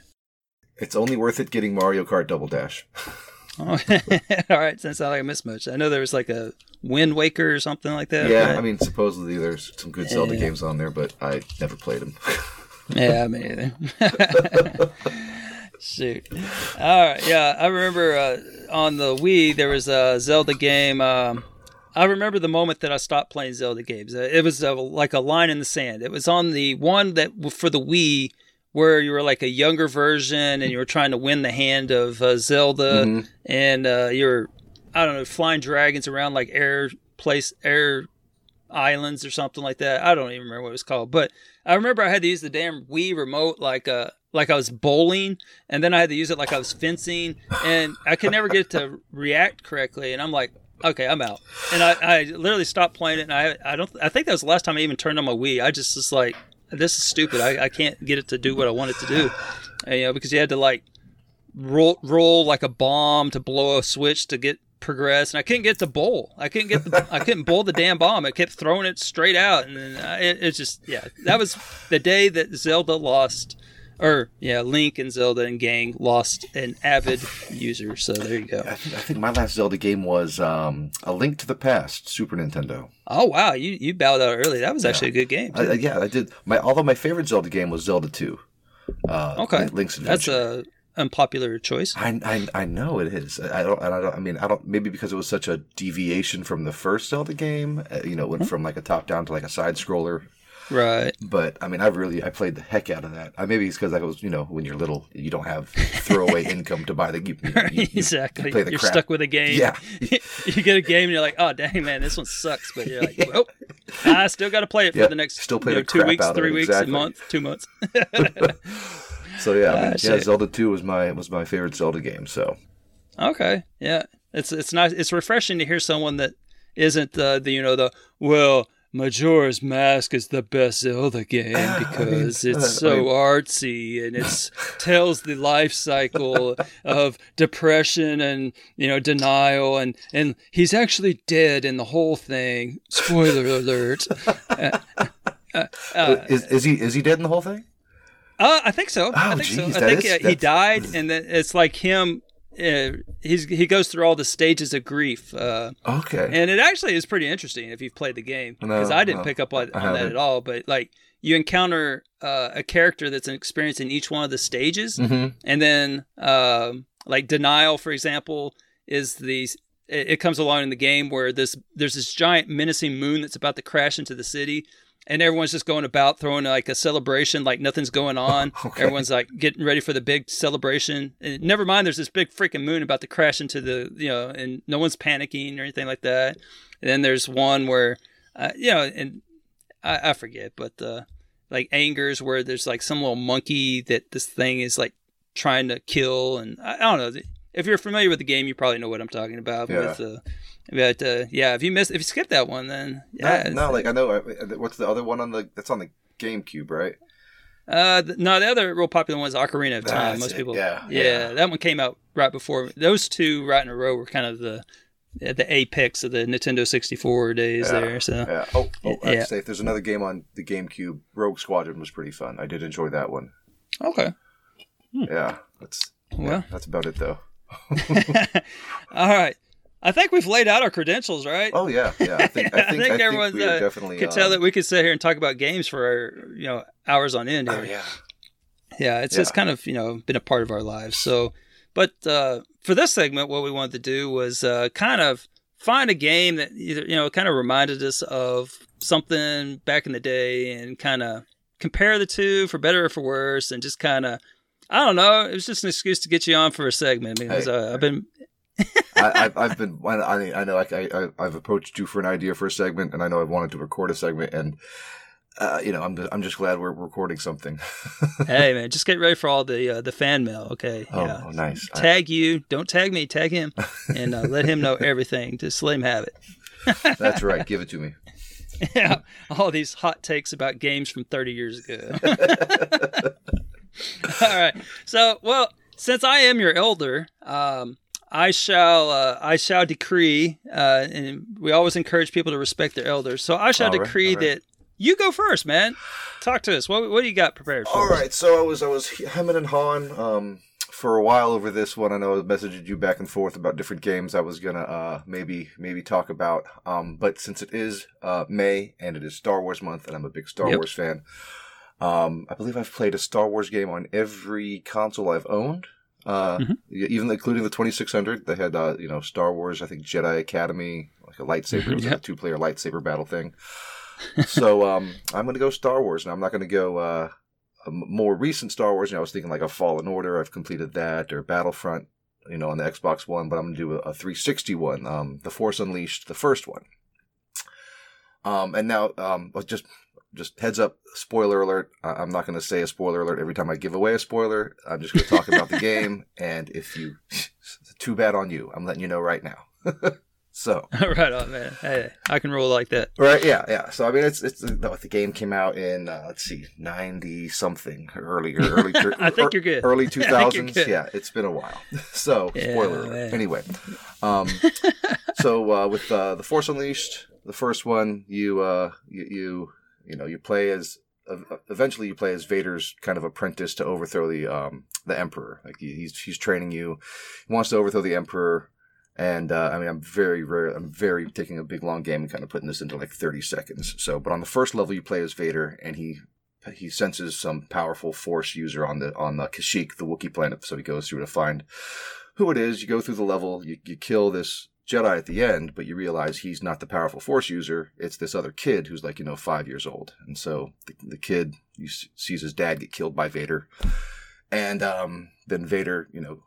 it's only worth it getting Mario Kart Double Dash. Oh, all right. That's not like I missed much. I know there was like a Wind Waker or something like that. yeah, right? I mean, supposedly there's some good Zelda Yeah. games on there, but I never played them. Yeah, me either. Shoot. All right. Yeah, I remember uh, on the Wii there was a Zelda game. Um, I remember the moment that I stopped playing Zelda games. Uh, It was like a line in the sand. It was on the one that for the Wii where you were like a younger version and you were trying to win the hand of uh, Zelda Mhm. and uh, you're I don't know flying dragons around like air place air islands or something like that. I don't even remember what it was called, but I remember I had to use the damn Wii remote like uh like I was bowling, and then I had to use it like I was fencing, and I could never get it to react correctly. And I'm like, okay, I'm out. And I, I literally stopped playing it. And I I don't I think that was the last time I even turned on my Wii. I just was like, this is stupid. I, I can't get it to do what I want it to do. And, you know, because you had to like roll roll like a bomb to blow a switch to get progress and I couldn't get to bowl. I couldn't get the I couldn't bowl the damn bomb. I kept throwing it straight out and then I, it, it's just yeah. That was the day that Zelda lost or yeah, Link and Zelda and gang lost an avid user. So there you go. I think, I think my last Zelda game was um, A Link to the Past, Super Nintendo. Oh wow, you you bowed out early. That was actually a good game. I. Yeah, I did. My although my favorite Zelda game was Zelda Two. Uh, okay, Link's Adventure. that's a unpopular choice. I, I, I know it is. I don't, I don't. I mean, I don't. Maybe because it was such a deviation from the first Zelda game. Uh, you know, it went from like a top down to like a side scroller. Right. But I mean, I really I played the heck out of that. I maybe it's because I was you know when you're little you don't have throwaway income to buy the you, you, you- you exactly. the You're crap. stuck with a game. Yeah. you get a game and you're like, oh dang man, this one sucks. But you're like, well, I still got to play it Yeah, for the next still play you know, the two weeks, three weeks, exactly. a month, two months. So yeah, I Ah, mean, yeah. Zelda Two was my was my favorite Zelda game. So okay, yeah, it's it's nice. It's refreshing to hear someone that isn't uh, the you know the well. Majora's Mask is the best Zelda game because uh, it's I so mean- artsy and it tells the life cycle of depression and you know denial and and he's actually dead in the whole thing. Spoiler alert. Uh, uh, uh, is is he is he dead in the whole thing? uh, I think so. I Oh, think so. geez, I think is- uh, he died, and then it's like him uh, he's he goes through all the stages of grief. Uh, Okay. and it actually is pretty interesting if you've played the game because No, I didn't no, pick up on, on that at all. But like you encounter uh, a character that's experiencing each one of the stages, hmm and then um, like denial, for example, is the it, it comes along in the game where this there's this giant menacing moon that's about to crash into the city. And everyone's just going about throwing like a celebration, like nothing's going on. Okay. Everyone's like getting ready for the big celebration. And never mind, there's this big freaking moon about to crash into the, you know, and no one's panicking or anything like that. And then there's one where, uh, you know, and I, I forget, but uh, like angers where there's like some little monkey that this thing is like trying to kill, and I, I don't know. If you're familiar with the game, you probably know what I'm talking about. Yeah. With, uh, but uh, yeah, if you miss, if you skip that one, then yeah, no, like I know. uh, What's the other one on the? That's on the GameCube, right? Uh, th- no, the other real popular one is Ocarina of Time. That's Most it, people, yeah, yeah, yeah. that one came out right before. Those two right in a row were kind of the the apex of the Nintendo 64 days Yeah, there. So Yeah. Oh, oh I have Yeah. to say, if there's another game on the GameCube, Rogue Squadron was pretty fun. I did enjoy that one. okay, Yeah, that's yeah, well, that's about it though. all right. I think we've laid out our credentials, right? Oh yeah, yeah. I think I think, think I think everyone's, we uh, definitely could tell um, that we could sit here and talk about games for our, you know hours on end. Oh yeah. Yeah, it's Yeah. it's kind of you know been a part of our lives. So, but uh, for this segment, what we wanted to do was uh, kind of find a game that either you know kind of reminded us of something back in the day, and kind of compare the two for better or for worse, and just kind of I don't know. It was just an excuse to get you on for a segment because Hey. uh, I've been I, I've, I've been. I, I know. I, I, I've approached you for an idea for a segment, and I know I've wanted to record a segment, and uh, you know, I'm. I'm just glad we're recording something. hey man, just get ready for all the uh, the fan mail. Okay, oh, yeah. oh, nice. I- Tag you, don't tag me, tag him, and uh, let him know everything. Just let him have it. that's right. Give it to me. yeah, all these hot takes about games from 30 years ago. all right. So, well, since I am your elder, um, I shall uh, I shall decree, uh, and we always encourage people to respect their elders. So I shall All right, decree all right. that you go first, man. Talk to us. What what do you got prepared for? All us? right, so I was I was hemming and hawing um, for a while over this one. I know I messaged you back and forth about different games I was gonna uh, maybe maybe talk about. Um, but since it is uh, May and it is Star Wars month, and I'm a big Star Yep. Wars fan, um, I believe I've played a Star Wars game on every console I've owned. Uh, Mhm. even including the 2600, they had uh, you know Star Wars. I think Jedi Academy, like a lightsaber, it was like a two-player lightsaber battle thing. so um, I'm going to go Star Wars, and I'm not going to go uh, more recent Star Wars. You know, I was thinking like a Fallen Order. I've completed that, or Battlefront. You know, on the Xbox One, but I'm going to do a, a 360 one, um, The Force Unleashed, the first one. Um, and now, um, just just heads up, spoiler alert. I'm not going to say a spoiler alert every time I give away a spoiler. I'm just going to talk about the game, and if you, too bad on you. I'm letting you know right now. so, right on, man. Hey, I can roll like that. Right, yeah, yeah. So I mean, it's it's no, the game came out in uh, let's see, ninety something, earlier, early. I think you're good. Early two thousands. Yeah, it's been a while. So Yeah, spoiler alert. man. Anyway, um, so uh, with uh, the Force Unleashed, the first one, you uh, you, you you know you play as eventually you play as Vader's kind of apprentice to overthrow the um the Emperor. Like he's he's training you. He wants to overthrow the Emperor. And uh, I mean, I'm very, rare. I'm very taking a big long game and kind of putting this into like 30 seconds. So, but on the first level, you play as Vader, and he he senses some powerful Force user on the on the Kashyyyk, the Wookiee planet. So he goes through to find who it is. You go through the level, you, you kill this Jedi at the end, but you realize he's not the powerful Force user. It's this other kid who's like you know five years old, and so the, the kid sees his dad get killed by Vader, and um, then Vader, you know,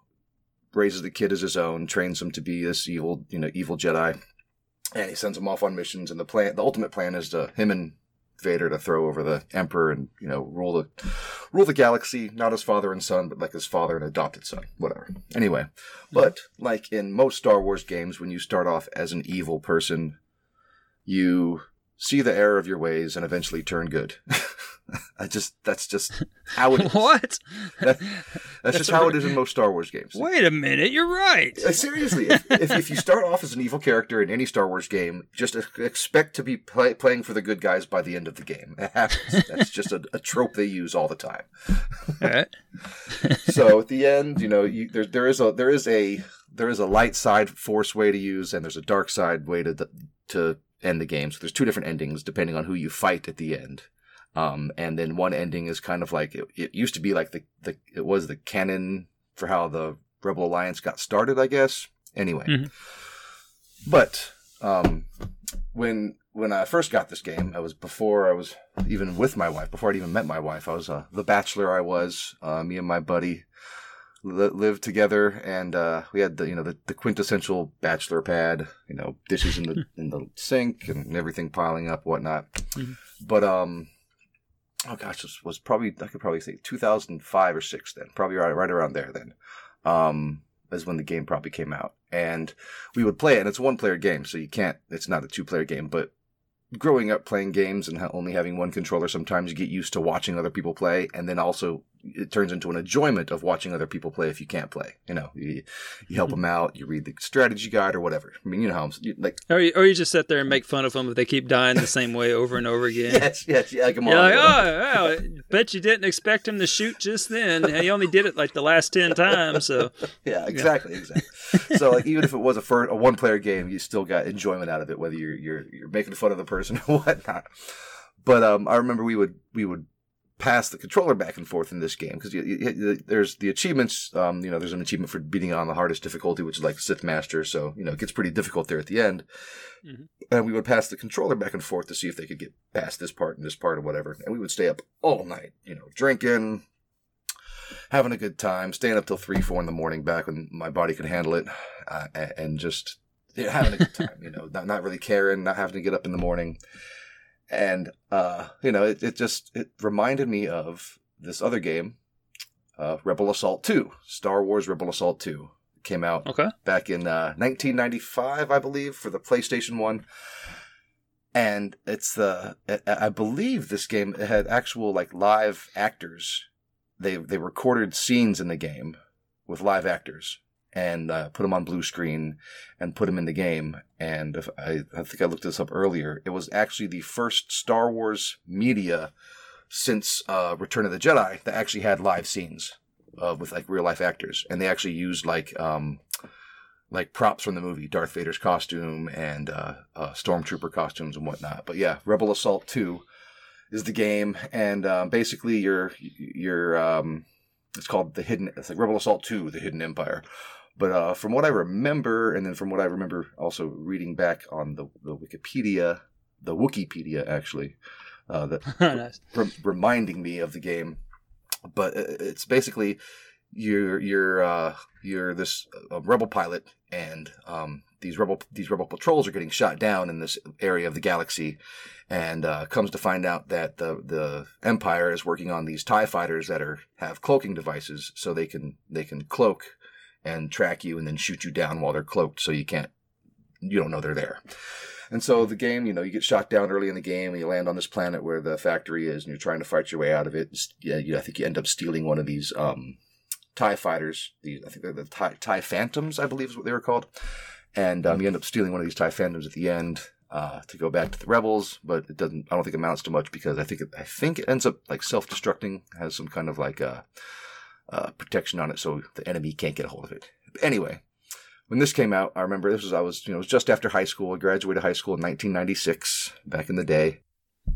raises the kid as his own, trains him to be this evil, you know, evil Jedi, and he sends him off on missions. And the plan, the ultimate plan, is to him and Vader to throw over the Emperor and you know rule the rule the galaxy, not as father and son, but like his father and adopted son, whatever. Anyway, but like in most Star Wars games, when you start off as an evil person, you see the error of your ways and eventually turn good. I just that's just how it is. What? That- that's just how it is in most Star Wars games. Wait a minute, you're right. Uh, Seriously, if, if, if you start off as an evil character in any Star Wars game, just expect to be play, playing for the good guys by the end of the game. It happens. That's just a, a trope they use all the time. All right. so at the end, you know, you, there there is a there is a there is a light side force way to use, and there's a dark side way to to end the game. So there's two different endings depending on who you fight at the end. Um, and then one ending is kind of like it, it used to be like the, the it was the canon for how the Rebel Alliance got started, I guess. Anyway, Mhm. but um, when when I first got this game, I was before I was even with my wife. Before I'd even met my wife, I was uh, the bachelor. I was uh, me and my buddy li- lived together, and uh, we had the you know the, the quintessential bachelor pad. You know, dishes in the in the sink and everything piling up, whatnot. Mhm. But um, oh gosh, this was probably I could probably say 2005 or six then, probably right right around there then. Um, is when the game probably came out, and we would play it, and it's a one player game, so you can't. It's not a two player game, but growing up playing games and only having one controller, sometimes you get used to watching other people play, and then also it turns into an enjoyment of watching other people play if you can't play. You know, you, you help them out, you read the strategy guide or whatever. I mean, you know how I'm, like. Or you, or you just sit there and make fun of them if they keep dying the same way over and over again. Yes, yes, yeah. Come on. You're like, oh, well, bet you didn't expect him to shoot just then. He only did it like the last 10 times. So, Yeah, exactly, exactly. so like even if it was a fir- a one player game, you still got enjoyment out of it, whether you're you're you're making fun of the person or whatnot. But um, I remember we would we would pass the controller back and forth in this game because you, you, you- there's the achievements. Um, you know, there's an achievement for beating on the hardest difficulty, which is like Sith Master. So you know, it gets pretty difficult there at the end. Mhm. And we would pass the controller back and forth to see if they could get past this part and this part or whatever. And we would stay up all night, you know, drinking, having a good time, staying up till three, four in the morning, back when my body could handle it, uh, and just yeah, having a good time. You know, not not really caring, not having to get up in the morning, and uh, you know, it, it just it reminded me of this other game, uh, Rebel Assault Two, Star Wars Rebel Assault Two, came out okay. back in uh, 1995, I believe, for the PlayStation One. And it's the I I believe this game had actual like live actors. They they recorded scenes in the game with live actors and uh, put them on blue screen and put them in the game. And I I think I looked this up earlier. It was actually the first Star Wars media since uh, Return of the Jedi that actually had live scenes uh, with like real life actors, and they actually used like um, like props from the movie, Darth Vader's costume and uh, uh, stormtrooper costumes and whatnot. But yeah, Rebel Assault Two is the game, and um, basically you're you're um, it's called the hidden. It's like Rebel Assault Two: The Hidden Empire. But uh, from what I remember, and then from what I remember also reading back on the, the Wikipedia, the Wikipedia actually, uh, that nice. rem- reminding me of the game. But it's basically you're you're uh, you're this uh, rebel pilot, and um, these rebel these rebel patrols are getting shot down in this area of the galaxy, and uh, comes to find out that the the Empire is working on these Tie fighters that are have cloaking devices, so they can they can cloak and track you and then shoot you down while they're cloaked, so you can't you don't know they're there. And so the game, you know, you get shot down early in the game, and you land on this planet where the factory is, and you're trying to fight your way out of it. Yeah, you, I think you end up stealing one of these um, Tie fighters. These, I think they're the Tie, tie Phantoms, I believe is what they were called. And um, you end up stealing one of these Tie Phantoms at the end uh, to go back to the rebels, but it doesn't. I don't think it amounts to much because I think it, I think it ends up like self-destructing, has some kind of like uh, uh, protection on it, so the enemy can't get a hold of it. But anyway, when this came out, I remember this was I was you know it was just after high school. I graduated high school in 1996, back in the day.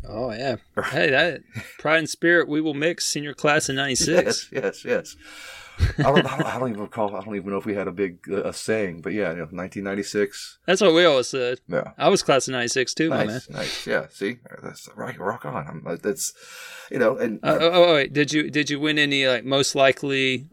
Oh, yeah. Hey, that Pride and Spirit, we will mix senior class in 96. Yes, yes, yes. I don't, I don't, I don't even recall. I don't even know if we had a big uh, a saying, but yeah, you know, 1996. That's what we always said. Yeah, I was class of 96 too, my man. nice, nice. Yeah, see, that's right. Rock on. I'm, uh, that's you know, and Uh, oh, oh, wait. Did you did you win any like most likely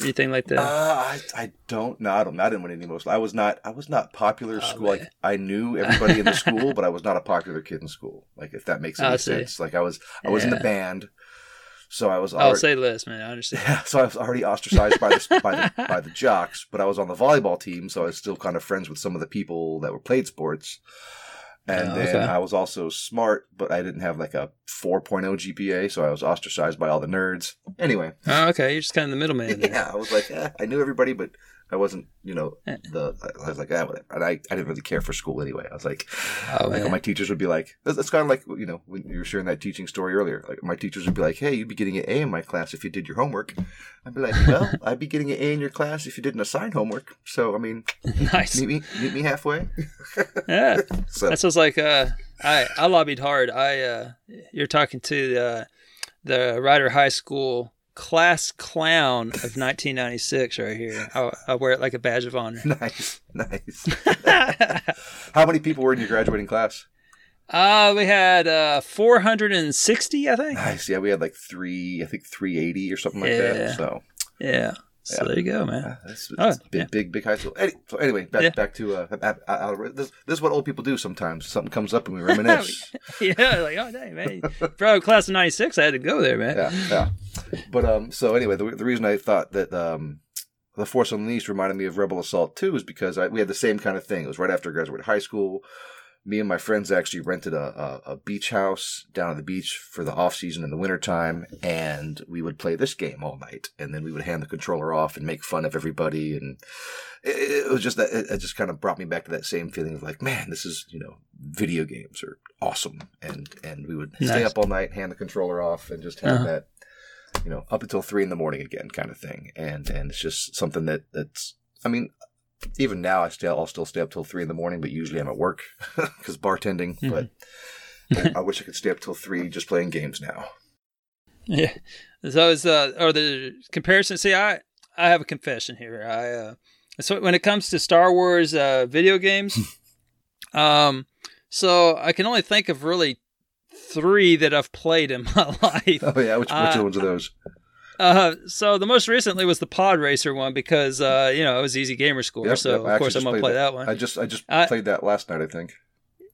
anything like that? Uh, I, I don't know. I don't. I didn't win any most. I was not. I was not popular Oh, school. Like. I knew everybody in the school, but I was not a popular kid in school. Like if that makes any sense. Like I was. I was in the band, so I was. I'll say less, man. I understand. Yeah, so I was already ostracized by the by the by the jocks, but I was on the volleyball team, so I was still kind of friends with some of the people that were played sports. And Oh, then okay. I was also smart, but I didn't have like a 4.0 GPA, so I was ostracized by all the nerds. Anyway, Oh, okay. You're just kind of the middleman. yeah, I was like, eh, I knew everybody, but I wasn't, you know, Eh. the. I was like, ah, whatever. And I, I didn't really care for school anyway. I was like, Oh, like my teachers would be like, it's, kind of like you know when you were sharing that teaching story earlier. Like my teachers would be like, hey, you'd be getting an A in my class if you did your homework. I'd be like, well, I'd be getting an A in your class if you didn't assign homework. So I mean, nice. meet me, meet me halfway. Yeah. So That sounds like uh, I I lobbied hard. I uh, you're talking to uh, the Ryder High School class clown of 1996 right here. I, I wear it like a badge of honor. nice, nice. How many people were in your graduating class? Uh, we had uh 460, I think. Nice. Yeah, we had like three, I think three eighty or something like Yeah. that. So Yeah. So Yeah. there you go, man. uh, that's, Oh, big, yeah. big, big high school. Any, so anyway, back Yeah. back to uh, uh, uh, uh, this, this is what old people do sometimes. Something comes up and we reminisce. yeah, like oh dang man, bro, class of '96, I had to go there, man. yeah, yeah. But um, so anyway, the, the reason I thought that um, the Force Unleashed reminded me of Rebel Assault 2 is because I, we had the same kind of thing. It was right after I graduated high school. Me and my friends actually rented a, a, a beach house down at the beach for the off season in the wintertime, and we would play this game all night. And then we would hand the controller off and make fun of everybody. And it, it was just that it, it just kind of brought me back to that same feeling of like, man, this is you know, video games are awesome. And and we would stay up all night, hand the controller off, and just have Uh-huh. that you know, up until three in the morning again, kind of thing. And and it's just something that that's. I mean, even now I still I'll still stay up till three in the morning, but usually I'm at work because bartending. Mhm. But I, I wish I could stay up till three just playing games now. Yeah. So is uh or the comparison see I I have a confession here. I uh so when it comes to Star Wars uh video games um so I can only think of really 3 that I've played in my life. Oh yeah, which which Uh, ones are those? Uh so the most recently was the Pod Racer one because uh you know, it was easy gamer score. Yep, so yep, of course I'm going to play that one. I just I just I- played that last night. I think.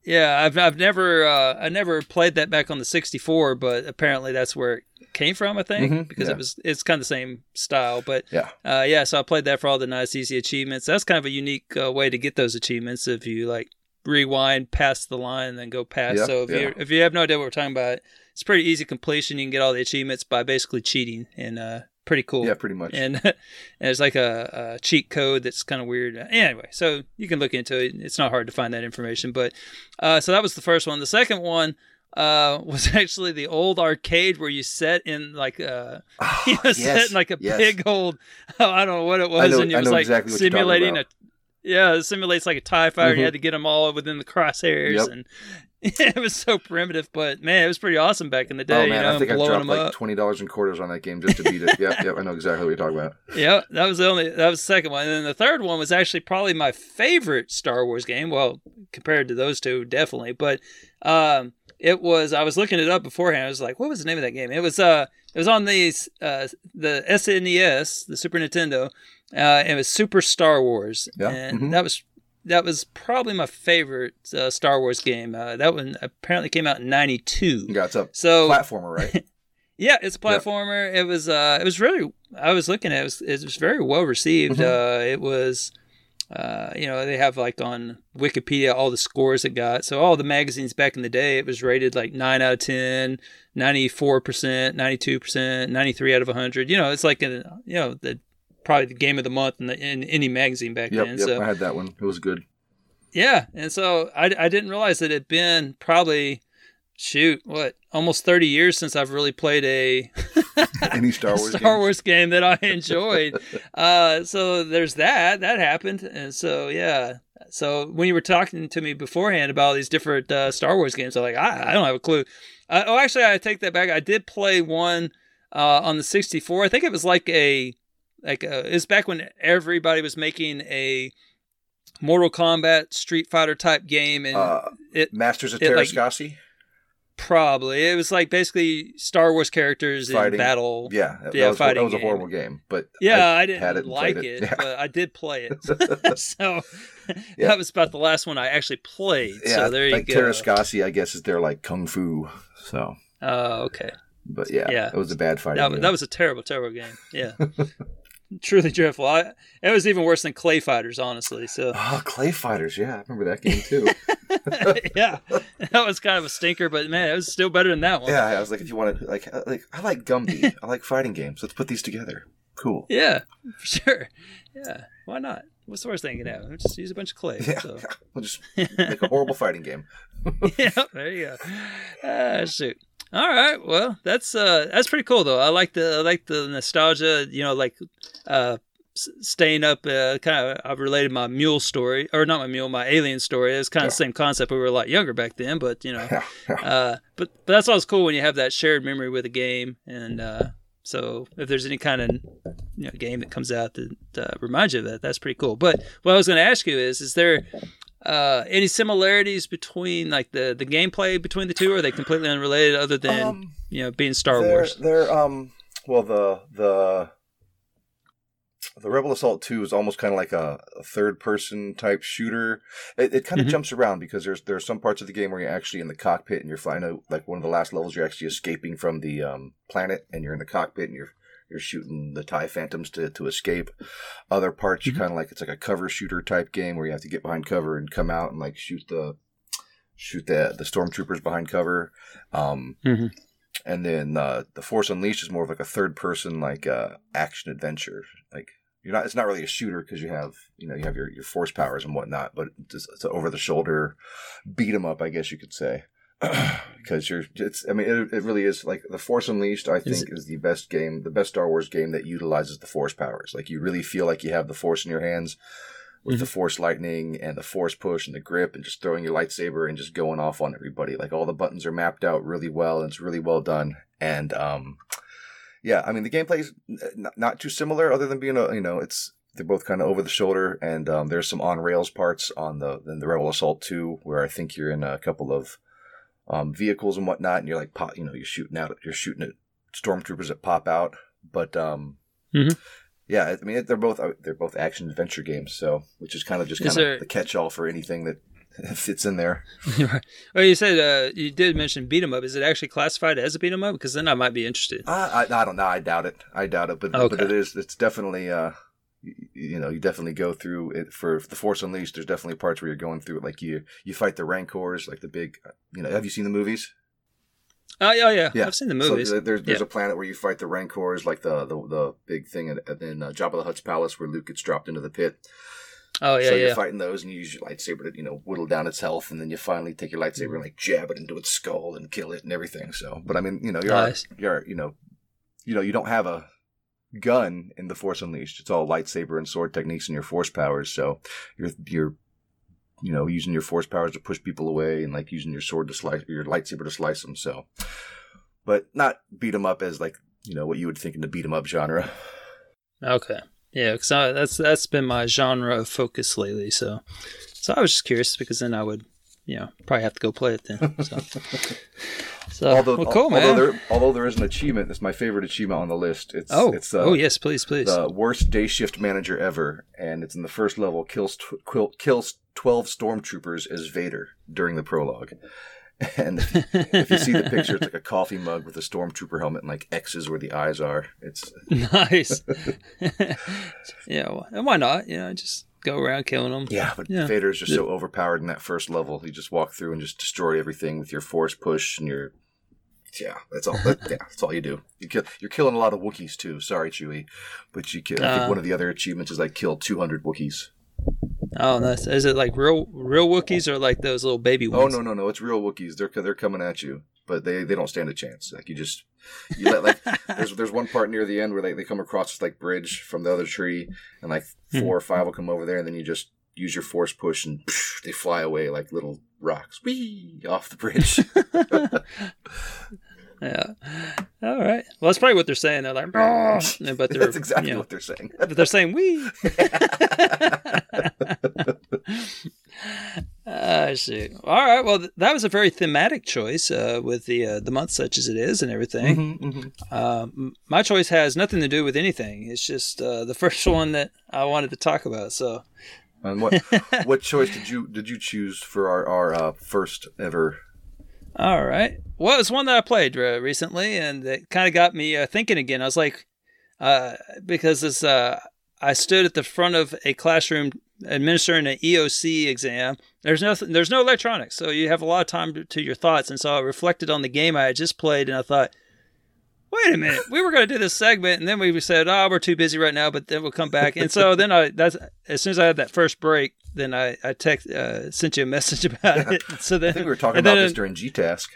Yeah, I've I've never uh, I never played that back on the 64, but apparently that's where it came from. I think Mhm, because yeah. it was it's kind of the same style. But Yeah. uh, yeah, so I played that for all the nice easy achievements. That's kind of a unique uh, way to get those achievements if you like rewind past the line and then go past. So if yeah. you if you have no idea what we're talking about, it's pretty easy completion. You can get all the achievements by basically cheating and uh, pretty cool Yeah, pretty much. and, and there's like a, a cheat code that's kind of weird. Anyway, so you can look into it. It's not hard to find that information. But uh, so that was the first one. The second one uh, was actually the old arcade where you set in like a Ah, you know, set in like a yes. big old I don't know what it was, know- and it was like exactly you're talking simulating a yeah, it simulates like a Tie Fighter. and You had to get them all within the crosshairs, Yep. and it was so primitive. But man, it was pretty awesome back in the day. oh you know, I think I dropped like up. twenty dollars in quarters on that game just to beat it. yep, yep, I know exactly what you're talking about. Yep, that was the only that was the second one. And then the third one was actually probably my favorite Star Wars game. Well, compared to those two, definitely. But um it was I was looking it up beforehand. I was like, what was the name of that game? It was uh it was on the uh the SNES, the Super Nintendo. Uh it was Super Star Wars. Yeah, And mhm. that was that was probably my favorite uh, Star Wars game. Uh, that one apparently came out in 92. Yeah, it's a So platformer, right? yeah, it's a platformer. It was uh it was really I was looking at it, it was, it was very well received. Mhm. Uh it was uh you know, they have like on Wikipedia all the scores it got. So all the magazines back in the day it was rated like 9 out of 10, 94%, 92%, 93 out of 100. You know, it's like a, you know, the probably the game of the month in the in any magazine back Yep, then. yep. So I had that one. It was good. yeah, and so I, I didn't realize that it'd been probably shoot what almost thirty years since I've really played a Any Star Wars? Star games? Wars game that I enjoyed. uh, so there's that that happened, and so yeah. So when you were talking to me beforehand about all these different uh, Star Wars games, I'm like, I, I don't have a clue. Uh, oh, actually, I take that back. I did play one uh, on the 64. I think it was like a like a, it was back when everybody was making a Mortal Kombat Street Fighter type game, and Uh, it Masters of it, like- probably it was like basically Star Wars characters in battle. yeah, that, yeah, was, that was a horrible game, but Yeah, I, had didn't it like played it, Yeah. but I did play it. so Yeah. that was about the last one I actually played. yeah, so there you like go. Teräs Käsi, I guess, is their like kung fu. So, Oh, okay. but yeah, Yeah. it was a bad fighting. That, that was a terrible, terrible game. Yeah. Truly dreadful. I, it was even worse than Clay Fighters, honestly. So Oh, Clay Fighters. Yeah, I remember that game too. yeah, that was kind of a stinker, but man, it was still better than that one. Yeah, I was like, if you want to, like, uh, like I like Gumby. I like fighting games. Let's put these together. Cool. Yeah, for sure. Yeah, why not? What's the worst thing you can have? Just use a bunch of clay. Yeah, So. we'll just make a horrible fighting game. yeah, there you go. Ah, shoot. All right. Well, that's uh, that's pretty cool though. I like the I like the nostalgia. You know, like uh, staying up. Uh, kind of. I've related my mule story, or not my mule, my alien story. It's kind of the same concept. We were a lot younger back then, but you know, Yeah, yeah. uh, but but that's always cool when you have that shared memory with a game. And uh, so if there's any kind of you know game that comes out that uh, reminds you of that, that's pretty cool. But what I was going to ask you is, is there uh, any similarities between like the the gameplay between the two? Or are they completely unrelated, other than Um, you know being Star they're, Wars? They're um well the the the Rebel Assault Two is almost kind of like a, a third person type shooter. It, it kind of Mhm. jumps around because there's there's some parts of the game where you're actually in the cockpit and you're flying out like one of the last levels. You're actually escaping from the um, planet and you're in the cockpit and you're you're shooting the Tie Phantoms to, to escape. Other parts you kind of like it's like a cover shooter type game where you have to get behind cover and come out and like shoot the shoot the the stormtroopers behind cover. Um, Mhm. and then uh, the Force Unleashed is more of like a third person like uh, action adventure. Like you're not it's not really a shooter because you have you know you have your, your force powers and whatnot, but it's, it's over the shoulder beat 'em up, I guess you could say. Because you're, it's. I mean, it, it really is like the Force Unleashed. I think is the best game, the best Star Wars game that utilizes the Force powers. Like you really feel like you have the Force in your hands, with the Force lightning and the Force push and the grip, and just throwing your lightsaber and just going off on everybody. Like all the buttons are mapped out really well, and it's really well done. And um, yeah, I mean the gameplay is not, not too similar, other than being a you know it's they're both kind of over the shoulder, and um, there's some on rails parts on the in the Rebel Assault 2 where I think you're in a couple of um, vehicles and whatnot, and you're like pop, you know you're shooting out you're shooting at stormtroopers that pop out, but um, Mhm. yeah, I mean they're both uh, they're both action adventure games, so which is kind of just kind there- of the catch all for anything that fits in there. well, you said uh, you did mention beat 'em up. Is it actually classified as a beat 'em up? Because then I might be interested. I, I, I don't know. I doubt it. I doubt it. But Okay. but it is. It's definitely. Uh, you, know, you definitely go through it for the Force Unleashed. There's definitely parts where you're going through it. Like you, you fight the Rancors, like the big. You know, have you seen the movies? Oh yeah, yeah, Yeah, I've seen the movies. th- there's there's Yeah. a planet where you fight the Rancors, like the the, the big thing, and then uh, Jabba the Hutt's palace where Luke gets dropped into the pit. oh yeah, so yeah. you're fighting those, and you use your lightsaber to you know whittle down its health, and then you finally take your lightsaber and like jab it into its skull and kill it and everything. So, but I mean, you know, you're Nice. you're you know, you know, you don't have a gun in the Force Unleashed. It's all lightsaber and sword techniques and your force powers. So you're you're you know using your force powers to push people away and like using your sword to slice your lightsaber to slice them. So, but not beat them up as like you know what you would think in the beat 'em up genre. Okay. Yeah, because that's that's been my genre of focus lately. So, so I was just curious because then I would, you know, probably have to go play it then. So, so although, well, cool, although man. there although there is an achievement, it's my favorite achievement on the list. It's oh, it's uh, oh yes, please, please. the worst day shift manager ever, and it's in the first level. Kills tw- quil- kills twelve stormtroopers as Vader during the prologue. And if you, if you see the picture, it's like a coffee mug with a stormtrooper helmet and like X's where the eyes are. It's nice. yeah, well, and why not? You know, just go around killing them. yeah, but Yeah. Vader's just so overpowered in that first level. You just walk through and just destroy everything with your force push and your yeah. That's all. That, yeah, that's all you do. You kill. You're killing a lot of Wookiees too. Sorry, Chewie, but you kill. I Uh. think one of the other achievements is like kill 200 Wookiees. Oh, nice. Is it like real real Wookiees or like those little baby ones? Oh no no no! It's real Wookiees. They're they're coming at you, but they, they don't stand a chance. Like you just you let like there's there's one part near the end where they, they come across this like bridge from the other tree, and like hmm. four or five will come over there, and then you just use your force push, and they fly away like little rocks, wee off the bridge. Yeah. All right. Well, that's probably what they're saying. They're like, "Bah," but they're That's exactly you know, what they're saying. but they're saying we. Ah, shoot. All right. Well, th- that was a very thematic choice uh, with the uh, the month such as it is and everything. Mm-hmm, Um, my choice has nothing to do with anything. It's just uh, the first one that I wanted to talk about. So, And what what choice did you did you choose for our our uh, first ever? All right. Well, it's one that I played uh, recently, and it kind of got me uh, thinking again. I was like, uh, because this, uh, I stood at the front of a classroom administering an EOC exam. There's nothing. There's no electronics, so you have a lot of time to, to your thoughts. And so I reflected on the game I had just played, and I thought, wait a minute, we were going to do this segment, and then we said, oh, we're too busy right now, but then we'll come back. And so then I that's as soon as I had that first break, then I I text uh, sent you a message about it. So then I think we were talking about then- this during G Task.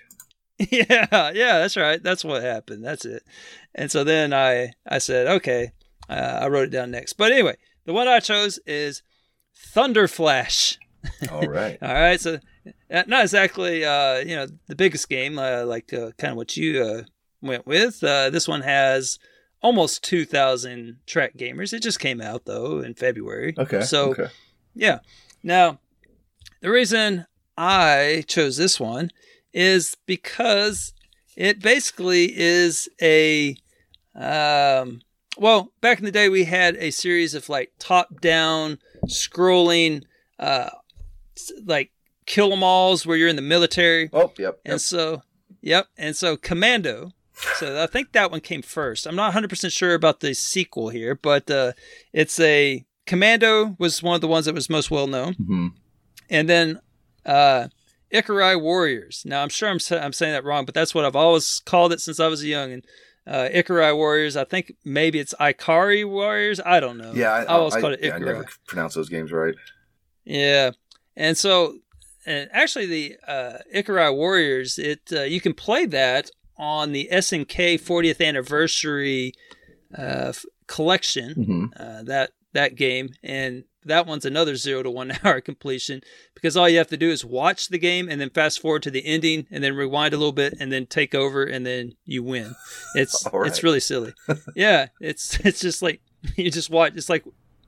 yeah, yeah, that's right. That's what happened. That's it. And so then I I said, okay, uh, I wrote it down next. But anyway, the one I chose is Thunder Flash. All right. All right, so uh, not exactly uh, you know the biggest game uh, like uh, kind of what you uh, went with. Uh, this one has almost two thousand track gamers. It just came out though in February. Okay. so okay. Yeah. Now, the reason I chose this one is because it basically is a um well, back in the day we had a series of like top-down scrolling uh like kill 'em alls where you're in the military Oh, yep. and so, yep. And so Commando. So I think that one came first. I'm not 100% sure about the sequel here, but uh, it's a Commando was one of the ones that was most well known. Mhm. And then uh, Ikarai Warriors. Now I'm sure I'm, sa- I'm saying that wrong, but that's what I've always called it since I was young. And uh, Ikarai Warriors, I think maybe it's Ikari Warriors. I don't know. Yeah, I, I always I, called it yeah, I never pronounce those games right. Yeah, and so, and actually, the uh, Ikarai Warriors, it uh, you can play that on the SNK 40th anniversary uh, collection. hmm Uh, that that game, and that one's another zero to one hour completion because all you have to do is watch the game and then fast forward to the ending and then rewind a little bit and then take over and then you win. It's right. it's really silly. yeah, it's it's just like you just watch. It's like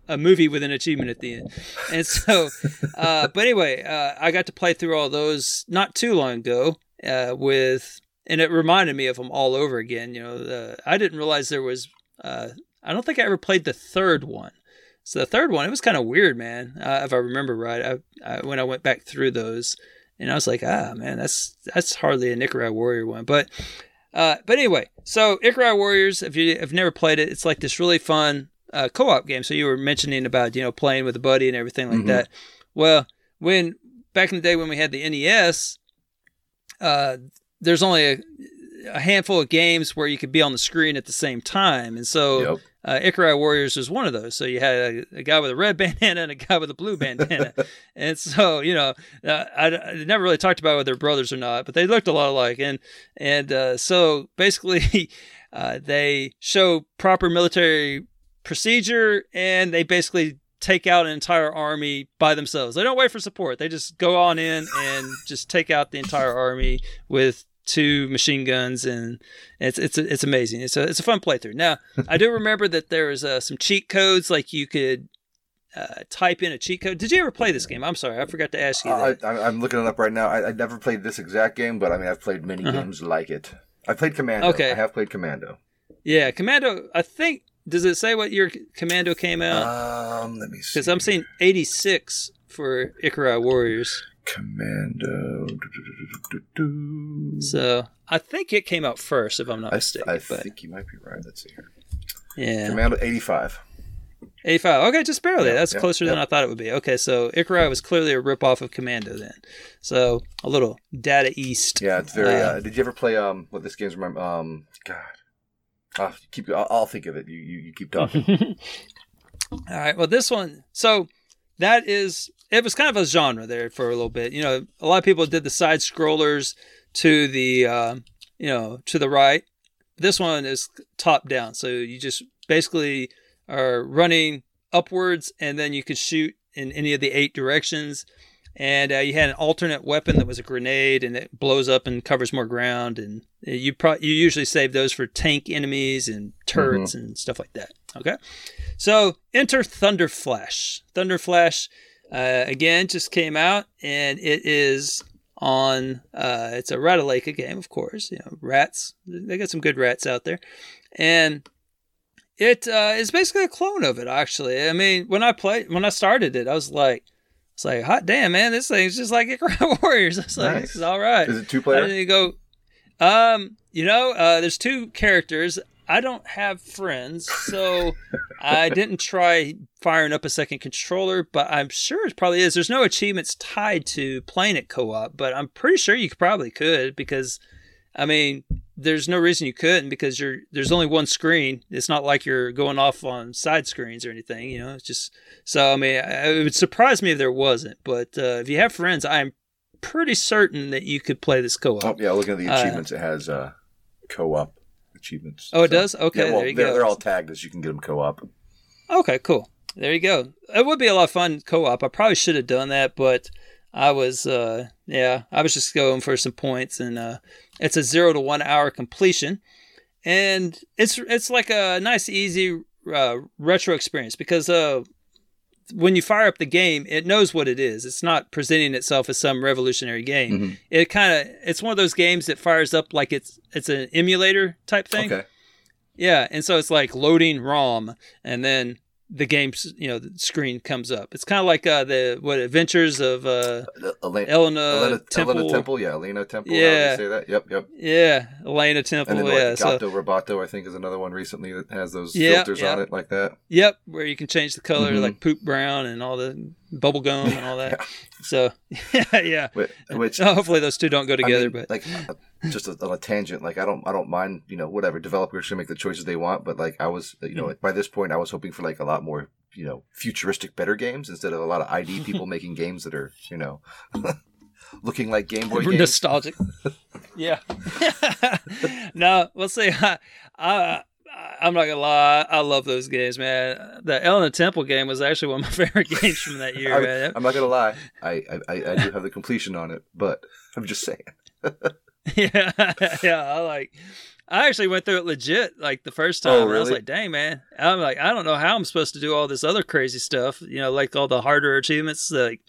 a movie with an achievement at the end. And so, uh, but anyway, uh, I got to play through all those not too long ago uh, with, and it reminded me of them all over again. You know, I didn't realize there was. Uh, I don't think I ever played the third one. So the third one, it was kind of weird, man. Uh, if I remember right, I, I, when I went back through those, and I was like, ah, man, that's that's hardly a Nicaragua Warrior one, but. Uh, but anyway, so Ikari Warriors, if you have never played it, it's like this really fun uh, co-op game. So you were mentioning about you know playing with a buddy and everything like Mhm. that. Well, when back in the day when we had the NES, uh, there's only a, a handful of games where you could be on the screen at the same time, and so Yep. Uh, Ikari Warriors was one of those. So you had a, a guy with a red bandana and a guy with a blue bandana, and so you know, uh, I, I never really talked about whether they're brothers or not, but they looked a lot alike. And and uh, so basically, uh, they show proper military procedure, and they basically take out an entire army by themselves. They don't wait for support. They just go on in and just take out the entire army with two machine guns and it's it's it's amazing. It's a it's a fun playthrough. Now, I do remember that there was uh, some cheat codes like you could uh, type in a cheat code. Did you ever play this game? I'm sorry, I forgot to ask you that. I, I'm looking it up right now. I, I never played this exact game, but I mean, I've played many Uh-huh. games like it. I played Commando. Okay. I have played Commando. yeah, Commando. I think does it say what your Commando came out? Um, let me see. Because I'm seeing 86 for Ikari Warriors. Commando. So I think it came out first, if I'm not I, mistaken. I but think you might be right. Let's see here. yeah, Commando 85. 85. Okay, just barely. Yeah, That's yeah, closer than. I thought it would be. Okay, so Ikari was clearly a ripoff of Commando then. So a little Data East. Yeah, it's very. Uh, Uh, did you ever play um? What this game's remember? Um, God. Ah, keep. I'll, I'll think of it. You, you, you keep talking. All right. Well, this one. So that is. It was kind of a genre there for a little bit. You know, a lot of people did the side scrollers to the, uh, you know, to the right. This one is top down. So you just basically are running upwards, and then you could shoot in any of the eight directions. And uh, you had an alternate weapon that was a grenade, and it blows up and covers more ground. And you pro- you usually save those for tank enemies and turrets and stuff like that. Okay. So enter Thunder Flash. Thunder Flash, uh, again, just came out, and it is on. Uh, it's a Ratalaika game, of course. You know, rats. They got some good rats out there, and it uh, is basically a clone of it. Actually, I mean, when I played, when I started it, I was like, it's like, hot damn, man, this thing's just like Ikari Warriors. I was like, Nice. this is all right. Is it two I player? didn't go. Um, you know, uh, there's two characters. I don't have friends, so I didn't try firing up a second controller, but I'm sure it probably is. There's no achievements tied to playing it co-op, but I'm pretty sure you probably could because I mean, there's no reason you couldn't because you're there's only one screen. It's not like you're going off on side screens or anything, you know. It's just so I mean, it would surprise me if there wasn't, but uh, if you have friends, I'm pretty certain that you could play this co-op. Oh, yeah, looking at the Uh, achievements, it has uh, co-op achievements. Oh, it does? Okay, yeah, well, there you they're, go. they're all tagged as you can get them co-op. Okay, cool. There you go. It would be a lot of fun co-op. I probably should have done that, but I was, uh, yeah, I was just going for some points, and uh, it's a zero to one hour completion, and it's it's like a nice, easy uh, retro experience because uh, when you fire up the game, it knows what it is. It's not presenting itself as some revolutionary game. Mm-hmm. It kind of it's one of those games that fires up like it's it's an emulator type thing. Okay. Yeah, and so it's like loading ROM, and then the game's you know the screen comes up. It's kind of like uh, the what Adventures of uh, Elena, Elena, Elena, Temple. Elena Temple, yeah, Elena Temple. Yeah. Yeah, say that. Yep, yep. Yeah, Elena Temple. And then yeah, like so Gato Roboto, I think, is another one recently that has those Yeah, filters on it like that. yep, where you can change the color Mhm. like poop brown and all the bubble gum and all that. So yeah, yeah. Which, which hopefully those two don't go I together, mean, but like just on a tangent, like I don't, I don't mind, you know, whatever developers should make the choices they want, but like I was, you know, Mm-hmm. by this point, I was hoping for like a lot more, you know, futuristic, better games instead of a lot of ID people making games that are, you know, looking like Game Boy games. nostalgic. yeah. no, we'll see. I, I, I'm not gonna lie. I love those games, man. The Elena Temple game was actually one of my favorite games from that year, I, man. I'm not gonna lie, I, I I do have the completion on it, but I'm just saying. yeah, yeah. I like. I actually went through it legit like the first oh, time. Oh, and I was like, "Dang, man!" I'm like, I don't know how I'm supposed to do all this other crazy stuff. You know, like all the harder achievements, like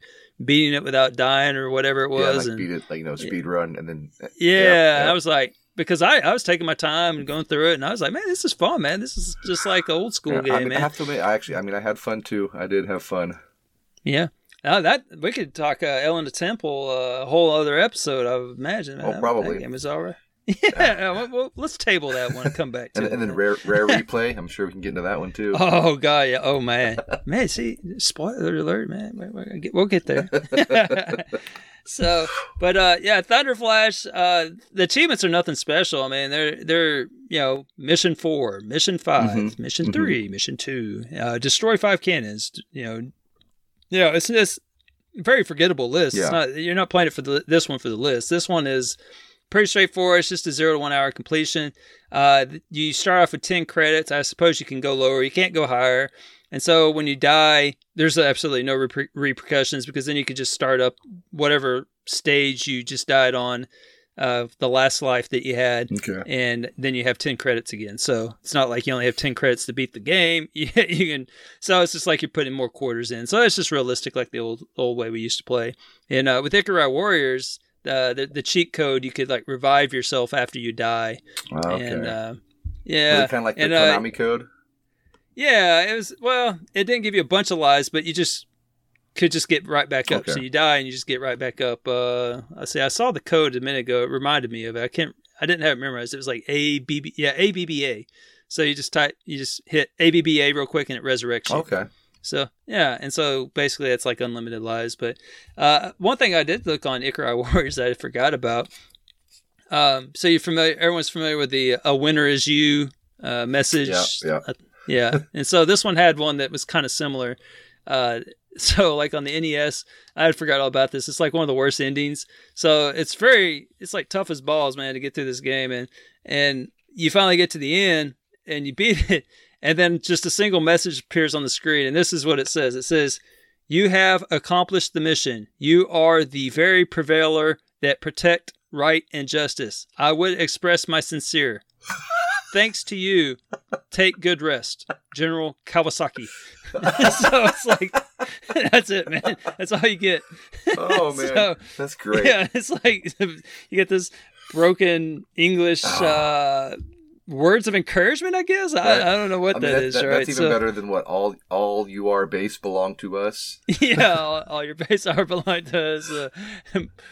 beating it without dying or whatever it yeah, was. like and, beat it, like you know, speed run, and then uh, Yeah, yeah. I was like, because I, I was taking my time and going through it, and I was like, man, this is fun, man. This is just like an old school Yeah, game, I, mean, I have to admit, I actually, I mean, I had fun too. I did have fun. Yeah. Uh, that we could talk uh, Elena Temple uh, a whole other episode. I would imagine. Oh, probably. That game is all right. Yeah, well, well, let's table that one and come back to And, it. and then rare, rare replay. I'm sure we can get into that one too. Oh god, yeah. Oh man, man. See, spoiler alert, man. We- we- we- We'll get there. so, but uh, yeah, Thunder Flash. Uh, the achievements are nothing special. I mean, they're they're you know mission four, mission 5 Mhm. mission Mhm. three, mission two, uh, destroy five cannons. You know, you know, it's it's a very forgettable list. It's Yeah. not you're not playing it for the, this one for the list. This one is pretty straightforward. It's just a zero to one hour completion. Uh, you start off with 10 credits. I suppose you can go lower. You can't go higher. And so when you die, there's absolutely no reper- repercussions because then you could just start up whatever stage you just died on, uh, the last life that you had, Okay. and then you have 10 credits again. So it's not like you only have 10 credits to beat the game. You, you can, so it's just like you're putting more quarters in. So it's just realistic, like the old old way we used to play. And uh, with Ikari Warriors, uh, the the cheat code you could like revive yourself after you die, Oh, okay. and uh, yeah, kind of like the and, uh, Konami code. yeah, it was. Well, it didn't give you a bunch of lives, but you just could just get right back up. Okay. So you die and you just get right back up. Uh, I see. I saw the code a minute ago. It reminded me of it. I can't. I didn't have it memorized. It was like A B B. Yeah, A B B A. So you just type. You just hit A B B A real quick and it resurrects you. Okay. So yeah, and so basically it's like unlimited lives. But uh, one thing I did look on Ikari Warriors that I forgot about. Um, so you're familiar. Everyone's familiar with the "A winner is you" uh, message. Yeah, yeah. Uh, yeah. And so this one had one that was kind of similar. Uh, so like on the NES, I had forgot all about this. It's like one of the worst endings. So it's very, it's like tough as balls, man, to get through this game. And and you finally get to the end and you beat it, and then just a single message appears on the screen, and this is what it says. It says, "You have accomplished the mission. You are the very prevailer that protect right and justice. I would express my sincere." Thanks to you, take good rest, General Kawasaki. so it's like, that's it, man. That's all you get. Oh man, So, that's great. Yeah, it's like you get this broken English uh, words of encouragement. I guess I, I don't know what I mean, that that- is. that- right? That's even So- better than what all all you are base belong to us. yeah, all, all your base are belong to us uh,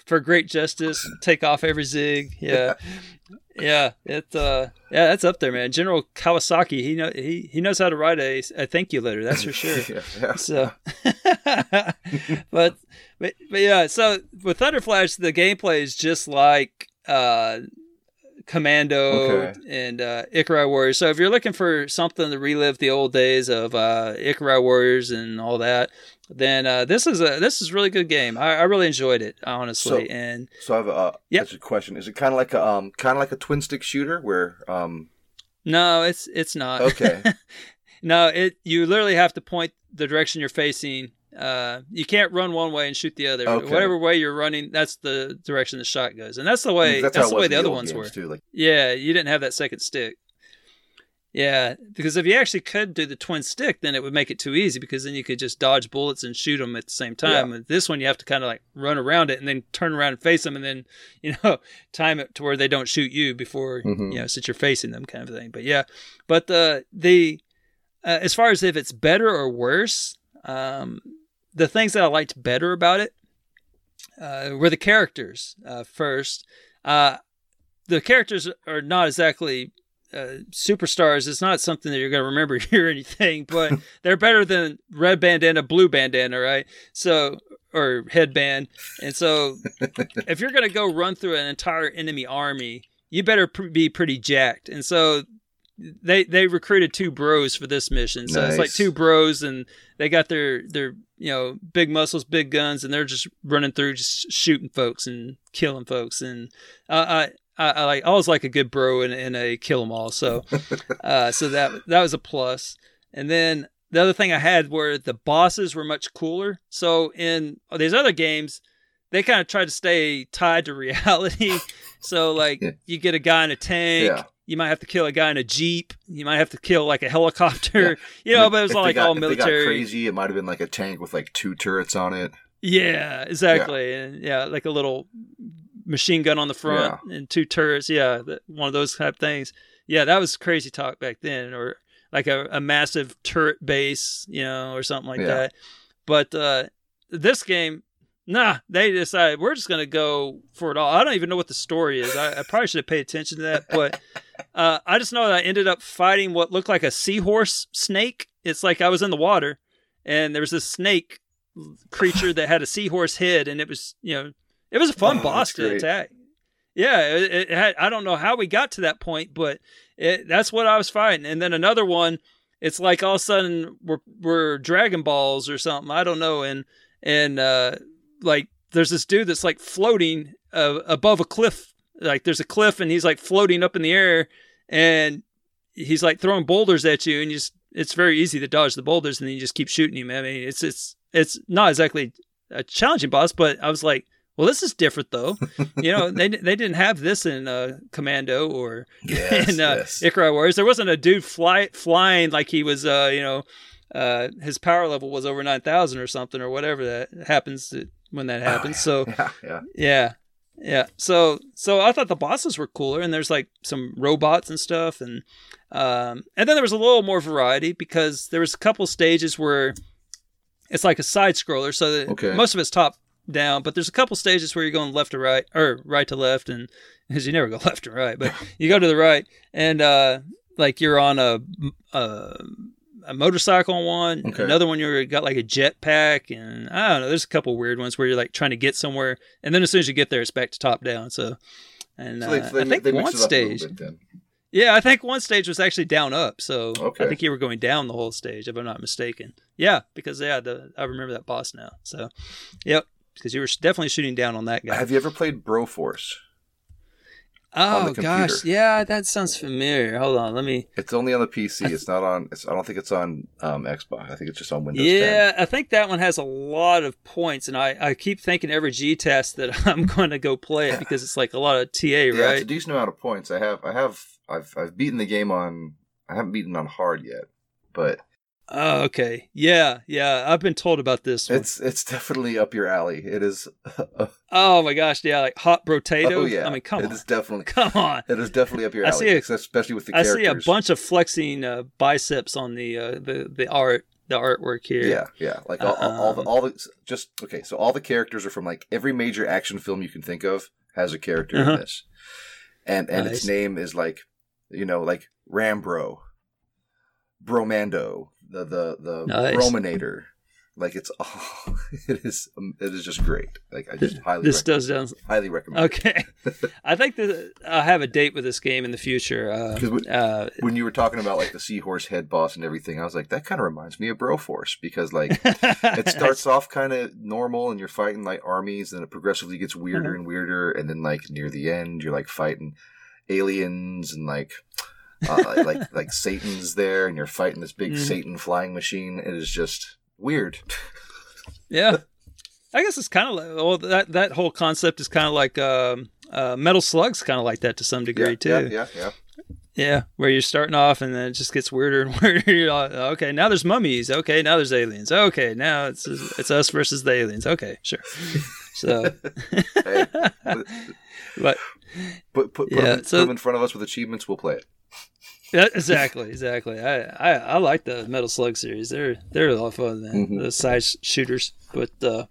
for great justice. Take off every zig. Yeah, yeah, it uh, yeah, that's up there, man. General Kawasaki, he know he he knows how to write a, a thank you letter. That's for sure. yeah, yeah. So, but, but but yeah, so with Thunder Flash, the gameplay is just like uh, Commando Okay. and uh, Ikari Warriors. So if you're looking for something to relive the old days of uh, Ikari Warriors and all that, then uh, this is a this is a really good game. I, I really enjoyed it honestly, So- and So I have a uh, Yep. a question. Is it kind of like a um kind of like a twin stick shooter where um no, it's it's not. Okay. no, it you literally have to point the direction you're facing. Uh, you can't run one way and shoot the other. Okay. Whatever way you're running, that's the direction the shot goes, and that's the way. that's, That's, how the way the other ones were. too. Like Yeah, you didn't have that second stick. Yeah, because if you actually could do the twin stick, then it would make it too easy because then you could just dodge bullets and shoot them at the same time. With this one, you have to kind of like run around it and then turn around and face them, and then you know time it to where they don't shoot you before Mhm. you know since you're facing them, kind of thing. But yeah, but the the uh, as far as if it's better or worse, um, the things that I liked better about it uh, were the characters. Uh, first, uh, the characters are not exactly uh, superstars. It's not something that you're going to remember or anything, but they're better than red bandana, blue bandana, right? So or headband. And so, if you're going to go run through an entire enemy army, you better pr- be pretty jacked. And so. They they recruited two bros for this mission, so it's like two bros, and they got their their you know big muscles, big guns, and they're just running through, just shooting folks and killing folks. And uh, I, I I like I always like a good bro in, in a kill 'em all. So uh, so that that was a plus. And then the other thing I had were the bosses were much cooler. So in these other games, they kind of try to stay tied to reality. so like Yeah. you get a guy in a tank. Yeah. You might have to kill a guy in a jeep. You might have to kill like a helicopter. You know, but it was all like got- all if they got military. crazy, it might have been like a tank with like two turrets on it. Yeah, exactly. And yeah, like a little machine gun on the front and two turrets. Yeah, that, one of those type things. Yeah, that was crazy talk back then, or like a, a massive turret base, you know, or something like Yeah. that. But uh, this game, nah, they decided we're just gonna go for it all. I don't even know what the story is. I, I probably should have paid attention to that, but uh, I just know that I ended up fighting what looked like a seahorse snake. It's like I was in the water, and there was this snake creature that had a seahorse head, and it was you know it was a fun Oh, boss to great. attack. Yeah, it, it had. I don't know how we got to that point, but it, that's what I was fighting. And then another one, it's like all of a sudden we're we're Dragon Balls or something. I don't know. And and uh, like there's this dude that's like floating uh, above a cliff. Like there's a cliff, and he's like floating up in the air, and he's like throwing boulders at you, and you just it's very easy to dodge the boulders, and then you just keep shooting him. I mean, it's it's it's not exactly a challenging boss, but I was like, well, this is different though. you know, they they didn't have this in uh, Commando or Yes, in uh, yes. Ikari Warriors. There wasn't a dude fly flying like he was, uh, you know, uh, his power level was over nine thousand or something or whatever that happens to, when that happens. So Yeah, yeah. yeah. Yeah. So so I thought the bosses were cooler and there's like some robots and stuff and um and then there was a little more variety because there was a couple stages where it's like a side scroller so that Okay. most of it's top down but there's a couple stages where you're going left to right or right to left and because you never go left to right but you go to the right and uh like you're on a a, a motorcycle on one Okay. another one you're got like a jetpack and i don't know there's a couple weird ones where you're like trying to get somewhere and then as soon as you get there it's back to top down so and So they, uh, they, i think they one mix it up a little stage yeah, I think one stage was actually down up, so Okay. I think you were going down the whole stage, if I'm not mistaken. Yeah, because yeah, the I remember that boss now. So, yep, because you were definitely shooting down on that guy. Have you ever played Broforce? oh gosh, yeah, that sounds familiar. Hold on, let me. It's only on the PC. It's not on. It's, I don't think it's on um, Xbox. I think it's just on Windows Yeah, I think that one has a lot of points, and I, I keep thinking every G test that I'm going to go play it because it's like a lot of TA, 10. Yeah, it's a decent amount of points. I have. I have. I've. I've beaten the game on. I haven't beaten on hard yet, but Oh, okay. Yeah, yeah. I've been told about this one. it's it's definitely up your alley. It is. oh my gosh, yeah, like hot potato. oh yeah. I mean, come It on, is definitely. come on. It is definitely up your I alley, see a- especially with the I characters. see a bunch of flexing uh, biceps on the uh, the the art the artwork here. Yeah, yeah. Like all, all, all the Um, all the just okay. So all the characters are from like every major action film you can think of has a character Uh-huh. in this, and and its name is like you know like Rambro, Bromando, the the the Nice. Brominator. Like it's oh, it is um, it is just great. Like I just highly This does sound highly recommend. it. okay. I think that I'll have a date with this game in the future. Uh, we- uh, When you were talking about like the seahorse head boss and everything, I was like, that kind of reminds me of Broforce because like it starts off kind of normal and you're fighting like armies and it progressively gets weirder Uh-huh. and weirder and then like near the end you're like fighting aliens and like uh, like like satan's there and you're fighting this big Mhm. satan flying machine it is just weird Yeah, I guess it's kind of like well that that whole concept is kind of like um, uh, Metal Slug's kind of like that to some degree yeah, too. yeah yeah yeah Yeah, where you're starting off and then it just gets weirder and weirder. You're like, okay, now there's mummies. Okay, now there's aliens. Okay, now it's it's us versus the aliens. Okay, sure. So, Hey, but put put, put, Yeah, them, so- put them in front of us with achievements we'll play it yeah, exactly, exactly. I, I I like the Metal Slug series. They're they're a lot of fun, man. Mhm. The side sh- shooters, but uh,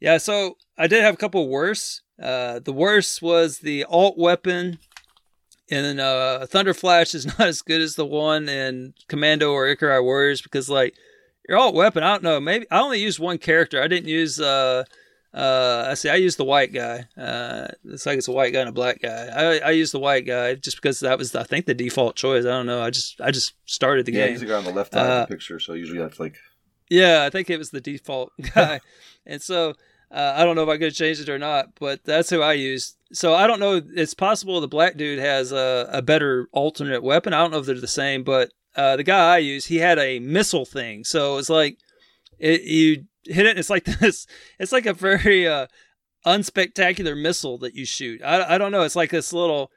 yeah. So I did have a couple worse. Uh, the worst was the alt weapon. And uh, Thunder Flash is not as good as the one in Commando or Ikari Warriors because, like, your alt weapon, I don't know. Maybe I only used one character. I didn't use. Uh, uh, I see. I used the white guy. Uh, it's like it's a white guy and a black guy. I I used the white guy just because that was I think the default choice. I don't know. I just I just started the yeah game. he's the guy on the left side of Uh, the picture so usually that's like Yeah, I think it was the default guy. and so uh, I don't know if I could have changed it or not, but that's who I used. So I don't know. It's possible the black dude has a, a better alternate weapon. I don't know if they're the same, but uh, the guy I used, he had a missile thing. So it's like it, you hit it. And it's like this. It's like a very uh, unspectacular missile that you shoot. I, I don't know. It's like this little.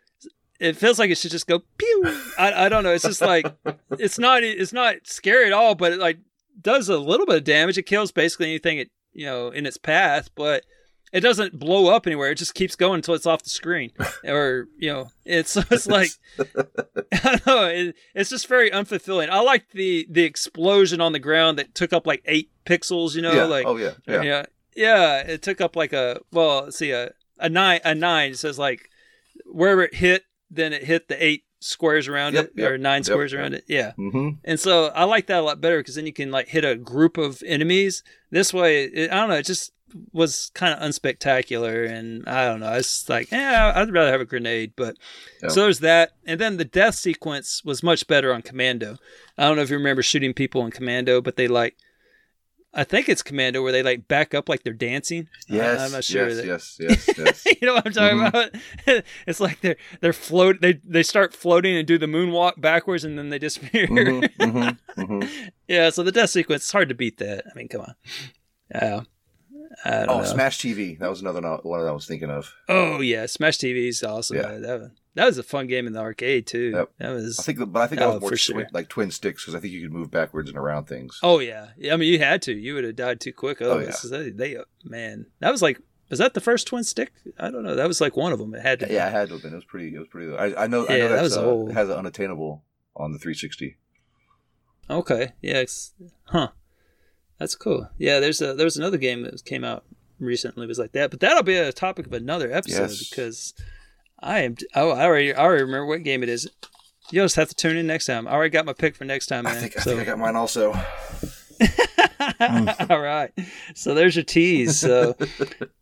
It feels like it should just go pew. I, I don't know. It's just like it's not it's not scary at all, but it like does a little bit of damage. It kills basically anything it you know in its path, but it doesn't blow up anywhere. It just keeps going until it's off the screen, or you know, it's it's like I don't know. It, it's just very unfulfilling. I like the the explosion on the ground that took up like eight pixels. You know, yeah like oh yeah yeah yeah, yeah. It took up like a well, see, a a nine, a nine. It says like wherever it hit, then it hit the eight squares around Yep, it yep, or nine yep, squares around it. Yeah, mm-hmm and so I like that a lot better because then you can like hit a group of enemies. This way, it, I don't know. It just was kind of unspectacular, and I don't know. It's like, yeah, I'd rather have a grenade. But Yeah. so there's that, and then the death sequence was much better on Commando. I don't know if you remember shooting people in Commando, but they like. I think it's Commando where they like back up like they're dancing. yes I'm not sure. yes, that- yes yes yes you know what I'm talking Mhm. about? it's like they're they're float they they start floating and do the moonwalk backwards and then they disappear. Mhm, mhm, mhm. yeah, so the death sequence it's hard to beat that. I mean, come on. I don't Oh, know. Smash TV. That was another one that I was thinking of. oh yeah, Smash TV is awesome. Yeah. That, that was a fun game in the arcade too. Yep. That was I think, but I think that Oh, was more twi- like twin sticks because I think you could move backwards and around things. Oh yeah. yeah. I mean, you had to. You would have died too quick. Oh, yeah. they, they man, that was like was that the first twin stick? I don't know. That was like one of them. It had to. be. yeah, it had to have been. It was pretty. It was pretty. I, I know. I Yeah, know that was uh, old. Has an unattainable on the 360. Okay. Yeah. It's, huh. That's cool. Yeah. There's a there was another game that came out recently was like that, but that'll be a topic of another episode Yes. because I am. Oh, I already I already remember what game it is. You'll just have to tune in next time. I already got my pick for next time, man. I think. I so. think I got mine also. All right. So there's your tease. So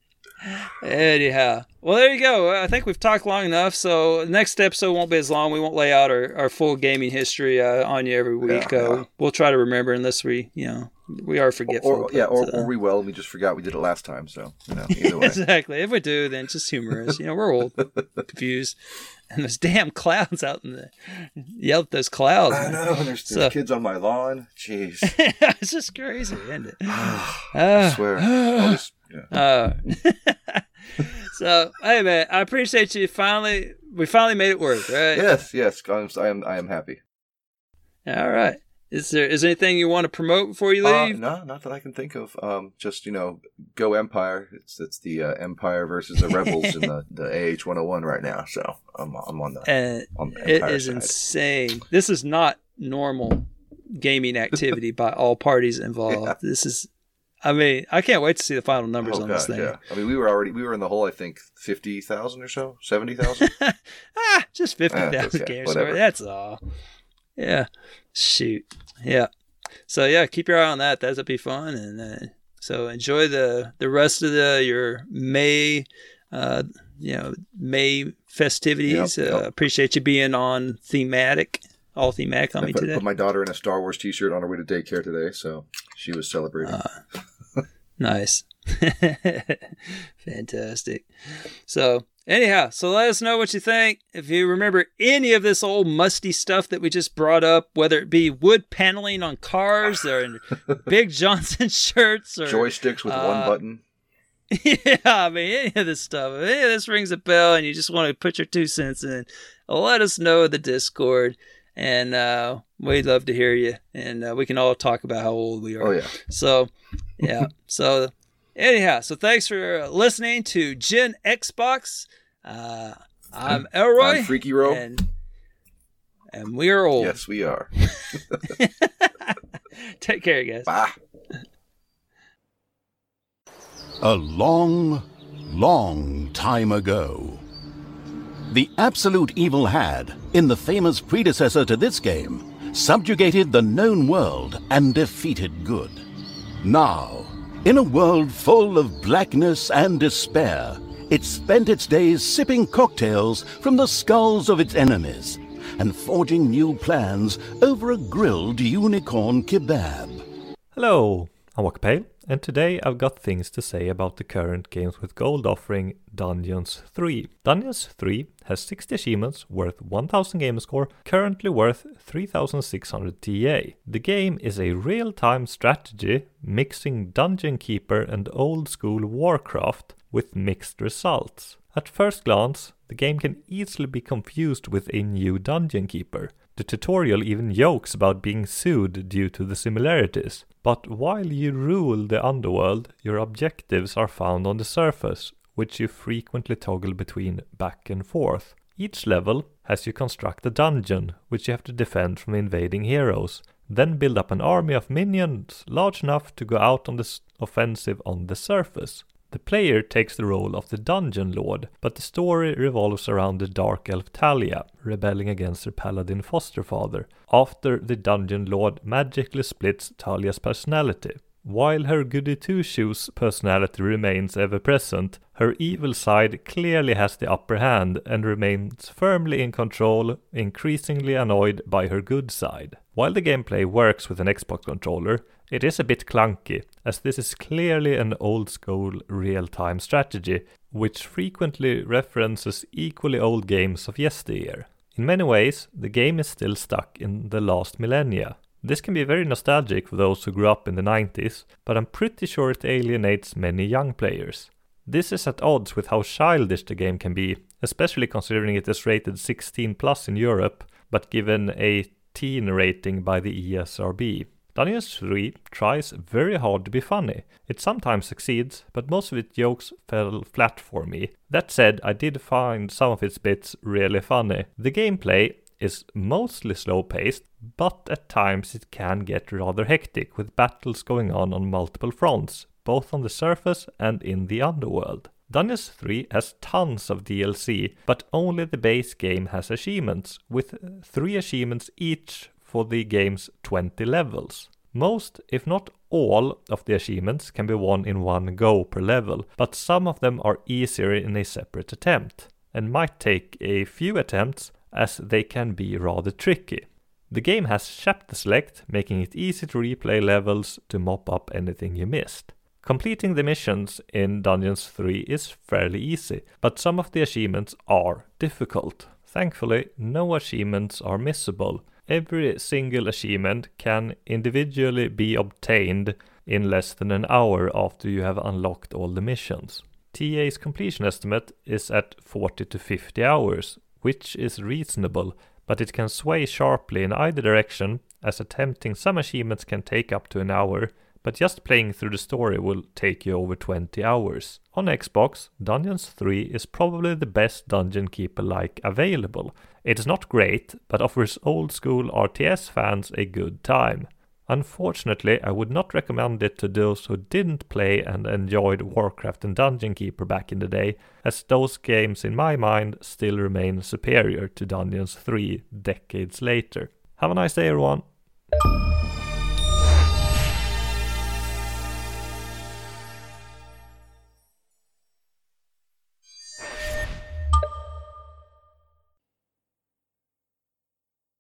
anyhow, well, there you go. I think we've talked long enough. So next episode won't be as long. We won't lay out our, our full gaming history uh, on you every week. Yeah, uh, yeah. We'll try to remember unless we, you know, we are forgetful. Or, yeah, or, uh, or we will. We just forgot we did it last time. So you know, either way. exactly. If we do, then it's just humor us. You know, we're old, confused, and those damn clouds out in the yell at those clouds. I man. know. and There's, So- there's kids on my lawn. Jeez. it's just crazy, isn't it? I Ah. swear. I'll just, yeah. Uh, so hey man, I appreciate you finally. We finally made it work, right? Yes, yes. I'm, I am. I am happy. All right. Is there is there anything you want to promote before you Uh, leave? no, not that I can think of. Um, just you know, go Empire. It's it's the uh, Empire versus the Rebels in the the AH 101 right now. So I'm I'm on the and on the Empire is side. insane. This is not normal gaming activity by all parties involved. Yeah. This is I mean, I can't wait to see the final numbers Oh on this thing. yeah. I mean, we were already we were in the hole. I think fifty thousand or so, seventy thousand. ah, just fifty thousand okay, games. whatever. That's all. Yeah. Shoot. Yeah. So yeah, keep your eye on that. That'll be fun, and uh, so enjoy the the rest of the your May, uh, you know, May festivities. Yep, uh, appreciate you being on thematic, all thematic on I me put, today. put my daughter in a Star Wars T-shirt on her way to daycare today, so she was celebrating. Uh, Nice. Fantastic. So, anyhow, so let us know what you think. If you remember any of this old musty stuff that we just brought up, whether it be wood paneling on cars or Big Johnson shirts or Joysticks with one uh, button. yeah, I mean, any of this stuff, if any of this rings a bell and you just want to put your two cents in, let us know in the Discord. And uh, we'd love to hear you. And uh, we can all talk about how old we are. Oh yeah, So, yeah. so, anyhow, so thanks for listening to Gen Xbox. Uh, I'm Elroy. I'm Freaky Row. And, and we are old. yes, we are. Take care, guys. Bye. A long, long time ago. The absolute evil had, in the famous predecessor to this game, subjugated the known world and defeated good. Now, in a world full of blackness and despair, it spent its days sipping cocktails from the skulls of its enemies and forging new plans over a grilled unicorn kebab. Hello, I'm Walkerpale, and today I've got things to say about the current Games with Gold offering Dungeons 3. Dungeons 3 has 60 achievements worth 1000 game score, currently worth 3600 TA. The game is a real time strategy mixing Dungeon Keeper and old school Warcraft with mixed results. At first glance, the game can easily be confused with a new Dungeon Keeper. The tutorial even jokes about being sued due to the similarities. But while you rule the underworld, your objectives are found on the surface, which you frequently toggle between back and forth. Each level has you construct a dungeon, which you have to defend from invading heroes, then build up an army of minions large enough to go out on the offensive on the surface. The player takes the role of the dungeon lord, but the story revolves around the dark elf Thalya rebelling against her paladin foster father after the dungeon lord magically splits Thalya's personality. While her goody two shoes personality remains ever present, her evil side clearly has the upper hand and remains firmly in control, increasingly annoyed by her good side. While the gameplay works with an Xbox controller, it is a bit clunky, as this is clearly an old school real time strategy, which frequently references equally old games of yesteryear. In many ways, the game is still stuck in the last millennia. This can be very nostalgic for those who grew up in the 90s, but I'm pretty sure it alienates many young players. This is at odds with how childish the game can be, especially considering it is rated 16 plus in Europe, but given a teen rating by the ESRB. Dungeons 3 tries very hard to be funny. It sometimes succeeds, but most of its jokes fell flat for me. That said, I did find some of its bits really funny. The gameplay is mostly slow paced, but at times it can get rather hectic with battles going on on multiple fronts, both on the surface and in the underworld. Dungeons 3 has tons of DLC, but only the base game has achievements, with 3 achievements each for the game's 20 levels. Most, if not all, of the achievements can be won in one go per level, but some of them are easier in a separate attempt, and might take a few attempts as they can be rather tricky. The game has chapter select, making it easy to replay levels to mop up anything you missed. Completing the missions in Dungeons 3 is fairly easy, but some of the achievements are difficult. Thankfully, no achievements are missable. Every single achievement can individually be obtained in less than an hour after you have unlocked all the missions. TA's completion estimate is at 40 to 50 hours, which is reasonable, but it can sway sharply in either direction, as attempting some achievements can take up to an hour, but just playing through the story will take you over 20 hours. On Xbox, Dungeons 3 is probably the best Dungeon Keeper like available. It is not great, but offers old school RTS fans a good time. Unfortunately, I would not recommend it to those who didn't play and enjoyed Warcraft and Dungeon Keeper back in the day, as those games in my mind still remain superior to Dungeons 3 decades later. Have a nice day everyone!